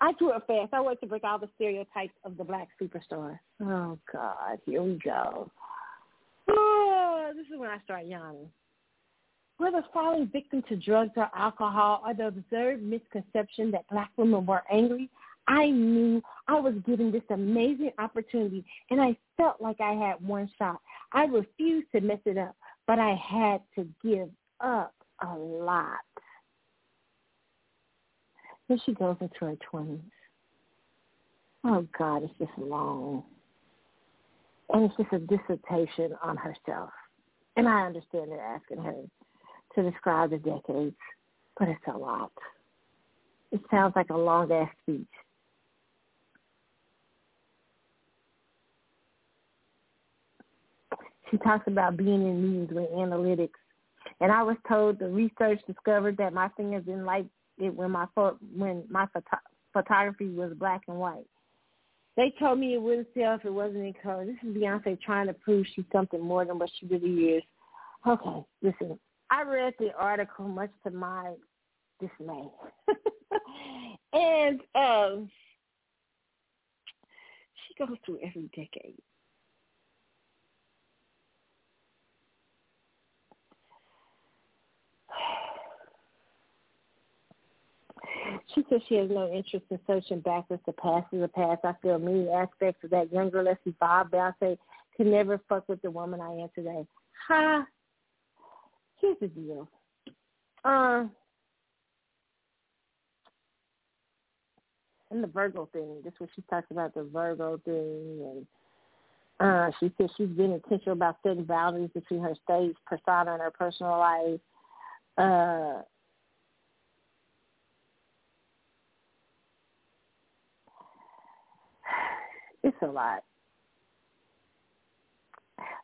I grew up fast. I wanted to break all the stereotypes of the black superstar. Oh God, here we go. Oh, this is when I start yawning. Whether falling victim to drugs or alcohol or the observed misconception that black women were angry, I knew I was given this amazing opportunity and I felt like I had one shot. I refused to mess it up, but I had to give up a lot. Then she goes into her 20s. Oh, God, it's just long. And it's just a dissertation on herself. And I understand they're asking her to describe the decades, but it's a lot. It sounds like a long-ass speech. She talks about being in meetings with analytics. And I was told the research discovered that my fingers didn't like it when my when my photo- photography was black and white. They told me it wouldn't sell if it wasn't in color. This is Beyonce trying to prove she's something more than what she really is. Okay, listen. I read the article much to my dismay. and um she goes through every decade. She says she has no interest in searching backwards. The past is the past. I feel many aspects of that younger Leslie Bob Beyonce could never fuck with the woman I am today. Ha! Here's the deal. Uh, and the Virgo thing. This is what she talks about the Virgo thing, and uh, she says she's been intentional about setting boundaries between her stage persona and her personal life. Uh, It's a lot.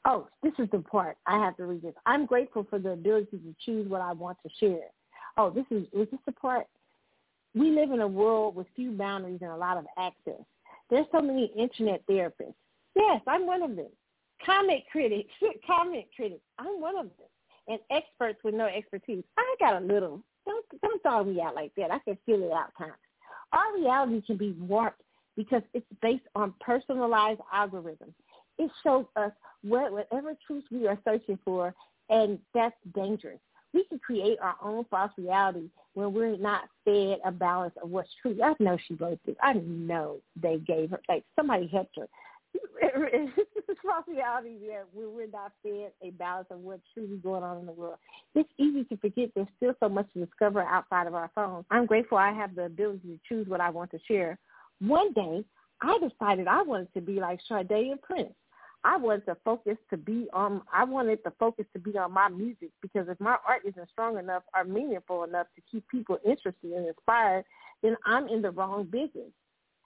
Oh, this is the part I have to read this. I'm grateful for the ability to choose what I want to share. Oh, this is is this the part? We live in a world with few boundaries and a lot of access. There's so many internet therapists. Yes, I'm one of them. Comment critics, comment critics. I'm one of them. And experts with no expertise. I got a little. Don't don't throw me out like that. I can feel it out times. Our reality can be warped because it's based on personalized algorithms. It shows us what, whatever truth we are searching for, and that's dangerous. We can create our own false reality when we're not fed a balance of what's true. I know she wrote this. I know they gave her, like somebody helped her. it's false reality there when we're not fed a balance of what's truly going on in the world. It's easy to forget there's still so much to discover outside of our phones. I'm grateful I have the ability to choose what I want to share one day, I decided I wanted to be like Sade and Prince. I wanted to focus to be on. I wanted the focus to be on my music because if my art isn't strong enough or meaningful enough to keep people interested and inspired, then I'm in the wrong business.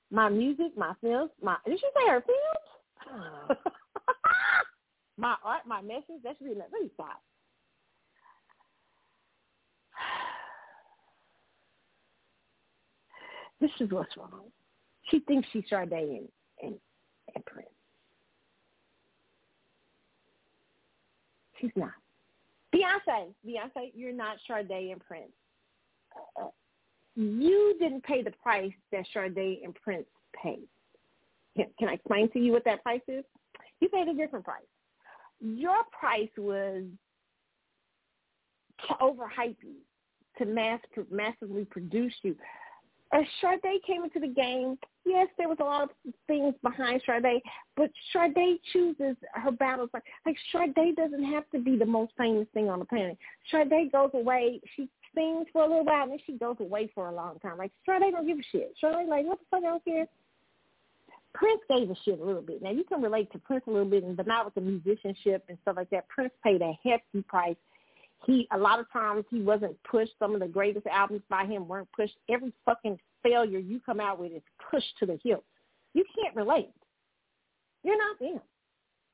My music, my films, my did you say her films? my art, my message. That should be let me stop. This is what's wrong. She thinks she's Sade and, and, and Prince. She's not. Beyonce, Beyonce, you're not Sade and Prince. Uh, you didn't pay the price that Sade and Prince paid. Can, can I explain to you what that price is? You paid a different price. Your price was to overhype you, to mass massively produce you. Uh, As Sade came into the game, yes, there was a lot of things behind Sade, but Sade chooses her battles. Like, like Sade doesn't have to be the most famous thing on the planet. Sade goes away. She sings for a little while, and then she goes away for a long time. Like Sade don't give a shit. Sade like, what the fuck, I don't care. Prince gave a shit a little bit. Now you can relate to Prince a little bit, but not with the musicianship and stuff like that. Prince paid a hefty price he a lot of times he wasn't pushed. Some of the greatest albums by him weren't pushed. Every fucking failure you come out with is pushed to the hilt. You can't relate. You're not them.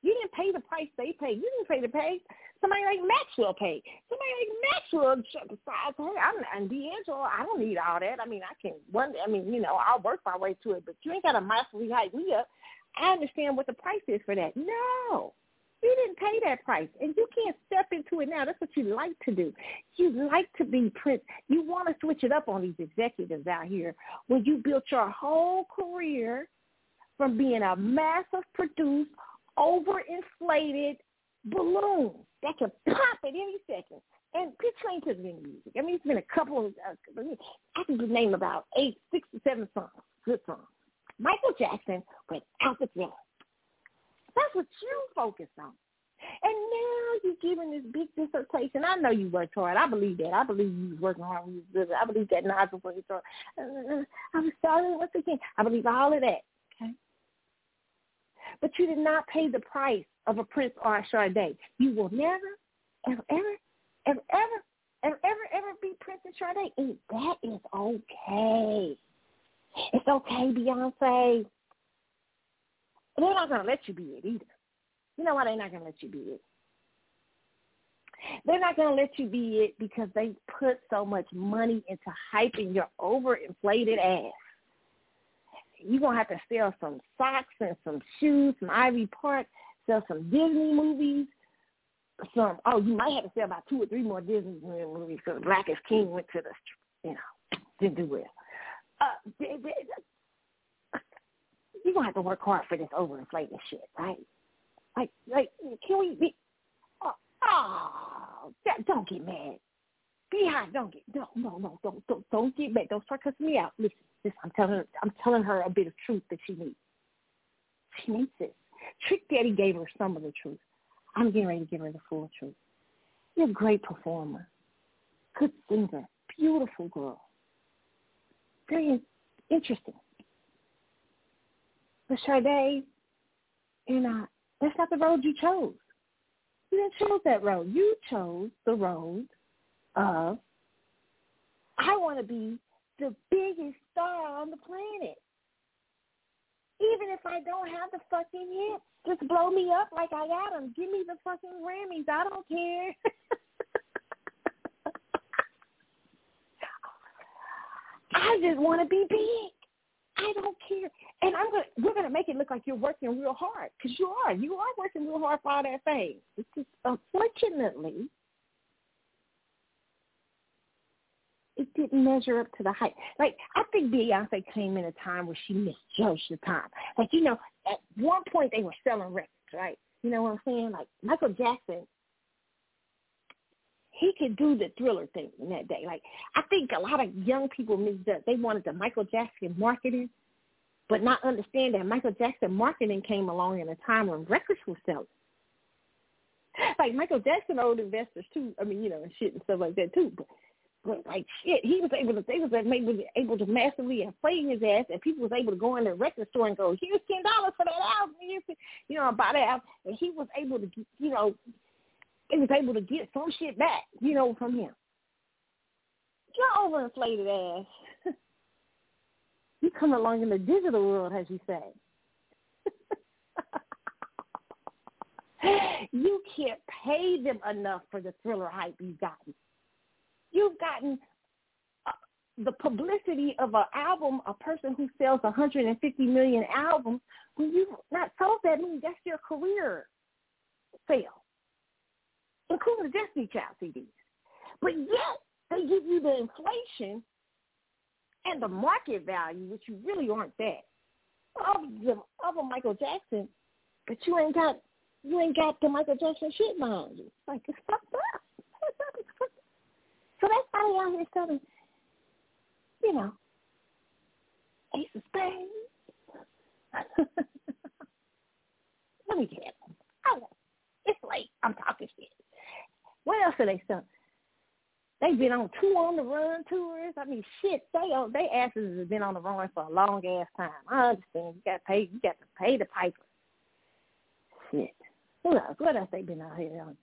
You didn't pay the price they paid. You didn't pay the pay. Somebody like Maxwell paid. Somebody like Maxwell decides, hey, I'm and D'Angelo. I don't need all that. I mean, I can one. I mean, you know, I'll work my way to it, but you ain't got to massively hype me up. I understand what the price is for that. No, you didn't pay that price, and you can't step into it now. That's what you like to do. You like to be Prince. You want to switch it up on these executives out here when you built your whole career from being a massive produced, overinflated balloon that can pop at any second. And Pitch Lane has been music. I mean, it's been a couple of, uh, I can name about eight, six or seven songs. good song. Michael Jackson without the thriller. That's what you focus on. And now you're giving this big dissertation. I know you worked hard. I believe that. I believe you was working hard you was I believe that was working hard. Uh, I'm sorry once again. I believe all of that. Okay. But you did not pay the price of a Prince or a Sade. You will never, ever, ever, ever, ever, ever, ever, ever be Prince and Sade. And that is okay. It's okay, Beyonce. They're not gonna let you be it either. You know why they're not gonna let you be it? They're not gonna let you be it because they put so much money into hyping your overinflated ass. You're gonna have to sell some socks and some shoes, some Ivy Park, sell some Disney movies, some oh, you might have to sell about two or three more Disney movies because Black is King went to the you know, didn't do well. Uh, you're gonna have to work hard for this overinflated shit, right? Like, like, can we be? Oh, oh don't get mad. Be hot. Don't get no, no, no. Don't, don't, don't get mad. Don't start cussing me out. Listen, listen. I'm telling her. I'm telling her a bit of truth that she needs. She needs it. Trick Daddy gave her some of the truth. I'm getting ready to give her the full truth. You're a great performer, good singer, beautiful girl, very interesting. But Sade, you know, that's not the road you chose. You didn't choose that road. You chose the road of I want to be the biggest star on the planet. Even if I don't have the fucking hits, just blow me up like I got them. Give me the fucking Grammys. I don't care. I just want to be big. I don't care. And I'm gonna we're gonna make it look like you're working real hard because you are. You are working real hard for all that fame. It's just unfortunately it didn't measure up to the hype. Like I think Beyonce came in a time where she misjudged the time. Like you know, at one point they were selling records, right? You know what I'm saying? Like Michael Jackson he could do the thriller thing in that day. Like I think a lot of young people missed up. They wanted the Michael Jackson marketing, but not understand that Michael Jackson marketing came along in a time when records were selling. Like Michael Jackson owed investors too. I mean, you know, and shit and stuff like that too. But but like shit, he was able to they was able to, able to massively inflate his ass, and people was able to go in the record store and go, here's ten dollars for that album, you know, buy that album, and he was able to, you know, they was able to get some shit back, you know, from him. Your overinflated ass. you come along in the digital world, as you say. you can't pay them enough for the thriller hype you've gotten. You've gotten uh, the publicity of an album, a person who sells 150 million albums, when you've not sold that many, that's your career sale including the Destiny Child CDs. But yet they give you the inflation and the market value, which you really aren't that, of the of a Michael Jackson, but you ain't got you ain't got the Michael Jackson shit behind you. Like it's fucked up. So that's why they out here selling, you know, Ace of Spades. Let me get it. It's late. I'm talking shit. What else are they selling? They've been on two on the run tours. I mean, shit, they on they asses have been on the run for a long ass time. I understand. You got to pay. You got to pay the piper. Shit. Who else? What else they been out here on?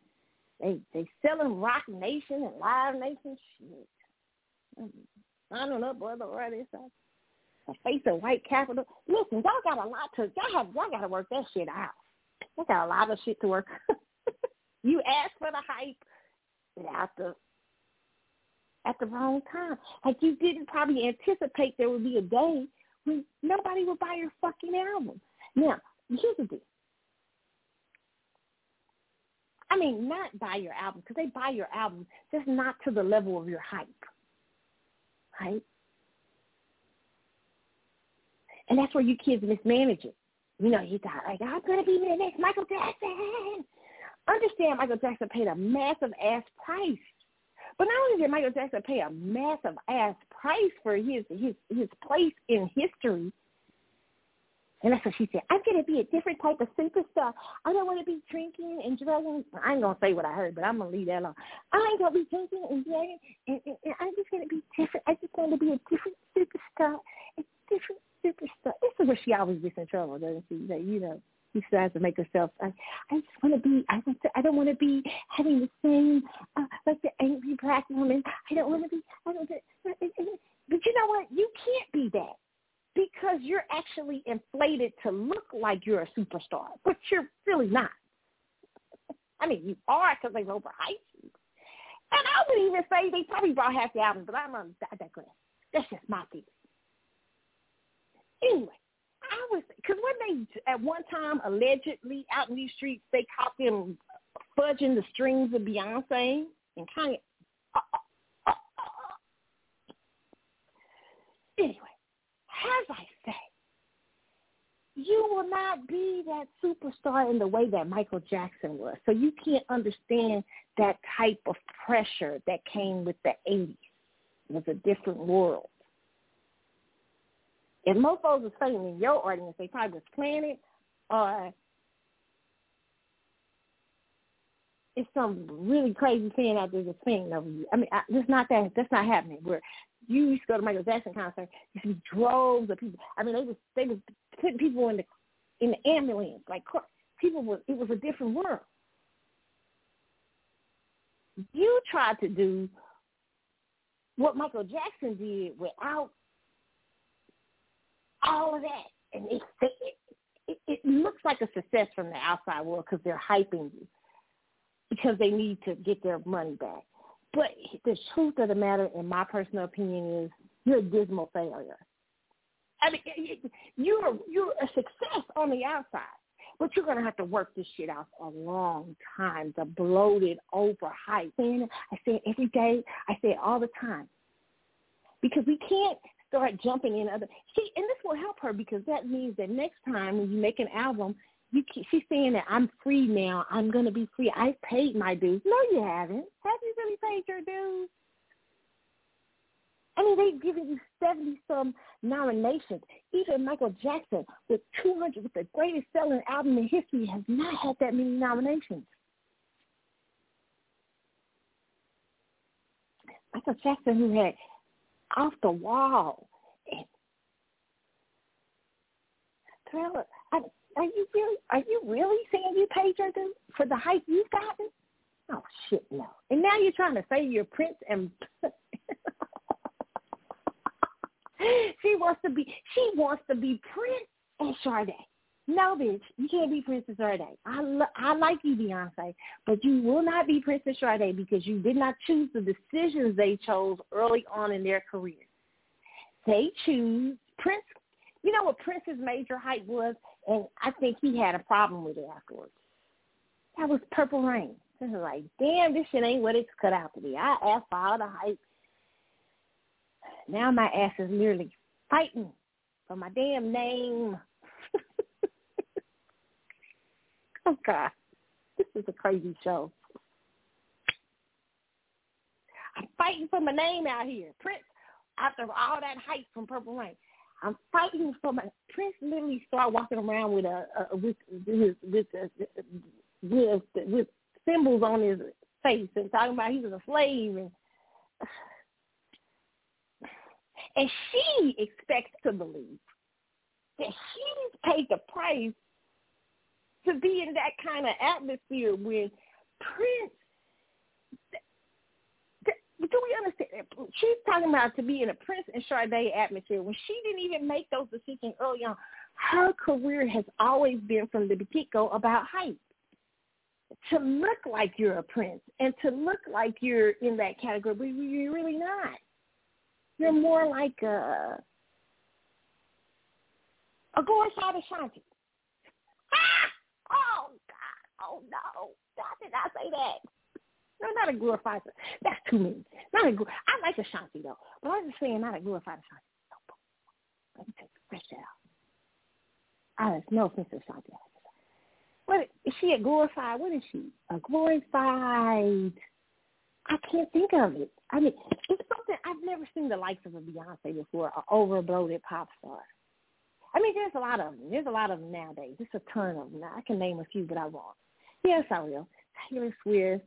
They they selling Roc Nation and Live Nation. Shit. Signing up, brother, right inside. The face of white capital. Listen, y'all got a lot to y'all have y'all got to work that shit out. Y'all got a lot of shit to work. you asked for the hype at the at the wrong time. Like you didn't probably anticipate there would be a day when nobody would buy your fucking album. Now, here's the deal. I mean, not buy your album because they buy your album, just not to the level of your hype, right? And that's where you kids mismanage it. You know, you thought like I'm gonna be the next Michael Jackson. Understand Michael Jackson paid a massive ass price. But not only did Michael Jackson pay a massive ass price for his his his place in history. And that's what she said. I'm gonna be a different type of superstar. I don't want to be drinking and drugging. I ain't gonna say what I heard, but I'm gonna leave that alone. I ain't gonna be drinking and drugging, and, and, and I'm just gonna be different. I just want to be a different superstar, a different superstar. This is where she always gets in trouble, doesn't she? That you know, she tries to make herself. I, I just want to be. I want to. I don't want to be having the same uh, like the angry black woman. I don't want to be. I don't. But you know what? You can't be that because you're actually inflated to look like you're a superstar, but you're really not. I mean, you are because they overhyped you. And I would even say they probably brought half the album, but I'm on I digress. That's just my theory. Anyway, I was because when they at one time allegedly out in these streets they caught them fudging the strings of Beyonce and kind uh, anyway, as I say, you will not be that superstar in the way that Michael Jackson was. So you can't understand that type of pressure that came with the 80s. It was a different world. If mofos was playing in your audience, they probably was playing it or it's some really crazy fan out there just singing over you. I mean, I, that's not that. That's not happening. Where you used to go to Michael Jackson concert, you see droves of people. I mean, they was they was putting people in the in the ambulance. Like people was it was a different world. You tried to do what Michael Jackson did without all of that, and it it, it, looks like a success from the outside world because they're hyping you because they need to get their money back. But the truth of the matter, in my personal opinion, is you're a dismal failure. I mean, you're you're a success on the outside, but you're gonna have to work this shit out for a long time. The bloated, overhyped. I say it every day. I say it all the time because we can't start jumping in other. See, and this will help her because that means that next time when you make an album, you keep, she's saying that I'm free now. I'm going to be free. I paid my dues. No, you haven't. Have you really paid your dues? I mean, they've given you 70 some nominations. Even Michael Jackson, with 200, with the greatest selling album in history, has not had that many nominations. Michael Jackson, who had off the wall. And, Thriller, I, are you really are you really saying you paid your due for the hype you've gotten? Oh shit, no. And now you're trying to say you're Prince and she wants to be she wants to be Prince and Sade. No, bitch, you can't be Princess Sade. I lo- I like you, Beyonce, but you will not be Princess Sade because you did not choose the decisions they chose early on in their career. They choose Prince. You know what Prince's major hype was? And I think he had a problem with it afterwards. That was Purple Rain. I was like, damn, this shit ain't what it's cut out to be. I asked for all the hype. Now my ass is nearly fighting for my damn name. oh God, this is a crazy show. I'm fighting for my name out here. Prince, after all that hype from Purple Rain. I'm fighting for my Prince. Literally started walking around with a, a with with with with symbols on his face and talking about he was a slave and and she expects to believe that she's paid the price to be in that kind of atmosphere when Prince do we understand? She's talking about to be in a Prince and Sade atmosphere when she didn't even make those decisions early on. Her career has always been from the get-go about hype. To look like you're a prince and to look like you're in that category, but you're really not. You're more like a a glorified Ashanti. Ah! Oh no! Why did I say that? No, not a glorified. That's too mean. Not a. I like Ashanti though, but I'm just saying not a glorified Ashanti. Let me take the fresh out. I have no offense to Ashanti. What is she a glorified? What is she? A glorified I can't think of it. I mean, it's something I've never seen the likes of a Beyonce before, an overbloated pop star. I mean, there's a lot of them. There's a lot of them nowadays. Just a ton of them. Now, I can name a few, but I won't. Yes, I will. Taylor Swift,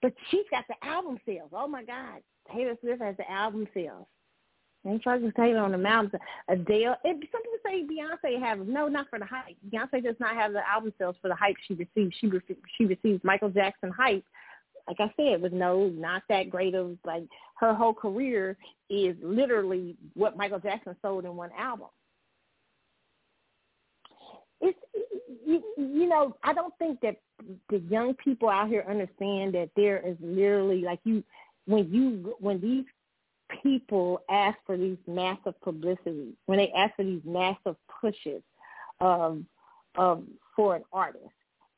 but she's got the album sales. Oh my God, Taylor Swift has the album sales. Ain't fucking Taylor on the mountain. Adele. It, some people say Beyonce has no, not for the hype. Beyonce does not have the album sales for the hype she receives. She re- she receives Michael Jackson hype. Like I said, with no, not that great of like her whole career is literally what Michael Jackson sold in one album. It's you, you know I don't think that the young people out here understand that there is literally like you when you when these people ask for these massive publicity, when they ask for these massive pushes of of for an artist,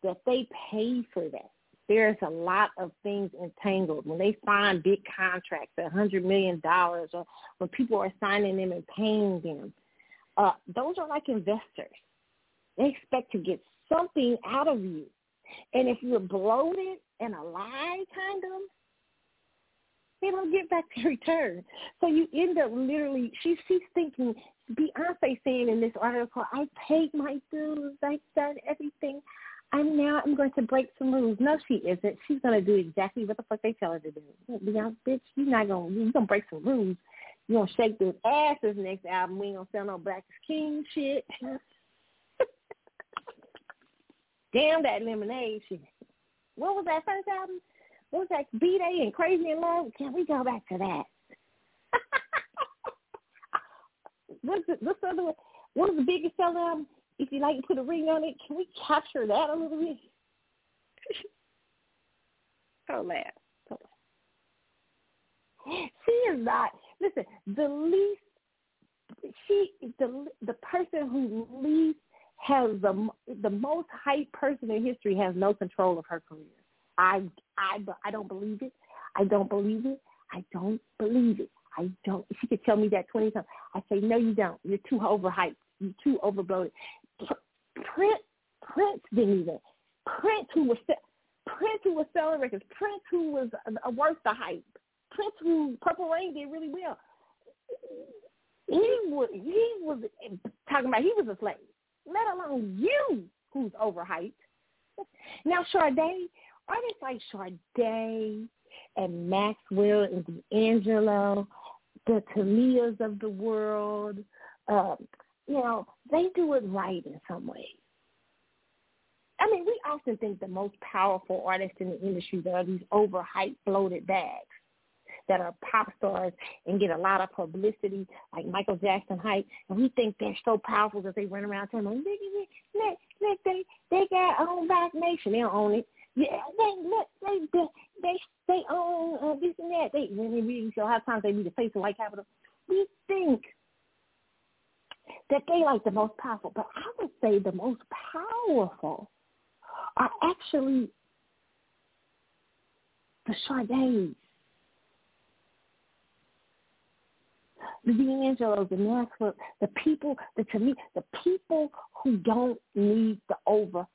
that they pay for that. There's a lot of things entangled. When they sign big contracts, a hundred million dollars, or when people are signing them and paying them, uh, those are like investors. They expect to get something out of you. And if you're bloated and a lie, kind of, they don't get back to return. So you end up literally, she, she's thinking, Beyonce saying in this article, I paid my dues, I've done everything. I'm now I'm going to break some rules. No, she isn't. She's going to do exactly what the fuck they tell her to do. Beyonce, bitch, you're not going to, you're going to break some rules. You're going to shake those asses next album. We ain't going to sell no Black King shit. Damn that lemonade shit. What was that first album? What was that? B-Day and Crazy in Love? Can we go back to that? what's the, what's the other one? What was the biggest selling album? If you like to put a ring on it, can we capture that a little bit? Don't laugh. Don't laugh. She is not. Listen, the least she the the person who least has the the most hype person in history has no control of her career. I I I don't believe it. I don't believe it. I don't believe it. I don't. She could tell me that twenty times. I say no, you don't. You're too overhyped. You're too overbloated. Prince Prince didn't even. Prince who was Prince who was selling records. Prince who was a worth the hype. Prince who Purple Rain did really well. He was he was talking about he was a slave let alone you who's overhyped. Now, Sade, artists like Sade and Maxwell and D'Angelo, the Tamias of the world, um, you know, they do it right in some ways. I mean, we often think the most powerful artists in the industry are these overhyped, bloated bags that are pop stars and get a lot of publicity, like Michael Jackson hype, and we think they're so powerful that they run around telling them, look, look, look, they they got own Black Nation, they own it. Yeah, they look, they they they, they own uh, this and that. They when they really lot of times they be the face of white capital. We think that they like the most powerful, but I would say the most powerful are actually the Sades the D'Angelos, the Maxwell, the people, the to me, the people who don't need the overhype.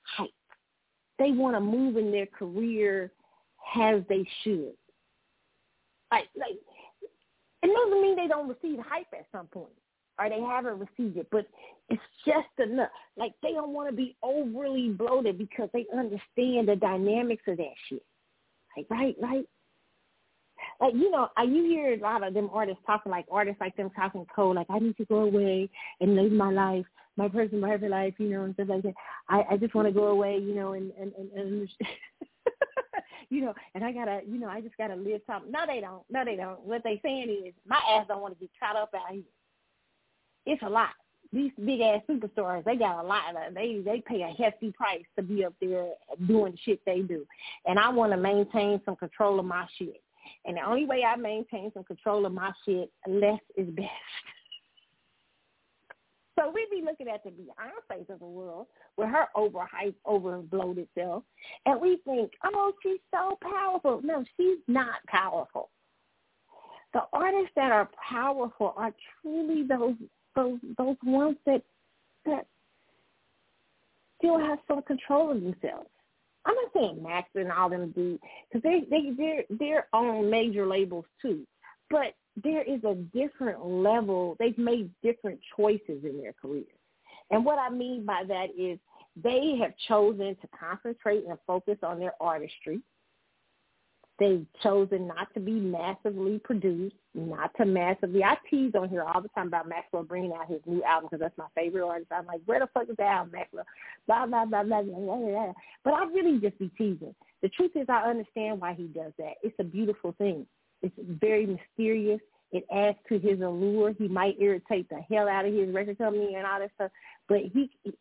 They want to move in their career as they should. Like, like, it doesn't mean they don't receive hype at some point or they haven't received it, but it's just enough. Like they don't want to be overly bloated because they understand the dynamics of that shit. Like, right, right like you know, I you hear a lot of them artists talking like artists like them talking code, like I need to go away and live my life, my personal life, you know, and stuff like that. I I just want to go away, you know, and and and, and you know, and I gotta, you know, I just gotta live something. No, they don't. No, they don't. What they saying is, my ass don't want to get caught up out here. It's a lot. These big ass superstars, they got a lot. Of, they they pay a hefty price to be up there doing the shit they do, and I want to maintain some control of my shit. And the only way I maintain some control of my shit, less is best. So we be looking at the Beyonce's of the world with her overhyped, overbloated self, and we think, oh, she's so powerful. No, she's not powerful. The artists that are powerful are truly those those those ones that that still have some control of themselves. I'm not saying Max and all them do because they they they're they're on major labels too, but there is a different level. They've made different choices in their career, and what I mean by that is they have chosen to concentrate and focus on their artistry. They've chosen not to be massively produced, not to massively. I tease on here all the time about Maxwell bringing out his new album because that's my favorite artist. I'm like, where the fuck is the album, Maxwell? Blah, blah, blah, blah, blah, blah, blah. But I really just be teasing. The truth is I understand why he does that. It's a beautiful thing. It's very mysterious. It adds to his allure. He might irritate the hell out of his record company and all that stuff. But he, he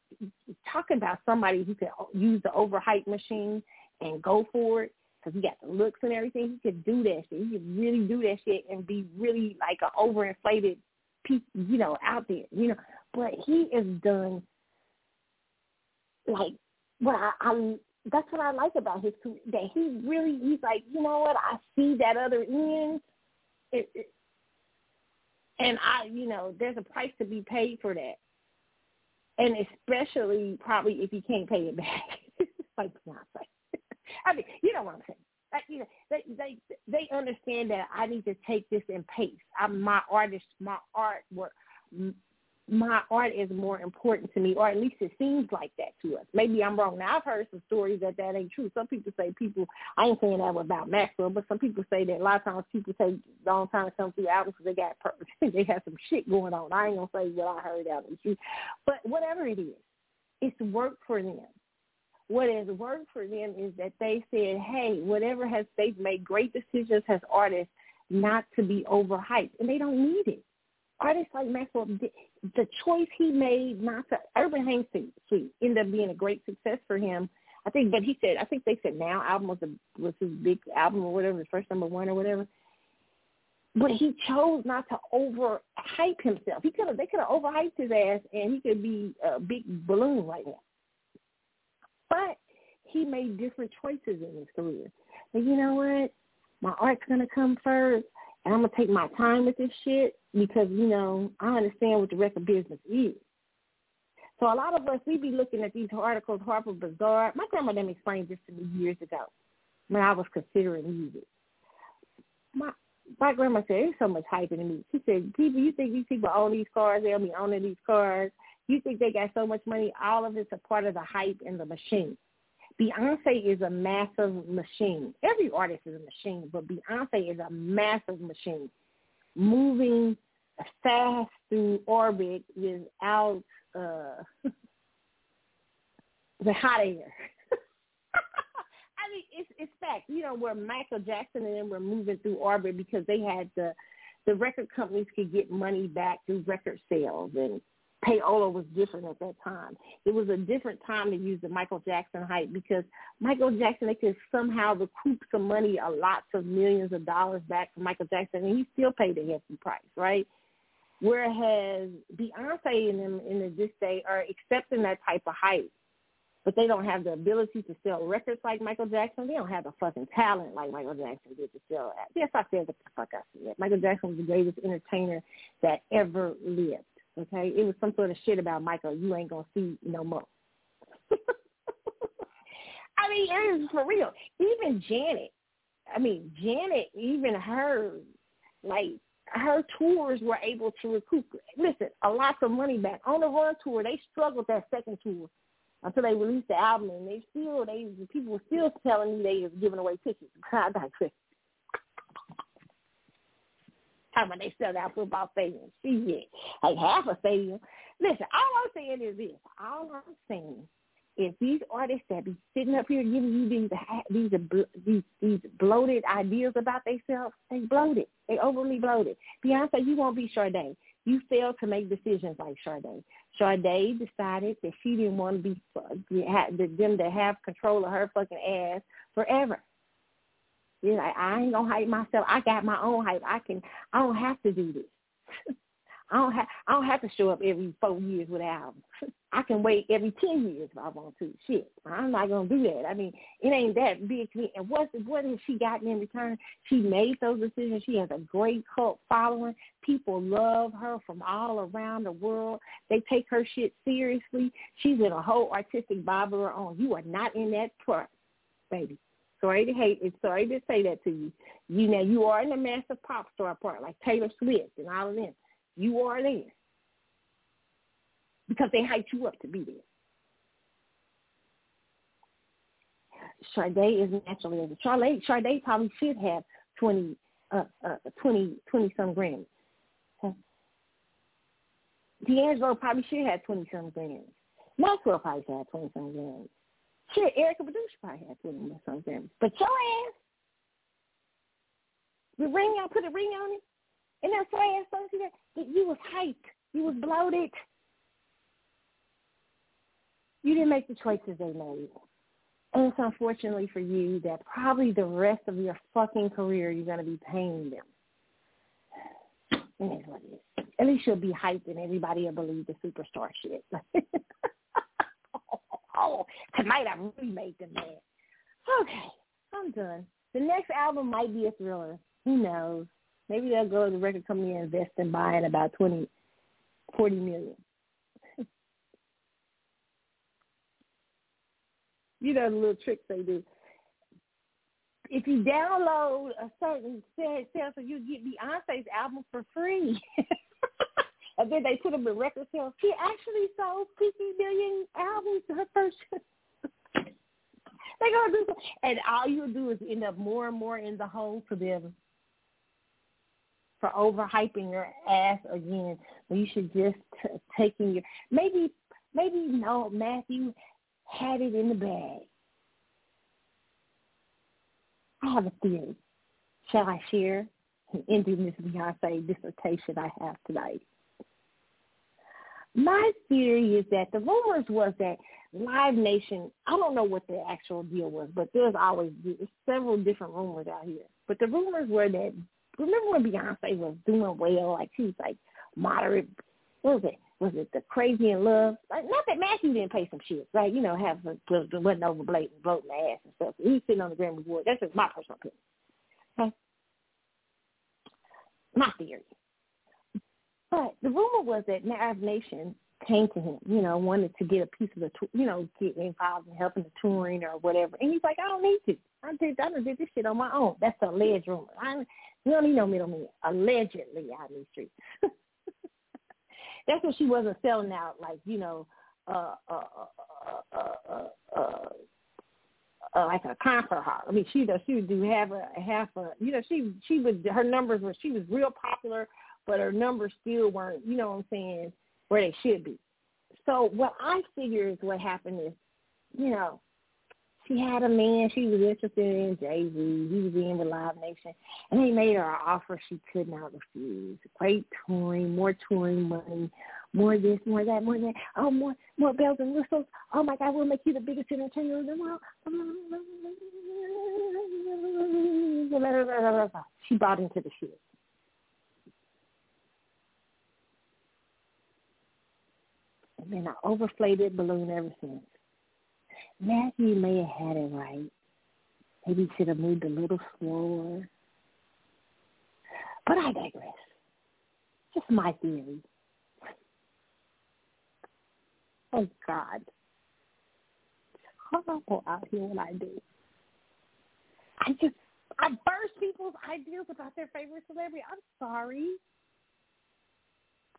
talking about somebody who can use the overhype machine and go for it because he got the looks and everything. He could do that shit. He could really do that shit and be really like an overinflated piece, you know, out there, you know. But he is done like what I, I that's what I like about his career. That he really he's like, you know what? I see that other end, it, it, and I, you know, there's a price to be paid for that, and especially probably if you can't pay it back, like Beyonce. I mean, you know what I'm saying. Like, you know, they they they understand that I need to take this in pace. I'm my artist, my artwork, my art is more important to me, or at least it seems like that to us. Maybe I'm wrong. Now I've heard some stories that that ain't true. Some people say people. I ain't saying that about Maxwell, but some people say that a lot of times people say long time to come through albums because they got purpose. they have some shit going on. I ain't gonna say what I heard out of truth, but whatever it is, it's work for them what has worked for them is that they said, hey, whatever has they've made great decisions as artists not to be overhyped, and they don't need it. Artists like Maxwell, the choice he made not to Urban Hang Suite ended up being a great success for him. I think, but he said, I think they said now album was a was his big album or whatever, his first number one or whatever. But he chose not to overhype himself. He could have, they could have overhyped his ass, and he could be a big balloon right now. But he made different choices in his career. And you know what? My art's gonna come first, and I'm gonna take my time with this shit because you know I understand what the record business is. So a lot of us we be looking at these articles, Harper Bazaar. My grandma explained this to me years ago when I was considering music. My my grandma said, "There's so much hype in the music." She said, "People, you think these people own these cars? They'll be owning these cars. You think they got so much money? All of it's a part of the hype and the machine. Beyonce is a massive machine. Every artist is a machine, but Beyonce is a massive machine, moving fast through orbit without uh, the hot air. I mean, it's it's fact. You know, where Michael Jackson and them were moving through orbit because they had the the record companies could get money back through record sales and payola was different at that time. It was a different time to use the Michael Jackson hype because Michael Jackson, they could somehow recoup some money, a lots of millions of dollars back from Michael Jackson, and he still paid a hefty price, right? Whereas Beyonce and them in this day are accepting that type of hype, but they don't have the ability to sell records like Michael Jackson. They don't have the fucking talent like Michael Jackson did to sell. Yes, I said what the fuck I said. Michael Jackson was the greatest entertainer that ever lived. Okay, it was some sort of shit about Michael. You ain't gonna see no more. I mean, it is for real. Even Janet, I mean, Janet, even her, like her tours were able to recoup. Listen, a lot of money back on the run tour. They struggled that second tour until they released the album, and they still they people were still telling me they was giving away tickets. I digress talking about they sell out football stadiums. Shit, like half a stadium. Listen, all I'm saying is this. All I'm saying is these artists that be sitting up here giving you these these these these bloated ideas about themselves, they bloated. They overly bloated. Beyonce, you won't be Sade. You failed to make decisions like Sade. Sade decided that she didn't want to be uh, them to have control of her fucking ass forever. You're like, I ain't gonna hype myself. I got my own hype. I can. I don't have to do this. I don't have. I don't have to show up every four years with an album. I can wait every ten years if I want to. Shit, I'm not gonna do that. I mean, it ain't that big to me. And what's what has she gotten in return? She made those decisions. She has a great cult following. People love her from all around the world. They take her shit seriously. She's in a whole artistic vibe of her own. You are not in that part baby. Sorry to hate it. Sorry to say that to you. You know, you are in the massive pop star part, like Taylor Swift and all of them. You are there because they hyped you up to be there. Sade is naturally as a Sade. Probably should have 20, uh, uh, 20, 20 some Grammys. D'Angelo probably should have 20 some Grammys. Maxwell probably should have 20 some Grammys. Shit, Erykah Badu should probably have 20 some Grammys. But your ass, the ring, I put a ring on it, and that fire song, that you was hyped. You was bloated. You didn't make the choices they made. And it's unfortunately for you that probably the rest of your fucking career you're going to be paying them. And what it is. At least you'll be hyped and everybody will believe the superstar shit. oh, tonight I really made them mad. Okay, I'm done. The next album might be a thriller. Who knows? Maybe they'll go to the record company and invest and in buying about twenty, forty million. you know the little tricks they do. If you download a certain so you get Beyonce's album for free. and then they put him in record sales. He actually sold 50 million albums her first. they gonna do, and all you do is end up more and more in the hole for them for overhyping your ass again. You should just t- taking your maybe maybe no Matthew had it in the bag. I have a theory. Shall I share ending this Beyonce dissertation I have tonight? My theory is that the rumors was that Live Nation, I don't know what the actual deal was, but there's always several different rumors out here. But the rumors were that, remember when Beyonce was doing well, like she was like moderate, what was it? was it the Crazy in Love? Like, not that Matthew didn't pay some shit, right? You know, have wasn't over blatant bloating ass and stuff. He's sitting on the Grammy Award. That's just my personal opinion. Okay, my theory. But the rumor was that Nav Nation came to him, you know, wanted to get a piece of the, you know, get involved in helping the touring or whatever. And he's like, I don't need to. I did, I did this shit on my own. That's the alleged rumor. I, we don't need no middleman. Allegedly out in these streets. That's when she wasn't selling out like you know, uh, uh, uh, uh, uh, uh, like a concert hall. I mean, she does. She would do half a half a. You know, she she would her numbers were she was real popular, but her numbers still weren't. You know what I'm saying? Where they should be. So what I figure is what happened is, you know, she had a man she was interested in, Jay Z. He was in with Live Nation, and they made her an offer she could not refuse. Great touring, more touring money, more this, more that, more that. Oh, more more bells and whistles. Oh my God, we'll make you the biggest entertainer in the world. She bought into the shit. And then I overflated balloon ever since. Matthew may have had it right. Maybe he should have moved a little slower. But I digress. Just my theory. Oh God. Horrible out here what I do. I just I burst people's ideas about their favorite celebrity. I'm sorry.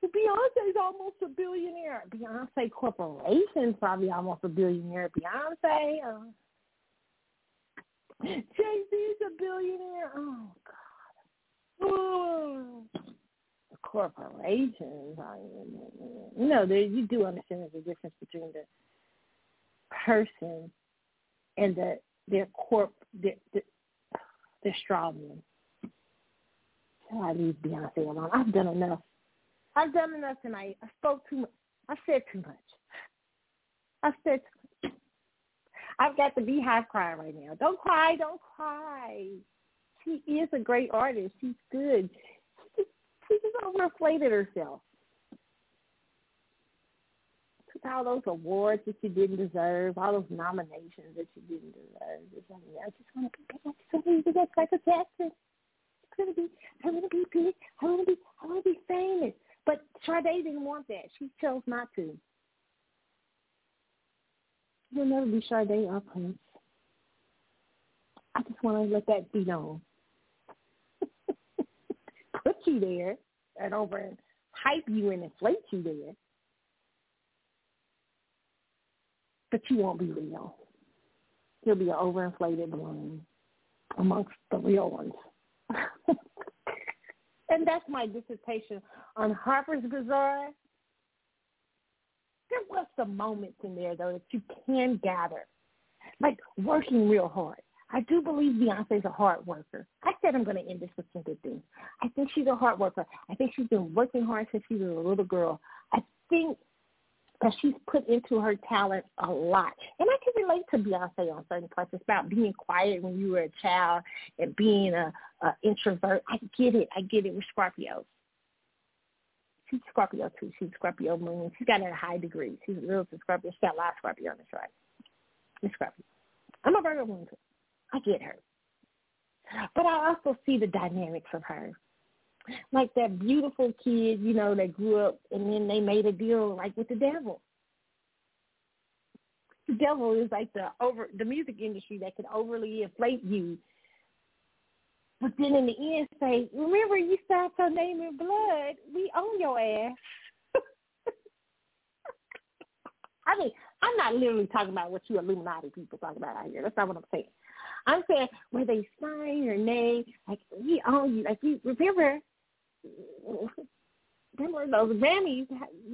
Beyonce's almost a billionaire. Beyonce Corporation's probably almost a billionaire. Beyonce, uh, Jay Z's a billionaire. Oh God. Oh. Corporations. I mean, you know, you do understand there's a difference between the person and the their corp the the, the straw man. I leave Beyonce alone. I've done enough I've done enough tonight. I spoke too much. I said too much. I said too much. I've got the BeyHive crying right now. Don't cry. Don't cry. She is a great artist. She's good. She just, she just overinflated herself. Took all those awards that she didn't deserve, all those nominations that she didn't deserve. Just like, I just want to be. I just want to be big like a Jackson. I want to be. I want to be big. I want to be. I want to be famous. But Sade didn't want that. She chose not to. You'll never be Sade or Prince. I just want to let that be known. Put you there and over hype you and inflate you there. But you won't be real. You'll be an overinflated balloon amongst the real ones. and that's my dissertation on Harper's Bazaar. There was some moments in there though that you can gather, like working real hard. I do believe Beyonce's a hard worker. I said I'm going to end this with some good things. I think she's a hard worker. I think she's been working hard since she was a little girl. I think that she's put into her talent a lot. And I can relate to Beyonce on certain parts. It's about being quiet when you were a child and being a, a introvert. I get it. I get it with Scorpio. She's Scorpio too. She's Scorpio moon. She's got a high degree. She's a little Scorpio. She's got a lot of Scorpio on the chart. Miss Scorpio. I'm a Virgo moon too. I get her. But I also see the dynamics of her like that beautiful kid, you know, that grew up and then they made a deal like with the devil. The devil is like the over the music industry that could overly inflate you. But then in the end say, Remember you signed your name in blood, we own your ass. I mean, I'm not literally talking about what you Illuminati people talk about out here. That's not what I'm saying. I'm saying where they sign your name, like we own you. Like you remember remember those Grammys?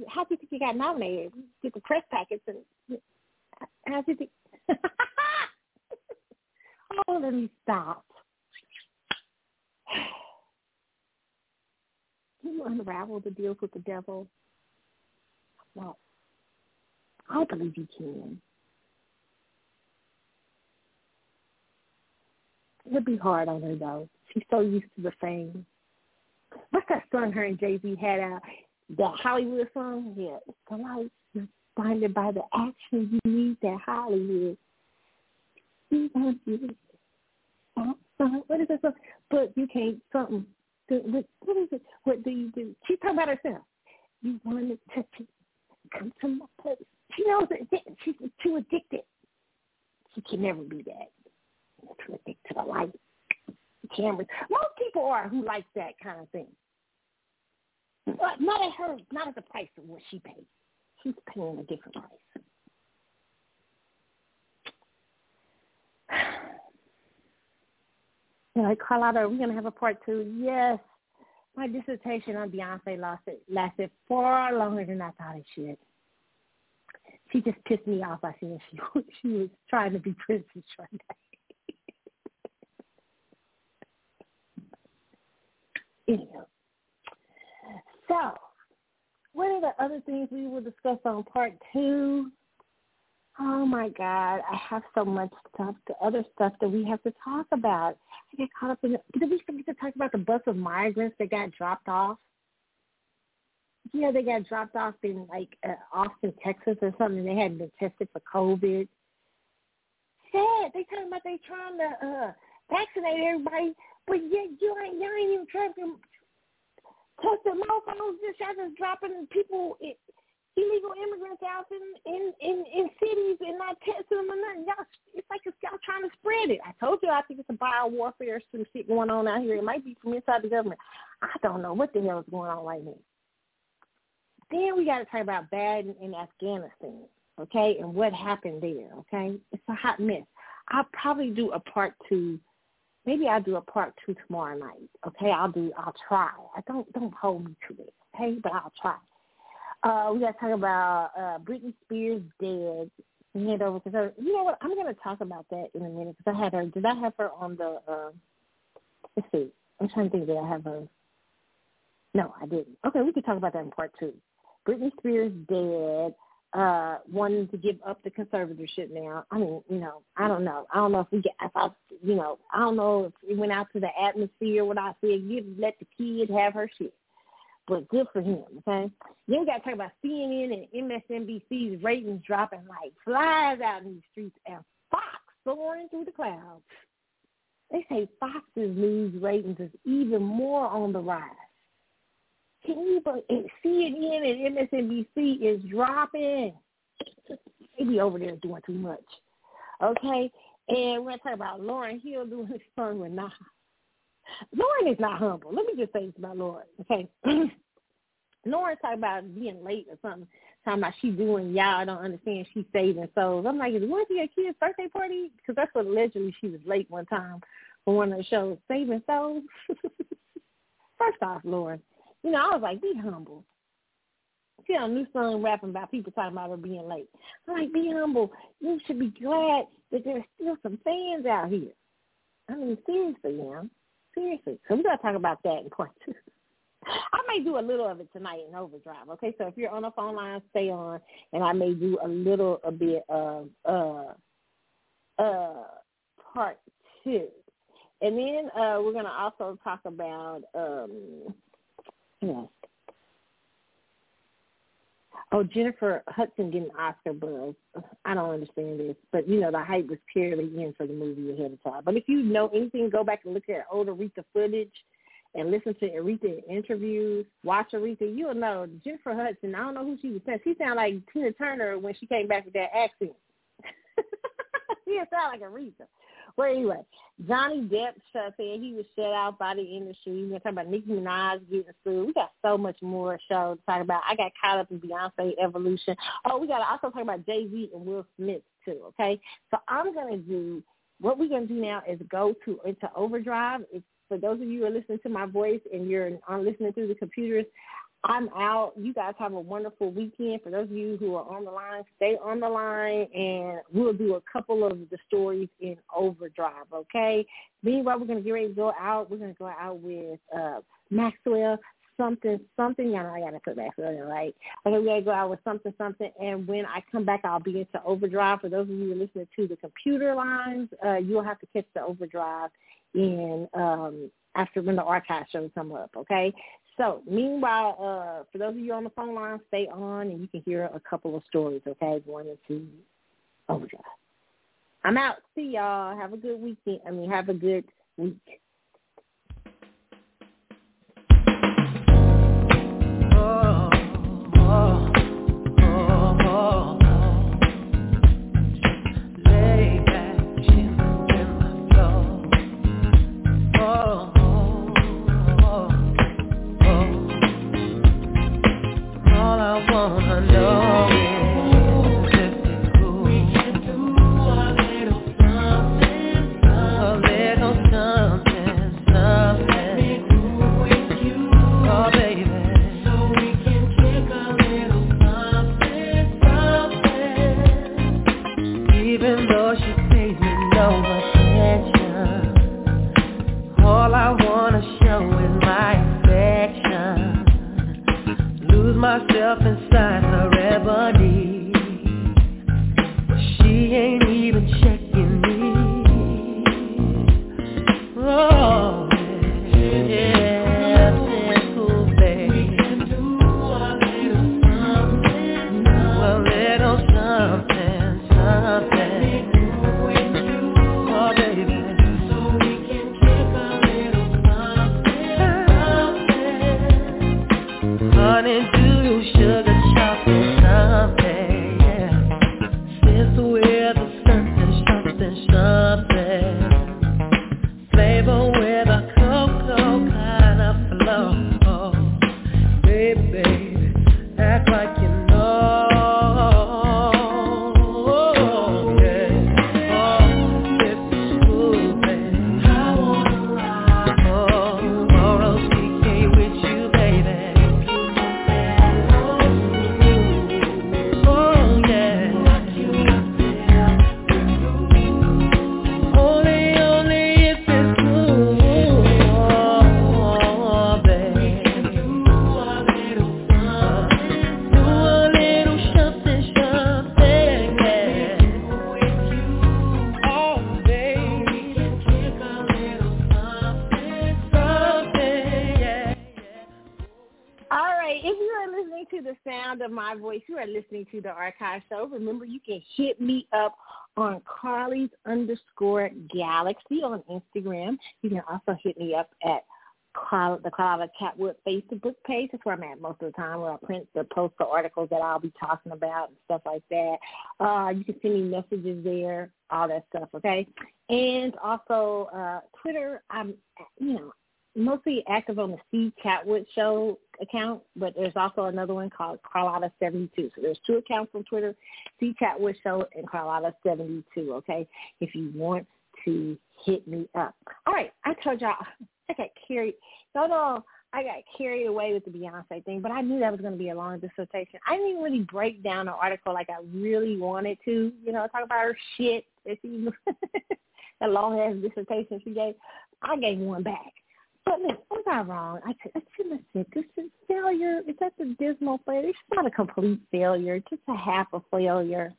How do you think you got nominated? Get the press packets and how did you think? oh, let me stop. You unravel the deals with the devil? Well, I believe you can. It'll be hard on her though. She's so used to the fame what's that song her and Jay Z had out? The Hollywood song? Yeah. Life is blinded by the action you need that Hollywood. Wants you. Uh, uh, what is that song? But you can't something. What is it? What do you do? She's talking about herself. You want to touch it. Come to my place. She knows that she's too addicted. She can never be that. Too addicted to the light cameras. Most people are who like that kind of thing. Hmm. But not at her, not at the price of what she paid. She's paying a different price. You know, Carlotta, are we going to have a part two? Yes. My dissertation on Beyonce lasted, lasted far longer than I thought it should. She just pissed me off by saying she, she was trying to be Princess Sade. So, what are the other things we will discuss on part two? Oh my God, I have so much stuff, the other stuff that we have to talk about. I get caught up in. Did we forget to talk about the bus of migrants that got dropped off? Yeah, they got dropped off in like uh, Austin, Texas or something. They hadn't been tested for COVID. Sad. They talking about they trying to uh, vaccinate everybody but yet you ain't you ain't even trying to test the mofos. Just y'all just dropping people, illegal immigrants out in in in, in cities and not testing them or nothing. Y'all, it's like it's y'all trying to spread it. I told you I think it's a bio warfare some shit going on out here. It might be from inside the government. I don't know what the hell is going on right now. Then we got to talk about bad in Afghanistan, okay, and what happened there, okay? It's a hot mess. I'll probably do a part two maybe I'll do a part two tomorrow night. Okay, I'll do. I'll try. I don't don't hold me to it. Okay, but I'll try. Uh, we got to talk about uh, Britney Spears dead. Hand over to her. You know what? I'm going to talk about that in a minute because I had her. Did I have her on the? Uh, let's see. I'm trying to think. Did I have her? No, I didn't. Okay, we can talk about that in part two. Britney Spears dead uh wanting to give up the conservatorship now. I mean, you know, I don't know. I don't know if we get if I you know, I don't know if it went out to the atmosphere what I said, give let the kid have her shit. But good for him, okay? Then we gotta talk about CNN and MSNBC's ratings dropping like flies out in the streets and Fox soaring through the clouds. They say Fox's news ratings is even more on the rise. Can you believe CNN and MSNBC is dropping? They be over there doing too much. Okay? And we're going to talk about Lauryn Hill doing his song with Nas. Lauryn is not humble. Let me just say this about Lauryn, okay? Lauryn talking about being late or something, talking about she doing y'all don't understand she's saving souls. I'm like, is it one of your kid's birthday party? Because that's what allegedly she was late one time for one of the shows, saving souls. First off, Lauryn, you know, I was like, be humble. Had a new song rapping about people talking about her being late. I'm like, be humble. You should be glad that there's still some fans out here. I mean, seriously, man. Seriously. So we got to talk about that in part two. I may do a little of it tonight in overdrive. Okay, so if you're on the phone line, stay on, and I may do a little a bit of uh uh part two, and then uh we're gonna also talk about um yeah. Oh, Jennifer Hudson getting Oscar buzz. Uh, I don't understand this, but you know the hype was purely in for the movie ahead of time. But if you know anything, go back and look at old Aretha footage and listen to Aretha interviews, watch Aretha, you'll know Jennifer Hudson. I don't know who she was saying. She sounded like Tina Turner when she came back with that accent. she didn't sound like Aretha. Well, anyway, Johnny Depp said he was shut out by the industry. We're talking about Nicki Minaj getting sued. We got so much more show to talk about. I got caught up in Beyonce evolution. Oh, we got to also talk about Jay Z and Will Smith too. Okay, so I'm gonna do what we're gonna do now is go to into overdrive. It's for those of you who are listening to my voice and you're on listening through the computers, I'm out. You guys have a wonderful weekend. For those of you who are on the line, stay on the line, and we'll do a couple of the stories in overdrive, okay? Meanwhile, we're going to get ready to go out. We're going to go out with uh, Maxwell something, something. I know I got to put Maxwell in, right? Okay, we got to go out with something, something. And when I come back, I'll be into overdrive. For those of you listening to the computer lines, uh, you'll have to catch the overdrive in um, after when the archive shows come up. Okay. So meanwhile, uh, for those of you on the phone line, stay on and you can hear a couple of stories. Okay, One going into overdrive. I'm out. See y'all. Have a good weekend. I mean, have a good week. Wanna know to the Archive Show. Remember, you can hit me up on Carly's underscore Galaxy on Instagram. You can also hit me up at Carl, the Carlotta Catwood Facebook page. That's where I'm at most of the time, where I print the post the articles that I'll be talking about and stuff like that. Uh, you can send me messages there, all that stuff, okay? And also uh, Twitter, I'm, you know, mostly active on the C Catwood Show account, but there's also another one called Carlotta72. So there's two accounts on Twitter, C Catwood Show and Carlotta72, okay? If you want to hit me up. All right, I told y'all I got carried. No, no, I got carried away with the Beyonce thing, but I knew that was going to be a long dissertation. I didn't even really break down the article like I really wanted to. You know, talk about her shit. That she, that long ass dissertation she gave. I gave one back. But listen, was I wrong? I, I shouldn't have said this is failure. Is that the dismal failure? It's not a complete failure, just a half a failure.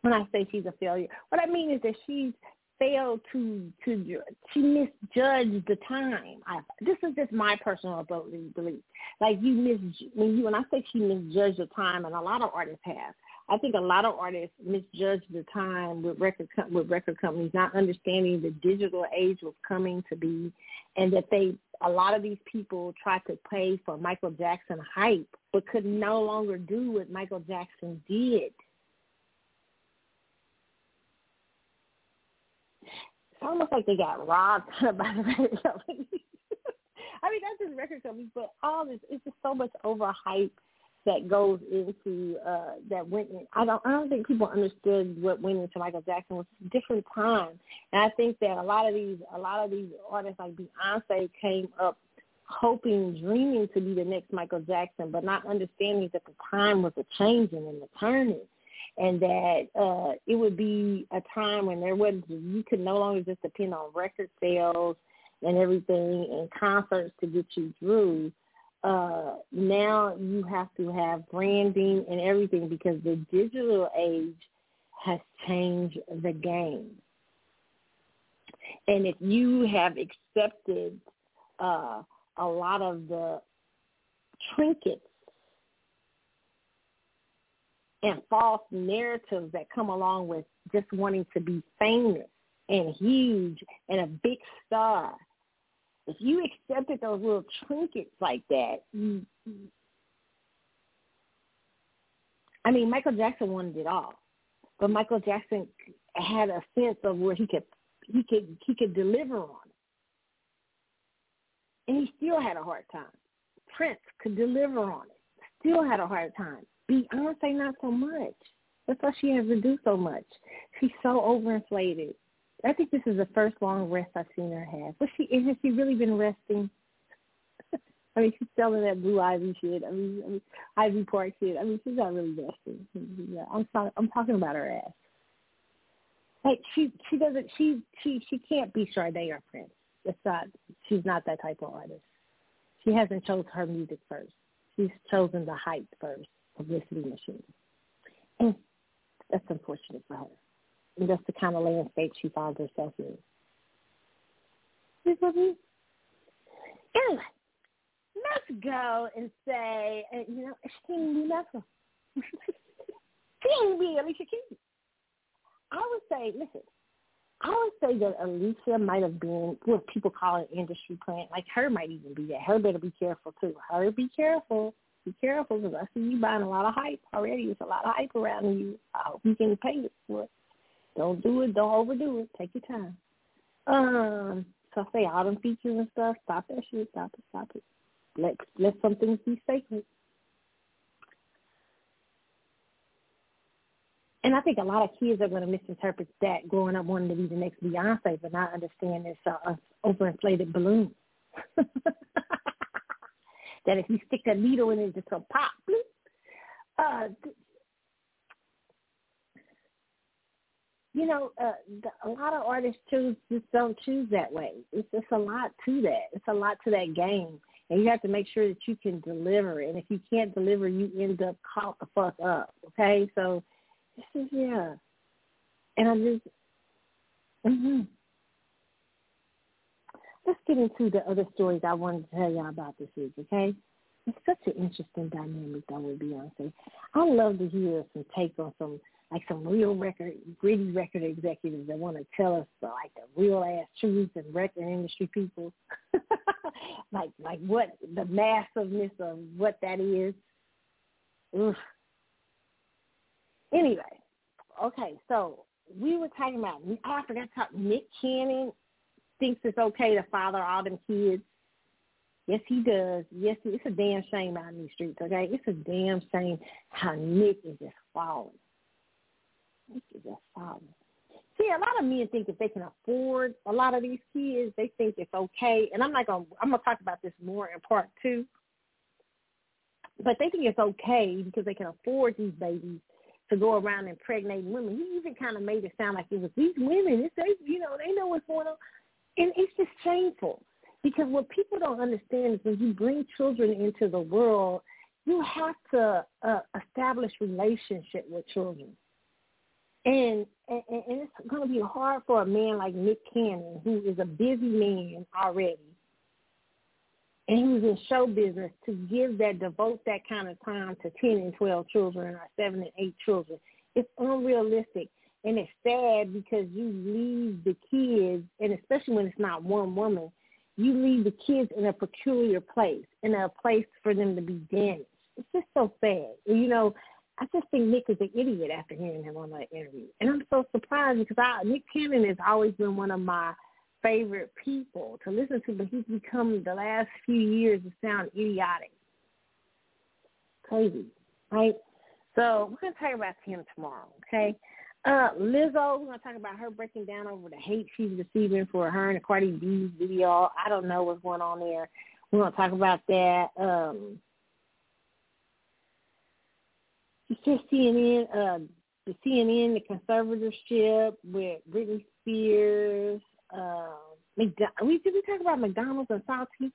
When I say she's a failure, what I mean is that she's failed to to she misjudged the time. I, this is just my personal belief. Like you mis when you when I say she misjudged the time, and a lot of artists have. I think a lot of artists misjudge the time with record com- with record companies, not understanding the digital age was coming to be, and that they a lot of these people tried to pay for Michael Jackson hype, but could no longer do what Michael Jackson did. It's almost like they got robbed by the record companies. I mean, not just record companies, but all this. It's just so much overhype that goes into uh that went in I don't I don't think people understood what went into Michael Jackson was a different time. And I think that a lot of these a lot of these artists like Beyonce came up hoping, dreaming to be the next Michael Jackson, but not understanding that the time was a changing and a turning and that uh it would be a time when there was you could no longer just depend on record sales and everything and concerts to get you through uh, now you have to have branding and everything because the digital age has changed the game. And if you have accepted uh, a lot of the trinkets and false narratives that come along with just wanting to be famous and huge and a big star if you accepted those little trinkets like that, I mean, Michael Jackson wanted it all, but Michael Jackson had a sense of where he could he could he could deliver on it, and he still had a hard time. Prince could deliver on it, still had a hard time. Beyonce not so much. That's why she has to do so much. She's so overinflated. I think this is the first long rest I've seen her have. Was she? Has she really been resting? I mean, she's selling that blue ivy shit. I mean, I mean Ivy Park shit. I mean, she's not really resting. Yeah, I'm sorry. I'm talking about her ass. Like she, she doesn't. She, she, she can't be Sade or Prince. It's not. She's not that type of artist. She hasn't chosen her music first. She's chosen the hype first, publicity machine, and that's unfortunate for her. And that's the kind of landscape she finds herself in. Anyway, let's go and say, uh, you know, she didn't be nothing. she didn't be Alicia Keys. I would say, listen, I would say that Alicia might have been what people call an industry plant. Like her might even be that. Her better be careful too. Her be careful. Be careful because I see you buying a lot of hype already. There's a lot of hype around you. I hope you can pay it for it. Don't do it. Don't overdo it. Take your time. Um, so I say all them features and stuff. Stop that shit. Stop it. Stop it. Let let some things be sacred. And I think a lot of kids are going to misinterpret that growing up wanting to be the next Beyonce, but not understand it's a, overinflated balloon. that if you stick a needle in it, it's just going to pop. Uh, you know, uh, a lot of artists choose just don't choose that way. It's just a lot to that. It's a lot to that game, and you have to make sure that you can deliver. And if you can't deliver, you end up caught the fuck up. Okay, so this is yeah, and I just. hmm Let's get into the other stories I wanted to tell y'all about this week. Okay, it's such an interesting dynamic though with Beyonce. I love to hear some take on some like some real record, gritty record executives that want to tell us the, like the real ass truths and record industry people. like like what the massiveness of what that is. Oof. Anyway, okay, so we were talking about. Oh, I forgot to talk. Nick Cannon thinks it's okay to father all them kids. Yes, he does. Yes, it's a damn shame out in these streets. Okay, it's a damn shame how Nick is just falling. Nick is just falling. See, a lot of men think if they can afford a lot of these kids, they think it's okay. And I'm not gonna. I'm gonna talk about this more in part two. But they think it's okay because they can afford these babies to go around impregnating women. He even kind of made it sound like it was these women. It's they, you know, they know what's going on, and it's just shameful because what people don't understand is when you bring children into the world, you have to uh, establish relationship with children. And, and and it's to be hard for a man like Nick Cannon, who is a busy man already, and who's in show business, to give that devote that kind of time to ten and twelve children or seven and eight children. It's unrealistic, and it's sad because you leave the kids, and especially when it's not one woman, you leave the kids in a peculiar place, in a place for them to be damaged. It's just so sad. You know, I just think Nick is an idiot after hearing him on that interview. And I'm so surprised because I, Nick Cannon has always been one of my favorite people to listen to, but he's become the last few years to sound idiotic. Crazy, right? So we're going to talk about him tomorrow, okay? Uh, Lizzo, we're going to talk about her breaking down over the hate she's receiving for her and Cardi B video. I don't know what's going on there. We're going to talk about that. Um, it's just CNN, uh, the CNN, the conservatorship with Britney Spears. Uh, McDonald's. We did we talk about McDonald's and Salty?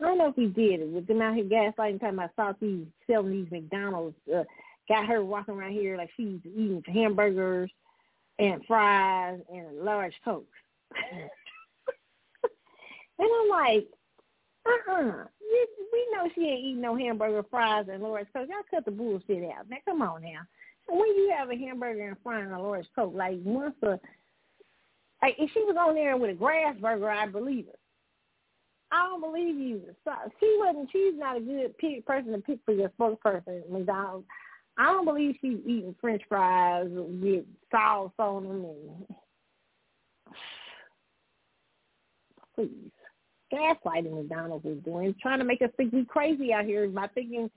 I don't know if we did with them out here gaslighting, talking about Salty selling these McDonald's. Uh, got her walking around here like she's eating hamburgers and fries and large coke. and I'm like, uh-uh. We know she ain't eating no hamburger, fries, and Lord's Coke. Y'all cut the bullshit out. Now, come on now. When you have a hamburger and fries and a Lord's Coke, like once a, like if she was on there with a grass burger, I believe her. I don't believe you. So she wasn't. She's not a good pick, person to pick for your spokesperson, McDonald's. I don't believe she's eating French fries with sauce on them. And please gaslighting McDonald's is doing, trying to make us think we crazy out here by thinking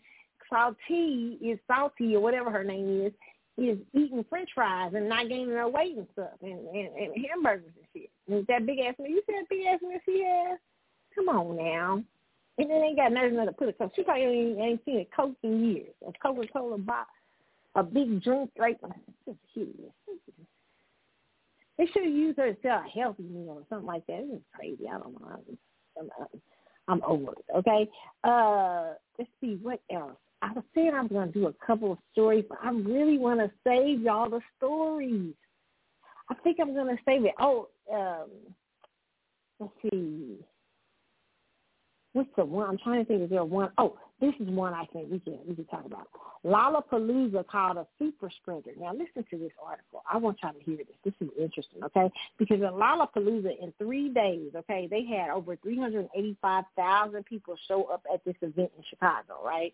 Salty is salty or whatever her name is, is eating French fries and not gaining her weight and stuff and, and, and hamburgers and shit. And that big ass you said big ass miss she has? Come on now. And then ain't got nothing to put a coke. She probably ain't, ain't seen a Coke in years. A Coca Cola box, a big drink like just hideous. They should used her to sell a healthy meal or something like that. It was crazy. I don't know. I'm, I'm over it. Okay. Uh, let's see what else. I was saying I'm going to do a couple of stories, but I really want to save y'all the stories. I think I'm going to save it. Oh, um, let's see. What's the one? I'm trying to think. Is there one? Oh, this is one I think we can we can talk about. Lollapalooza called a super spreader. Now listen to this article. I want y'all to hear this. This is interesting, okay? Because at Lollapalooza in three days, okay, they had over 385,000 people show up at this event in Chicago, right?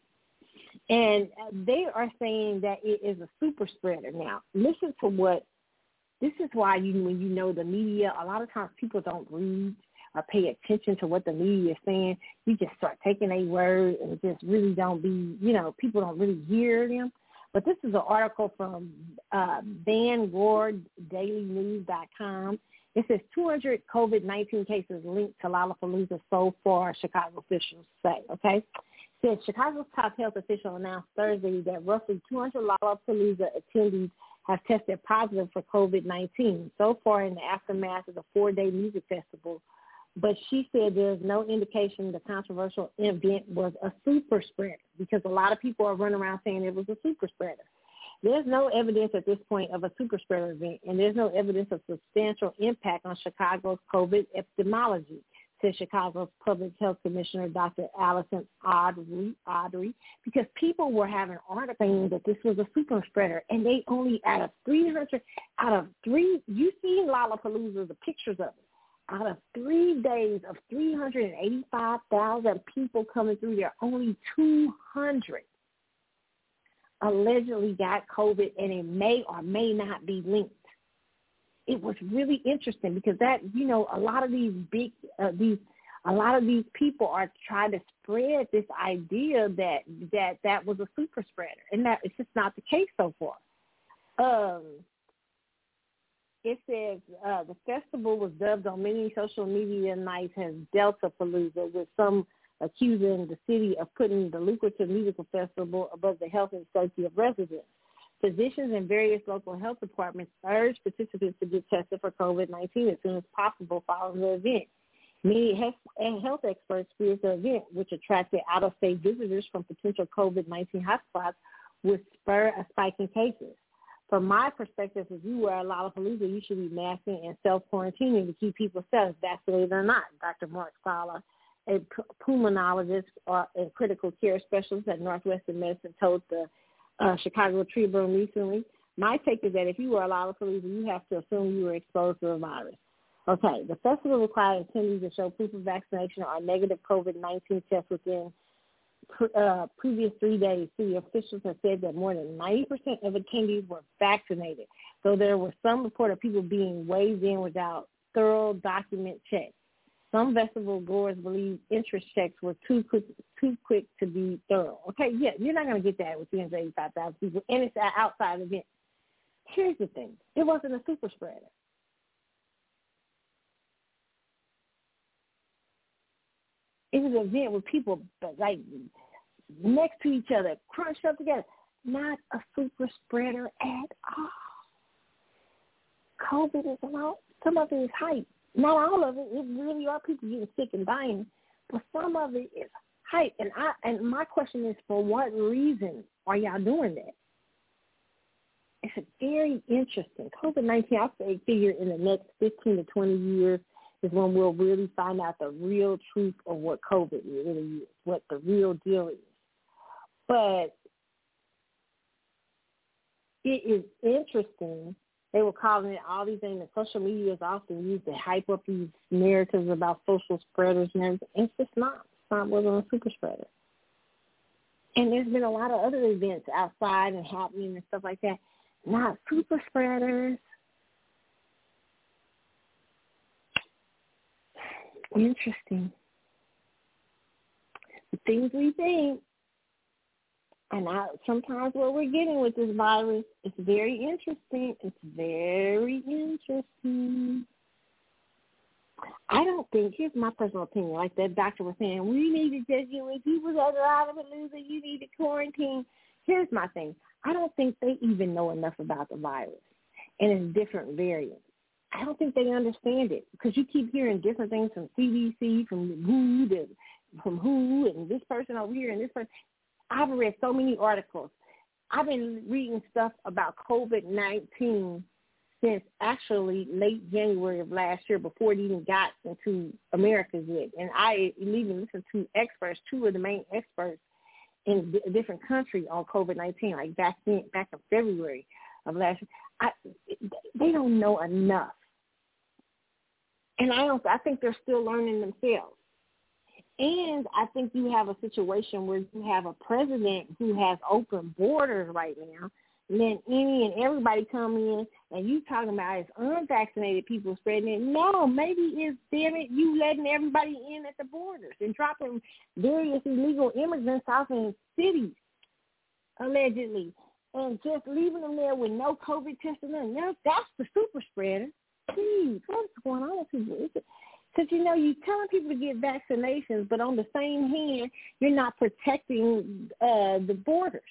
And uh, they are saying that it is a super spreader. Now listen to what. This is why you when you know the media, a lot of times people don't read or pay attention to what the media is saying. You just start taking a word and just really don't be, you know, people don't really hear them. But this is an article from uh, VanguardDailyNews.com. It says 200 COVID-19 cases linked to Lollapalooza so far, Chicago officials say, okay? Says Chicago's top health official announced Thursday that roughly 200 Lollapalooza attendees have tested positive for COVID-19 so far in the aftermath of the four-day music festival but she said there's no indication the controversial event was a super spreader because a lot of people are running around saying it was a super spreader. There's no evidence at this point of a super spreader event, and there's no evidence of substantial impact on Chicago's COVID epidemiology, said Chicago's Public Health Commissioner Dr. Allison Arwady, Arwady because people were having articles that this was a super spreader, and they only out of 300, out of three, you see Lollapalooza, the pictures of it out of three days of 385,000 people coming through there, only 200 allegedly got COVID, and it may or may not be linked. It was really interesting because that, you know, a lot of these big, uh, these, a lot of these people are trying to spread this idea that that that was a super spreader, and that it's just not the case so far. Um, it says uh, the festival was dubbed on many social media nights as Delta Palooza, with some accusing the city of putting the lucrative musical festival above the health and safety of residents. Physicians and various local health departments urged participants to get tested for COVID-19 as soon as possible following the event. Many health experts fear the event, which attracted out-of-state visitors from potential COVID-19 hotspots, would spur a spike in cases. From my perspective, if you were a Lollapalooza, you should be masking and self-quarantining to keep people safe, vaccinated or not, Dr. Mark Sala a pulmonologist or a critical care specialist at Northwestern Medicine told the uh, Chicago Tribune recently. My take is that if you were a Lollapalooza, you have to assume you were exposed to the virus. Okay, the festival required attendees to show proof of vaccination or a negative COVID-19 test within uh, previous three days. City officials have said that more than 90% of attendees were vaccinated, though there was some report of people being waved in without thorough document checks. Some festival goers believe interest checks were too quick, too quick to be thorough. Okay, yeah, you're not going to get that with 385,000 people, and it's an outside event. Here's the thing: it wasn't a super spreader. It was an event with people like next to each other, crunched up together. Not a super spreader at all. COVID is about some of it is hype. Not all of it. It really are people getting sick and dying, but some of it is hype. And I and my question is, for what reason are y'all doing that? It's very interesting. COVID nineteen, I say, figure in the next fifteen to twenty years is when we'll really find out the real truth of what COVID really is, what the real deal is. But it is interesting they were calling it all these things social media is often used to hype up these narratives about social spreaders and everything. It's just not. Not wasn't a super spreader. And there's been a lot of other events outside and happening and stuff like that. Not super spreaders. Interesting. The things we think and I, sometimes what we're getting with this virus is very interesting. It's very interesting. I don't think, here's my personal opinion, like that doctor was saying, we need to just, you if you was at Lollapalooza, you need to quarantine. Here's my thing. I don't think they even know enough about the virus and its different variants. I don't think they understand it because you keep hearing different things from CDC, from WHO, from WHO, and this person over here and this person. I've read so many articles. I've been reading stuff about COVID-19 since actually late January of last year before it even got into America yet. And I even listened to experts, two of the main experts in a different country on COVID-19, like back back in February of last year. I, they don't know enough. And I don't, I think they're still learning themselves. And I think you have a situation where you have a president who has open borders right now. And then any and everybody come in and you talking about it's unvaccinated people spreading it. No, maybe it's damn it, you letting everybody in at the borders and dropping various illegal immigrants off in cities, allegedly. And just leaving them there with no COVID testing. No, that's the super spreader. Please, what's going on with people? Because, you know, you're telling people to get vaccinations, but on the same hand, you're not protecting uh, the borders.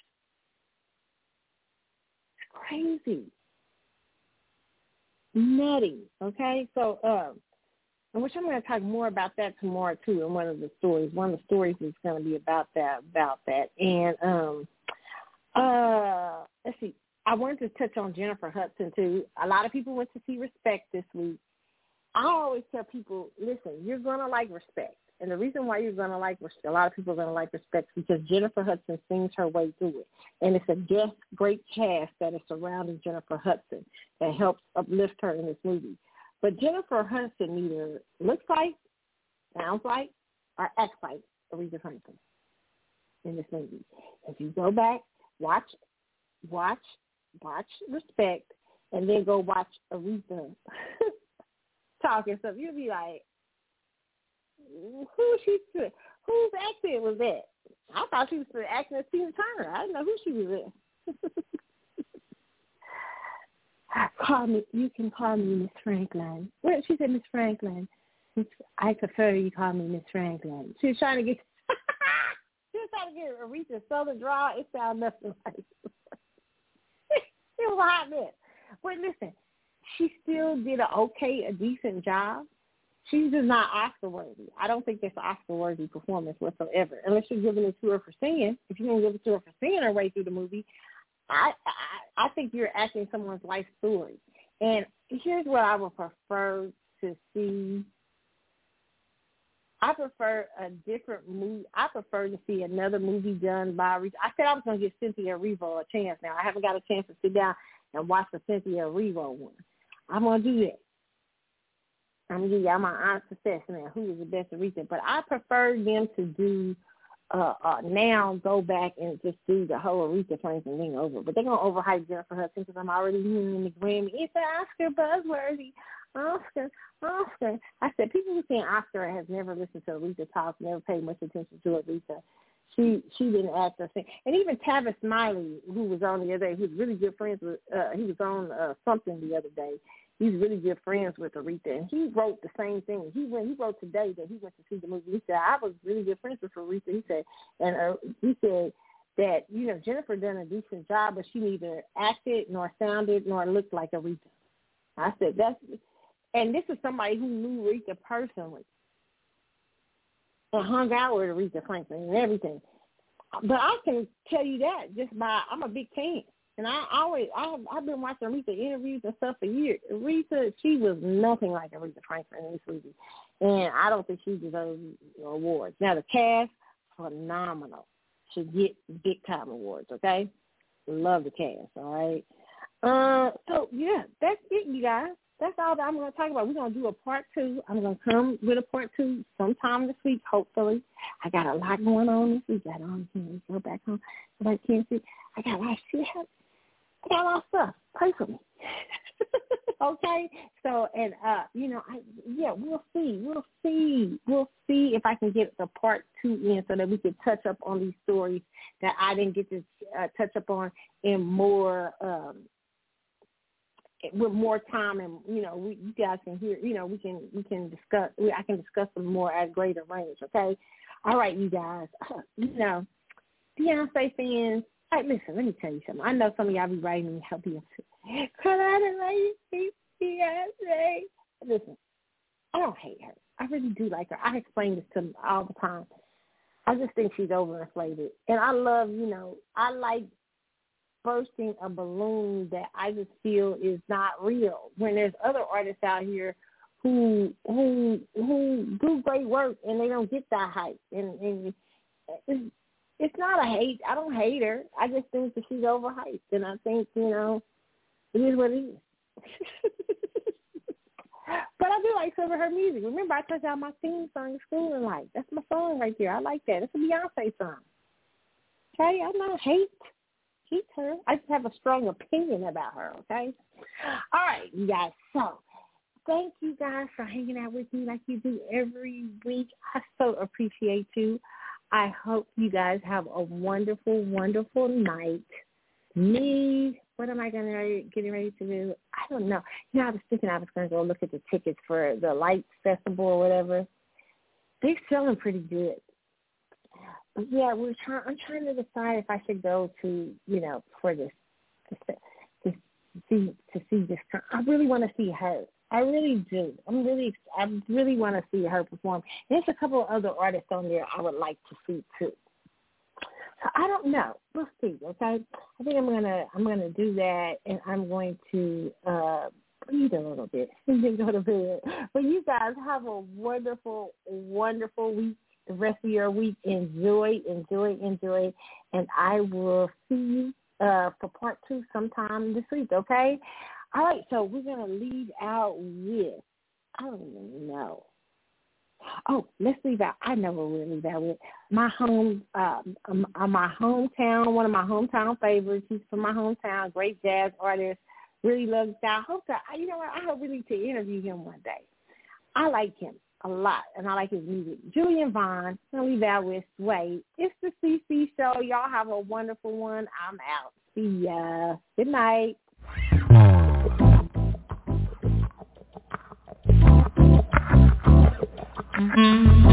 It's crazy. Nutty, okay? So, um, and which I'm going to talk more about that tomorrow, too, in one of the stories. One of the stories is going to be about that, about that. And um, uh, let's see. I wanted to touch on Jennifer Hudson, too. A lot of people went to see Respect this week. I always tell people, listen, you're gonna like respect, and the reason why you're gonna like respect, a lot of people are gonna like respect because Jennifer Hudson sings her way through it, and it's a guest, great cast that is surrounding Jennifer Hudson that helps uplift her in this movie. But Jennifer Hudson neither looks like, sounds like, or acts like Aretha Franklin in this movie. If you go back, watch, watch, watch Respect, and then go watch Aretha talk and stuff, you'll be like, who she? Whose accent was that? I thought she was acting as Tina Turner. I didn't know who she was with. call me. You can call me Miss Franklin. Well, she said Miss Franklin. I prefer you call me Miss Franklin. She was trying to get. she was trying to get Aretha Southern draw. It sounded nothing like. it was hot mess. But listen, she still did a okay, a decent job. She's just not Oscar worthy. I don't think an Oscar worthy performance whatsoever. Unless you're giving it to her for singing. If you're gonna give it to her for singing her way through the movie, I, I I think you're acting someone's life story. And here's what I would prefer to see. I prefer a different movie. I prefer to see another movie done by. I said I was going to give Cynthia Erivo a chance. Now I haven't got a chance to sit down and watch the Cynthia Erivo one. I'm going to do that. I'm gonna give y'all my honest assessment of who is the best Aretha. But I prefer them to do uh, uh, now go back and just do the whole Aretha Franklin thing over. But they're gonna overhype Jennifer Hudson because I'm already hearing the Grammy. It's an Oscar buzzworthy. Oscar, Oscar. I said people who saying Oscar has never listened to Aretha talk, never paid much attention to Aretha. She she didn't act sing. And even Tavis Smiley, who was on the other day, who's really good friends with. uh He was on uh, something the other day he's really good friends with Aretha, and he wrote the same thing. He went, he wrote today that he went to see the movie. He said I was really good friends with Aretha. He said, and uh, he said that you know Jennifer done a decent job, but she neither acted nor sounded nor looked like Aretha. I said that's, and this is somebody who knew Aretha personally and hung out with Aretha Franklin and everything. But I can tell you that just by I'm a big fan. And I always, I, I've been watching Aretha interviews and stuff for years. Aretha, she was nothing like Aretha Franklin in this movie, and I don't think she deserves awards. Now the cast, phenomenal. Should get big time awards. Okay, love the cast. All right. Uh, so yeah, that's it, you guys. That's all that I'm going to talk about. We're going to do a part two. I'm going to come with a part two sometime this week, hopefully. I got a lot going on this week. I don't go back home. Nobody can't see. I got a lot of shit. I got a lot of stuff. Pray for me. okay? So, and, uh, you know, I, yeah, we'll see. We'll see. We'll see if I can get the part two in so that we can touch up on these stories that I didn't get to uh, touch up on in more, um, with more time and you know we you guys can hear you know we can we can discuss we, I can discuss them more at greater range okay all right you guys you know Beyonce fans Hey, listen, let me tell you something. I know some of y'all be writing me help you. Cause I didn't like you, Beyonce. Listen, I don't hate her. I really do like her. I explain this to them all the time. I just think she's overinflated. And I love, you know, I like bursting a balloon that I just feel is not real. When there's other artists out here who who who do great work and they don't get that hype. And and it's it's not a hate. I don't hate her. I just think that she's overhyped, and I think you know, it is what it is. but I do like some of her music. Remember, I told y'all my theme song is Schoolin' Life. That's my song right there. I like that. It's a Beyonce song. Okay, I'm not hate hate her. I just have a strong opinion about her. Okay. All right, you guys. So thank you guys for hanging out with me like you do every week. I so appreciate you. I hope you guys have a wonderful, wonderful night. Me, what am I gonna getting ready to do? I don't know. You know, I was thinking I was gonna go look at the tickets for the Lights Festival or whatever. They're selling pretty good. Yeah, we're trying. I'm trying to decide if I should go to, you know, for this, to, to see to see this. I really want to see her. I really do. I'm really, I really want to see her perform. There's a couple of other artists on there I would like to see too. So I don't know. We'll see. Okay. I think I'm gonna, I'm gonna do that, and I'm going to uh breathe a little bit and then go to bed. But you guys have a wonderful, wonderful week. The rest of your week, enjoy, enjoy, enjoy, and I will see you uh, for part two sometime this week. Okay. All right, so we're going to lead out with I don't even know. Oh, let's leave out. I know what we'll leave out with. My home, uh, um, uh, my hometown, one of my hometown favorites. He's from my hometown. Great jazz artist. Really loves style. I hope that you know what. I hope we need to interview him one day. I like him a lot, and I like his music. Julian Vaughn. I'll leave out with Sway. It's the CC show. Y'all have a wonderful one. I'm out. See ya. Good night. Mm-hmm.